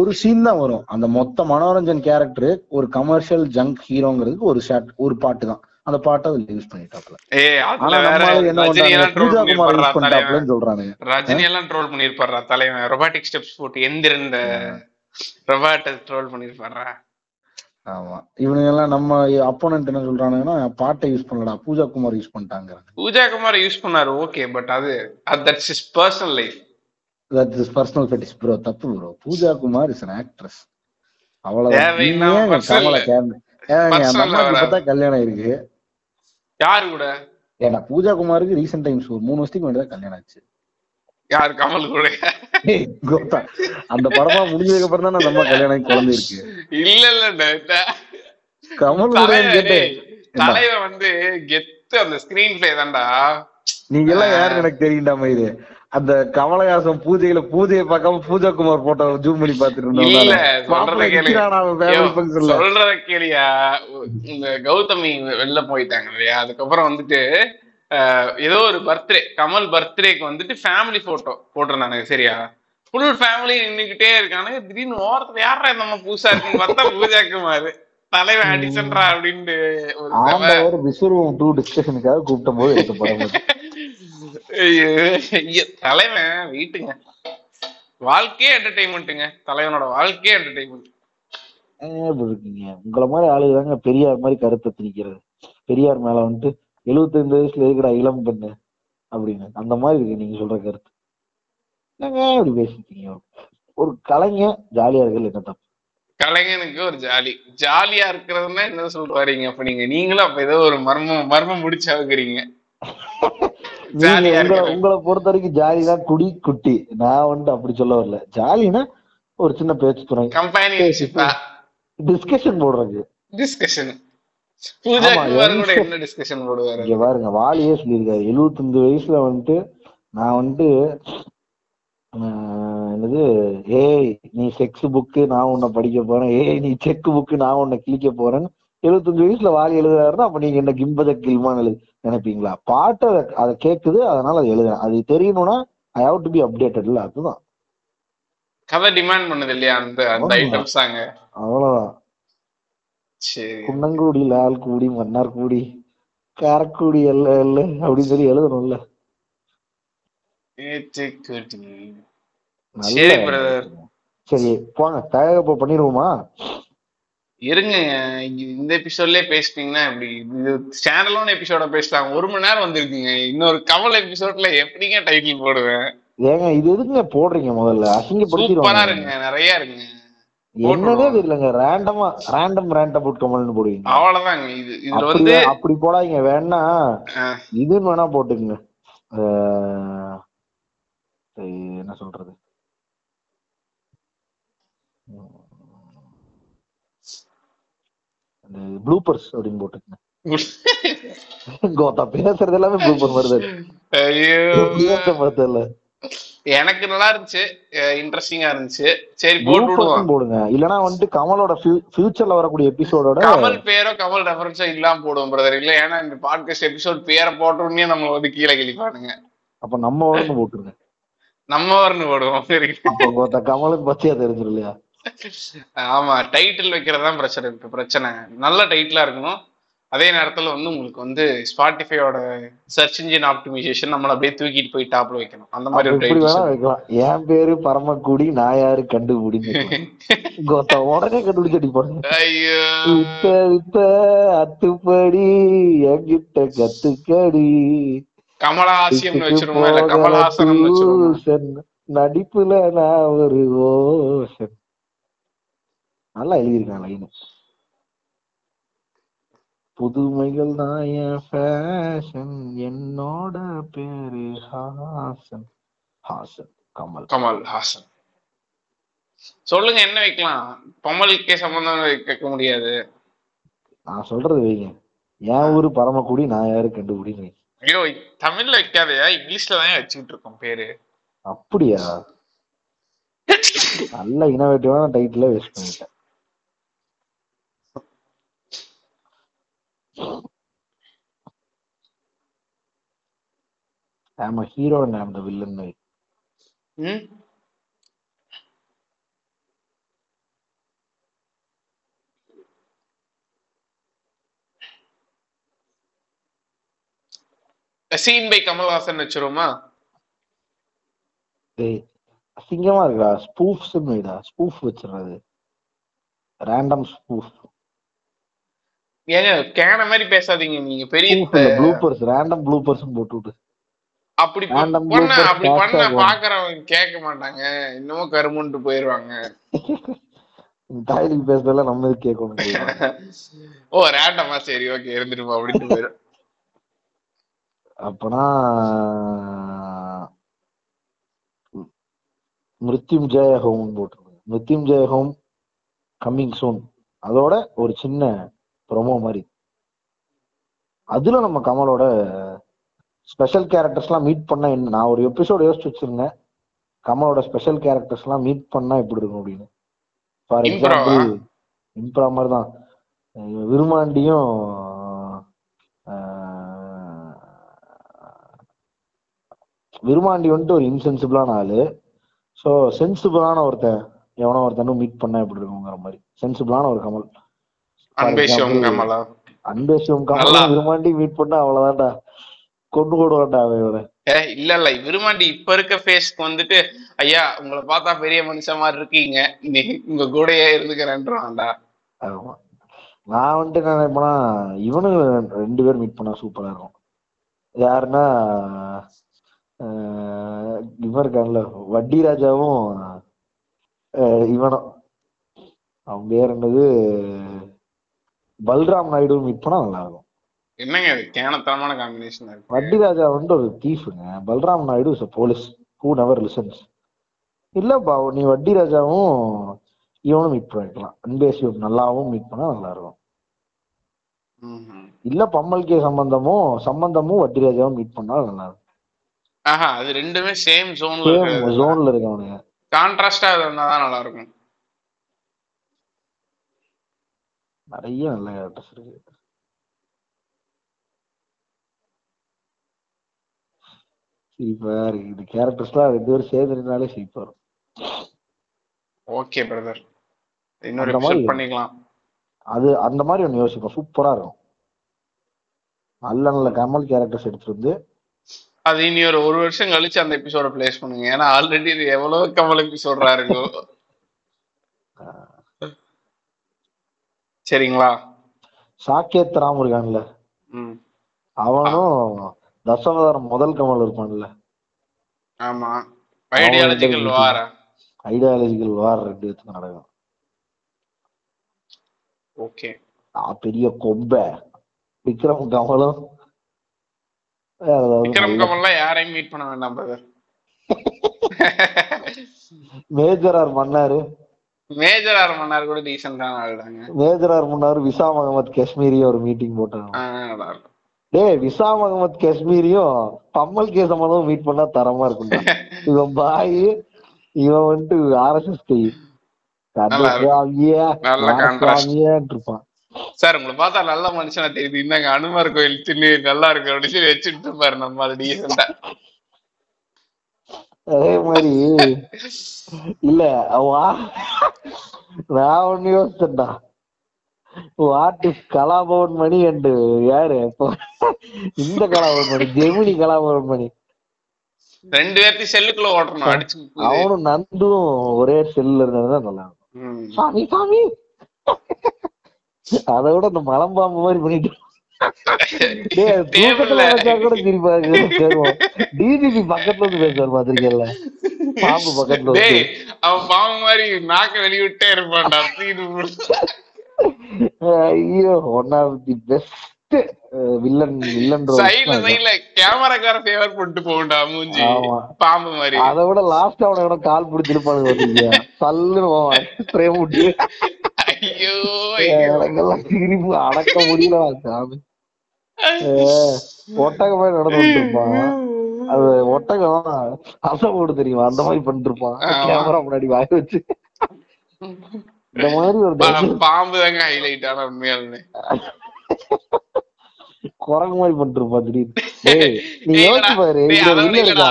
ஒரு சீன் தான் வரும். அந்த மொத்த மனோரஞ்சன் கேரக்டர் ஒரு கமர்ஷியல் ஜங்க் ஹீரோங்கிறதுக்கு ஒரு ஷாட் ஒரு பாட்டு தான். அந்த பாட்டை அதுல யூஸ் பண்ணிட்டாப்ல ஏய் ஆனா அதுல வேற நம்மளால என்ன ரஜினி பண்றாங்க எல்லாம் ட்ரோல் பூஜா குமார் பண்ணிருப்பாரா யூஸ் பண்ணிட்டாப்லன்னு சொல்றானுங்க. ரஜினி எல்லாம் ட்ரோல் பண்ணிருப்பாரா தலைவன்? ரொபாட்டிக் ஸ்டெப்ஸ் போட்டு எந்திருந்த ரொபாட்ட ட்ரோல் பண்ணிருப்பாரா? ஆமா. இவனுங்க எல்லாம் நம்ம அப்போனன்ட் என்ன சொல்றானுங்கன்னா பாட்டை யூஸ் பண்ணலடா பூஜா குமார் யூஸ் பண்ணிட்டாங்க பூஜா குமார் யூஸ் பண்ணாரு ஓகே பட் அது that's is personal life that is personal fetish bro தப்பு bro Pooja Kumar is an actress. இப்பதான் கல்யாணம் இருக்கு யாரு கூட? ஏன்னா பூஜா குமாருக்கு ரீசெண்ட் டைம்ஸ் ஒரு மூணு வருஷத்துக்கு முன்னாடி கல்யாணம் ஆச்சு. யாரு கமல் கூட? அந்த படமா முடிஞ்சதுக்கு அப்புறம் தான் நம்ம கல்யாணம் குழந்தை இருக்கு. இல்ல இல்ல கமல் கூட கேட்டேன் தலைவன் வந்து கெத்து அந்த ஸ்கிரீன் பிளே தான்டா. நீங்க எல்லாம் யாருன்னு எனக்கு தெரியுண்டா மயிரு அந்த கமலஹாசன் பூஜையில பூஜையை பார்க்காம பூஜா குமார் போட்டோ ஜூம் பண்ணி பாத்துட்டு இருந்தோம் சொல்றத கேளு. சொல்றத கேளியா. இந்த கௌதமி வெளில போயிட்டாங்க இல்லையா? அதுக்கப்புறம் வந்துட்டு ஏதோ ஒரு பர்த்டே கமல் பர்த்டேக்கு வந்துட்டு ஃபேமிலி போட்டோ போட்டிருந்தானுங்க சரியா? ஃபுல் ஃபேமிலி நின்னுகிட்டே இருக்கானுங்க. திடீர்னு ஓரத்துல யாரா நம்ம புதுசா இருக்குன்னு பார்த்தா பூஜா குமார் தலைவன் அடிச்சன்றா ஆண்டவர் விஸ்வரூபம் டூ டிஸ்கஷனுக்காக கூப்பிட்ட போது எடுத்த படம் அது. ஐயோ, ஐயோ, தலைவன் வீட்டுங்க. வாழ்க்கையே என்டர்டைன்மெண்ட்டுங்க தலைவனோட வாழ்க்கையே என்டர்டைன்மெண்ட் இருக்கீங்க? உங்களை மாதிரி ஆளுங்க தாங்க பெரியார் மாதிரி கருத்தை திணிக்கிறது பெரியார் மேல வந்துட்டு எழுபத்தைந்து வயசுல இருக்கிற இளம் பெண்ணு அப்படின்னு. அந்த மாதிரி இருக்கு நீங்க சொல்ற கருத்து. என்னங்க இப்படி பேசிட்டீங்க? ஒரு கலைஞன் ஜாலியா இருக்கிறது என்ன தப்பு? கலைஞனுக்கு ஒரு ஜாலி. ஜாலியா இருக்கிறதுன்னா என்ன சொல்லிட்டு வரீங்க அப்ப நீங்க நீங்களும் அப்ப ஏதோ ஒரு மர்மம் மர்மம் முடிச்சாவுக்கிறீங்க நீங்க ஜாலியா உங்களை பொறுத்த வரைக்கும் ஜாலினா குடி குட்டி. நான் வந்துட்டு அப்படி சொல்ல வரல. ஜாலினா ஒரு சின்ன பேச்சு துணை டிஸ்கஷன் போடுறது. டிஸ்கஷன் பாருங்க வாலியே சொல்லியிருக்காரு. எழுபத்தஞ்சு வயசுல வந்துட்டு நான் வந்துட்டு என்னது ஏய் நீ செக்ஸ் புக்கு நான் உன்னை படிக்க போறேன். ஏய் நீ செக் புக்கு நான் உன்னை கிழிக்க போறேன்னு எழுபத்தஞ்சு வயசுல வாலி எழுதுறாருன்னா அப்ப நீங்க என்ன கிம்பத கில்மான்னு எழுது. நினைப்பீங்களா? பாட்டு அதை- அதை கேக்குது அதனால அதை எழுதுறேன். அது தெரியணும்னா ஐ ஹவ் டு பி அப்டேட்டட்ல அதுதான். கதை டிமாண்ட் பண்ணுது இல்லையா அந்த அந்த ஆமா. ஐட்டம்ஸ் ஆங்க அவ்வளவுதான். குன்னங்குடி லால் கூடி மன்னார் கூடி காரக்குடி எல்ல எல்ல அப்படின்னு சொல்லி எழுதணும்ல. சரி போங்க தயாரிப்பு பண்ணிடுவோமா? இருங்க இந்த எபிசோட்லயே பேசிட்டீங்கன்னா இப்படி இது ஸ்டாண்டலோன் எபிசோட பேசிட்டாங்க ஒரு மணி நேரம் வந்திருக்குங்க. இன்னொரு கமல் எபிசோட்ல எப்படிங்க டைட்டில் போடுவேன்? ஏங்க இது எதுக்குங்க போடுறீங்க முதல்ல? அசிங்கப்படுத்திடுவாங்க. இருக்குங்க நிறைய இருக்குங்க என்னதே தெரியலங்க ரேண்டமா ரேண்டம் ரேண்டம் போட் கமல்னு போடுவீங்க. அவ்வளவுதாங்க. இது இதுல அப்படி வந்து அப்படி போடாதீங்க. வேணா இதுன்னு வேணா போட்டுக்குங்க. என்ன சொல்றது அந்த ப்ளூப்பர்ஸ் அப்படின்னு போட்டுக்குங்க கோத்தா பேசுறது எல்லாமே ப்ளூப்பர் வருது ஐயோ. எனக்கு நல்லா இருந்துச்சு. இன்ட்ரெஸ்டிங்கா இருந்துச்சு. சரி போட்டு போடுங்க. இல்லனா வந்துட்டு கமலோட ஃபியூச்சர்ல வரக்கூடிய எபிசோடோட கமல் பேரோ கமல் ரெஃபரன்ஸோ இல்லாம போடுவோம் பிரதர் இல்ல ஏன்னா இந்த பாட்காஸ்ட் எபிசோட் பேரை போட்ட உடனே நம்ம வந்து கீழே கிழிப்பானுங்க அப்ப நம்ம வரணும் போட்டுருங்க. நம்ம வரணும் போடுவோம். சரி. கமலுக்கு பச்சையா தெரிஞ்சிடும் இல்லையா? ஆமா டைட்டில் வைக்கிறது தான் பிரச்சனை. இப்ப பிரச்சனை. நல்ல டைட்டிலா இருக்கணும். அதே நேரத்துல வந்து உங்களுக்கு வந்து ஸ்பாட்டிஃபையோட சர்ச் இன்ஜின் ஆப்டிமைசேஷன் நம்மள அப்படியே தூக்கிட்டு போய் டாப்ல வைக்கணும். அந்த மாதிரி ஒரு வைக்கலாம். என் பேரு பரமக்குடி நான் யாரு கண்டுபிடிங்க கோத்தா உடனே கண்டுபிடிச்சு அடிப்பாங்க ஐயோ. வித்த வித்த அத்துப்படி என்கிட்ட கத்துக்கடி. கமலஹாசியம் வச்சிருவோமா? இல்ல கமலஹாசனம். நடிப்புல நான் ஒரு ஓசன். நல்லா எழுதியிருக்கான் லைன் புதுமைகள் தான் என் ஃபேஷன் என்னோட பேரு ஹாசன். ஹாசன் கமல். கமல் ஹாசன். சொல்லுங்க என்ன வைக்கலாம்? கமலுக்கே சம்பந்தம் வைக்க முடியாது. நான் சொல்றது வைங்க. என் ஊரு பரமக்குடி நான் யாரு கண்டுபிடிங்க ஐயோ தமிழ்ல வைக்காதயா? இங்கிலீஷ்ல தான் வச்சுக்கிட்டு இருக்கோம் பேரு. அப்படியா? நல்ல இனோவேட்டிவான டைட்டில வேஸ்ட் பண்ணிட்டேன். ஆமா ஹீரோ நான் the villain வை. ம் சீன் பை கமல்ஹாசன் வச்சிருவோமா டேய் அசிங்கமா இருக்கா ஸ்பூஃப்ஸ் வைடா. ஸ்பூஃப் வச்சிடுறது. ரேண்டம் ஸ்பூஃப் ஏங்க கேன மாதிரி பேசாதீங்க நீங்க பெரிய ப்ளூப்பர்ஸ் ரேண்டம் ப்ளூப்பர்ஸ் போட்டு விட்டு அப்படி பண்ண அப்படி பண்ண. பாக்குறவங்க கேட்க மாட்டாங்க. இன்னமும் கருமுன்ட்டு போயிருவாங்க. தாய்லிக்கு பேசுறதெல்லாம் நம்ம இது கேட்கணும் ஓ ரேண்டமா சரி ஓகே இருந்துட்டு அப்படின்னு போயிடும் அப்பனா மிருத்யுஞ்சய ஹோம் போட்டிருக்கோம் மிருத்யுஞ்சய ஹோம் கம்மிங் சூன் அதோட ஒரு சின்ன ப்ரொமோ மாதிரி. அதுல நம்ம கமலோட ஸ்பெஷல் கேரக்டர்ஸ்லாம் மீட் பண்ணா என்ன? நான் ஒரு எபிசோட் யோசிச்சு வச்சிருந்தேன். கமலோட ஸ்பெஷல் கேரக்டர்ஸ்லாம் மீட் பண்ணா எப்படி இருக்கும் அப்படின்னு. ஃபார்? எக்ஸாம்பிள் இம்ப்ரா மாதிரி தான். விருமாண்டியும் விருமாண்டி வந்துட்டு ஒரு இன்சென்சிபிளான ஆளு. ஸோ சென்சிபிளான ஒருத்தன் எவனோ ஒருத்தனும் மீட் பண்ணா எப்படி இருக்குங்கிற மாதிரி. சென்சிபிளான ஒரு கமல். நல்லா. கமலும் விருமாண்டி மீட் பண்ணா அவ்வளவுதான்டா. கொண்டு போடுவான்டா அவன் இல்ல இல்ல விரும்மாண்டி இப்ப இருக்க ஃபேஸ்க்கு வந்துட்டு ஐயா உங்களை பார்த்தா பெரிய மனுஷன் மாதிரி இருக்கீங்க. உங்க கூடயே இருந்துக்கிறேன்றான்டா ஆமா. நான் வந்துட்டு என்ன நினைப்பேன்னா இவனு ரெண்டு பேரும் மீட் பண்ணா சூப்பரா இருக்கும். யாருன்னா இவன் இருக்கான்ல வட்டி ராஜாவும் இவனும். அவன் பேர் என்னது? பல்ராம் நாயுடு மீட் பண்ணா நல்லா இருக்கும் என்னங்க இது? கேனத்தனமான காம்பினேஷன் இருக்கு. வட்டி ராஜா வந்து ஒரு தீஃபுங்க Balram Naidu is police who never listens இல்லப்பா நீ வட்டி ராஜாவும் இவனும் மீட் பண்ணிக்கலாம். அன்பேசியம் நல்லாவும் மீட் பண்ணா நல்லா இருக்கும். இல்ல பம்மல் கே சம்பந்தமும் சம்பந்தமும் வட்டி ராஜாவும் மீட் பண்ணா நல்லா இருக்கும் ஆஹா அது ரெண்டுமே சேம் ஜோன்ல சேம் ஜோன்ல இருக்கவனுங்க. கான்ட்ராஸ்டா இருந்தாதான் நல்லா இருக்கும் நிறைய நல்ல கேரக்டர்ஸ் இருக்கு. சிரிப்பா இருக்கு இந்த கேரக்டர்ஸ்லாம் ரெண்டு பேரும் சேர்ந்துருந்தாலே சிரிப்பா இருக்கும் ஓகே பிரதர் இன்னொரு மாதிரி பண்ணிக்கலாம். அது அந்த மாதிரி ஒன்று யோசிப்போம். சூப்பரா இருக்கும். நல்ல நல்ல கமல் கேரக்டர்ஸ் எடுத்துட்டு வந்து அது இனி ஒரு ஒரு வருஷம் கழிச்சு அந்த எபிசோட பிளேஸ் பண்ணுங்க. ஏன்னா ஆல்ரெடி எவ்வளவு கமல் எபிசோடா இருக்கும் சரிங்களா? சாக்கேத் ராம் இருக்கான்ல அவனும் தசவதாரம் முதல் கமல் இருப்பான்ல. ஆமா. ஐடியாலஜிக்கல் வார ஐடியாலஜிக்கல் வார் ரெண்டு பேத்துக்கும் நடக்கும். ஓகே. பெரிய கொம்பை. விக்ரம் கமலும். விக்ரம் கமல்லாம் யாரையும் மீட் பண்ண வேண்டாம் brother major R Mannar. Major R Mannar கூட டீசென்டான ஆளுதாங்க மேஜர் ஆர் மன்னாரு விசாம் அகமது காஷ்மீரியும் ஒரு மீட்டிங் போட்டாங்க. இருக்கும் டேய் விசாம் அகமது காஷ்மீரியும் பம்மல் கேசமதும் மீட் பண்ணா தரமா இருக்கும்டா. இவன் பாய் இவன் வந்துட்டு ஆர்எஸ்எஸ் கை இருக்கும். இருப்பான். சார் உங்களை பார்த்தா நல்ல மனுஷனா தெரியுது. இந்தாங்க அனுமார் கோயில் சின்ன நல்லா இருக்கு அப்படின்னு சொல்லி வச்சுட்டு இருப்பாரு நம்ம அது டீசெண்டா அதே மாதிரி இல்ல அவன் நான் ஒண்ணு யோசிச்சேன்டா. What is Kalabhavan Mani and யாரு இந்த கலாபவன் மணி ஜெமினி கலாபவன் மணி ரெண்டு பேர்த்தையும் செல்லுக்குள்ள ஓட்டணும். அவனும் நந்தும் ஒரே செல்ல இருந்ததுதான் நல்லா இருக்கும். சாமி சாமி. அதை விட இந்த மலம்பாம்பு மாதிரி பண்ணிட்டு கூட பக்கத்துல வந்து பேசுவார் பாத்திருக்கேன்ல பாம்பு பக்கத்துல அவன் பாவம் மாதிரி நாக்க வெளிவிட்டே இருப்பான்டா. ஐயோ one of the best villain villain சைடுல சைடுல கேமராக்கார ஃபேவர் பண்ணிட்டு போகும்டா மூஞ்சி. பாம்பு மாதிரி. அதை விட லாஸ்ட் அவனை எவனோ கால் தள்ளுன்னு பிரேம் விட்டு ஐயோ ஐயோ. எனக்கெல்லாம் சிரிப்பு அடக்க முடியல சாமி. அஹ், ஒட்டகம் மாதிரி நடந்து இருப்பான் அது ஒட்டகம் அசை போடு தெரியுமா? அந்த மாதிரி பண்ணிட்டு இருப்பான். கேமரா முன்னாடி வாய வச்சு. இந்த மாதிரி ஒரு பாம்பு தாங்க ஹைலைட் ஆன உண்மையாலுமே. குரங்கு மாதிரி பண்ணிட்டு இருப்பான் திடீர்னு. டேய், நீ டேய், யோசிச்சு பாரு டேய், இதுல அதை விட இல்ல இல்லடா,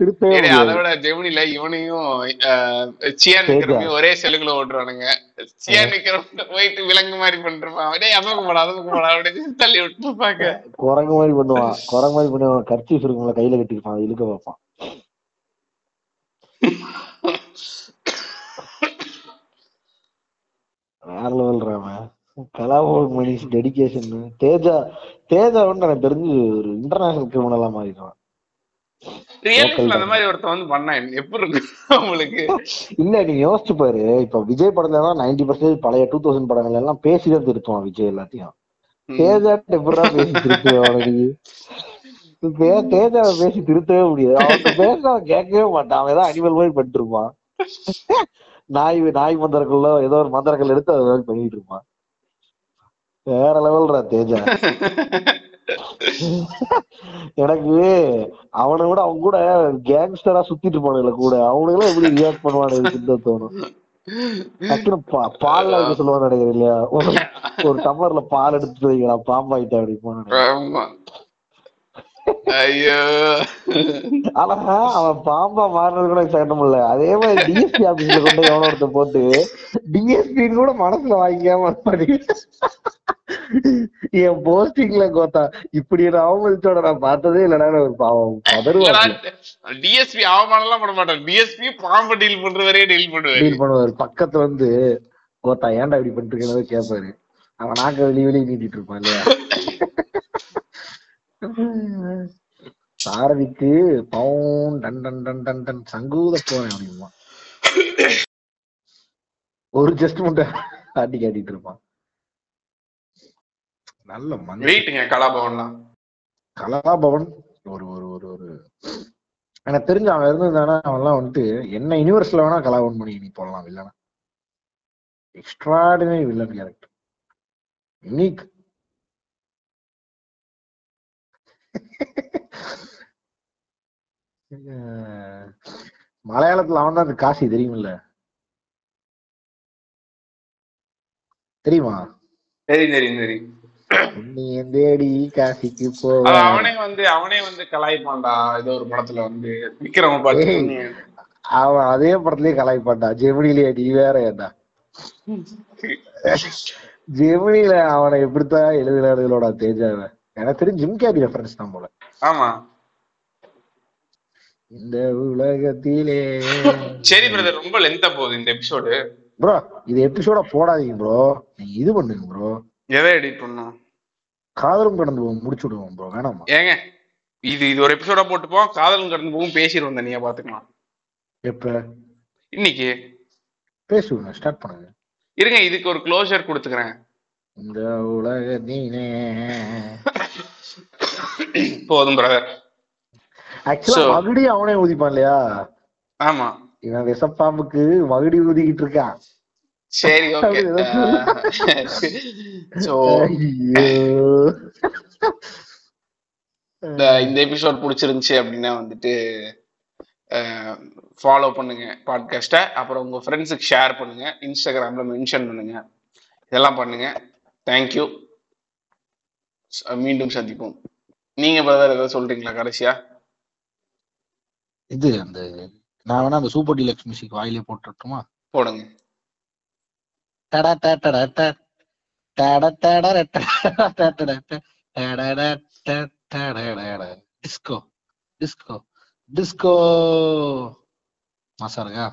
இருக்கா அதை விட இவனை ஜெமினில- இவனையும் சியான். விக்ரமையும் ஒரே செல்லுக்குள்ள ஓட்டுறானுங்க. சியான் விக்ரம் போயிட்டு விலங்கு மாதிரி பண்ணிருப்பான் டேய் அதற்கு போடா அதற்கு போடா அப்படின்னு தள்ளி விட்டுருப்பாங்க குரங்கு மாதிரி பண்ணுவான். குரங்கு மாதிரி பண்ணுவான். கர்ச்சீஃப் இருக்கும்ல கையில கட்டிருப்பான் இழுக்க வைப்பான். வேற லெவல் ராமன் கலாபவன் மணிஷ் டெடிகேஷன் தேஜா தேஜா வந்து எனக்கு தெரிஞ்சு ஒரு இன்டர்நேஷனல் கிரிமினலா மாறிடுவான். அந்த. மாதிரி ஒருத்தன் வந்து பண்ணா எப்படி இருக்கு இல்ல நீ யோசிச்சு பாரு. இப்ப விஜய் படத்துல எல்லாம் நைன்டி பர்சன்டேஜ் பழைய டூ தௌசண்ட் படங்கள் எல்லாம் பேசிதான் திருத்துவான் விஜய் எல்லாத்தையும். தேஜா எப்படா பேசி திருத்துவேன் தேஜாவை பேசி திருத்தவே முடியாது. அவன் பேச கேட்கவே மாட்டான். அவன் ஏதாவது அனிமல் மாதிரி பண்ணிட்டு இருப்பான். நாய் நாய் மந்திரக்கல்ல ஏதோ ஒரு மந்திரக்கல் எடுத்து அதை பண்ணிட்டு இருப்பான். வேற லெவல்ரா தேஜா? எனக்கு அவனை விட அவங்க கூட கேங்ஸ்டரா சுத்திட்டு இருப்பானுங்கள கூட. அவனுங்களும் எப்படி ரியாக்ட் பண்ணுவானுங்க தோணும். டக்குனு பா- சொல்லுவான்னு நினைக்கிறேன் இல்லையா? ஒரு ஒரு டம்ளர்ல பால் எடுத்து வைங்களா பாம்பாயிட்டா அப்படி போன ஐயோ. ஆனா அவன் பாம்பா மாறினது கூட சட்டம் இல்ல. அதே மாதிரி டிஎஸ்பி ஆபீஸ்ல கொண்டு எவனோ ஒருத்த போட்டு டிஎஸ்பி கூட மனசுல வாங்கிக்காம. என் போஸ்டிங்ல கோத்தா இப்படி ஒரு அவமதிச்சோட நான் பார்த்ததே இல்லடா ஒரு பாவம். பதறுவாங்க டிஎஸ்பி அவமானம் எல்லாம் பண்ண மாட்டான். டிஎஸ்பி பாம்பு டீல் பண்ற வரையே டீல் பண்ணுவாரு. டீல் பண்ணுவாரு. பக்கத்துல வந்து கோத்தா ஏன்டா இப்படி பண்ணிட்டு இருக்கேன்னு கேட்பாரு அவன் நாக்க வெளிய வெளியே நீட்டிட்டு இருப்பான் இல்லையா? சாரதிக்கு பவுன் டன் டன் டன் டன் டன் சங்கூத போறேன் அப்படிமா ஒரு ஜஸ்ட் மட்டும் ஆட்டி காட்டிட்டு இருப்பான். நல்ல மனுஷன் வெயிட்டுங்க கலாபவன்லாம். கலாபவன் ஒரு ஒரு ஒரு ஒரு. எனக்கு தெரிஞ்சு அவன் இருந்திருந்தானா அவன்லாம் வந்துட்டு என்ன யூனிவர்ஸ்ல வேணா கலாபவன் பண்ணி நீ போடலாம் வில்லனா எக்ஸ்ட்ராடினரி வில்லன் கேரக்டர் யூனிக் மலையாளத்துல அவன் தான் காசி தெரியுமில்ல? தெரியுமா? தெரியும் தெரியும் தெரியும். நீ தேடி காசிக்கு போவ? அவனே வந்து அவனே வந்து கலாய்ப்பான்டா ஏதோ ஒரு படத்துல வந்து. விக்ரம. அவன் அதே படத்துலயே கலாய்ப்பான்டா. ஜெமினிலேயே நீ வேற ஏன்டா? ஜெமினில அவனை எப்படித்தான் எழுதுறாருகளோட தேஜாவை. எனக்கு தெரிஞ்சு ஜிம் கேரி ரெஃபரன்ஸ் தான் போல. ஆமா. இந்த உலகத்திலே சரி பிரதர் ரொம்ப லென்த்தா போகுது இந்த எபிசோடு ப்ரோ இது எபிசோட போடாதீங்க ப்ரோ நீங்க இது பண்ணுங்க ப்ரோ எதை எடிட் பண்ணும் காதலும் கடந்து போகும் முடிச்சு விடுவோம் ப்ரோ வேணாமா? ஏங்க இது இது ஒரு எபிசோடா போட்டுப்போம் காதலும் கடந்து போகும் பேசிடுவோம் தனியா பாத்துக்கலாம். எப்ப? இன்னைக்கு. பேசுவோங்க ஸ்டார்ட் பண்ணுங்க. இருங்க இதுக்கு ஒரு க்ளோஷர் கொடுத்துக்கிறேன். இந்த உலக நீனே. போதும் பிரதர் ஆக்சுவலா மகுடி அவனே ஊதிப்பான் இல்லையா? ஆமா. இவன் விஷப்பாம்புக்கு மகுடி ஊதிக்கிட்டு இருக்கான். சரி ஓகே சோ இந்த எபிசோட் பிடிச்சிருந்துச்சு அப்படின்னா வந்துட்டு ஃபாலோ பண்ணுங்க பாட்காஸ்ட்டை அப்புறம் உங்க ஃப்ரெண்ட்ஸுக்கு ஷேர் பண்ணுங்க. இன்ஸ்டாகிராம்ல மென்ஷன் பண்ணுங்க. இதெல்லாம் பண்ணுங்க. தேங்க்யூ மீண்டும் சந்திப்போம். நீங்க பிரதர் ஏதாவது சொல்றீங்களா கடைசியா? இது அந்த நான் வேணா அந்த சூப்பர் டீலக்ஸ் மியூசிக் வாயிலே போட்டுட்டுமா போடுங்க. டடா டடா. டடா டடா டடா டடா. டிஸ்கோ டிஸ்கோ டிஸ்கோ மாசா இருக்கா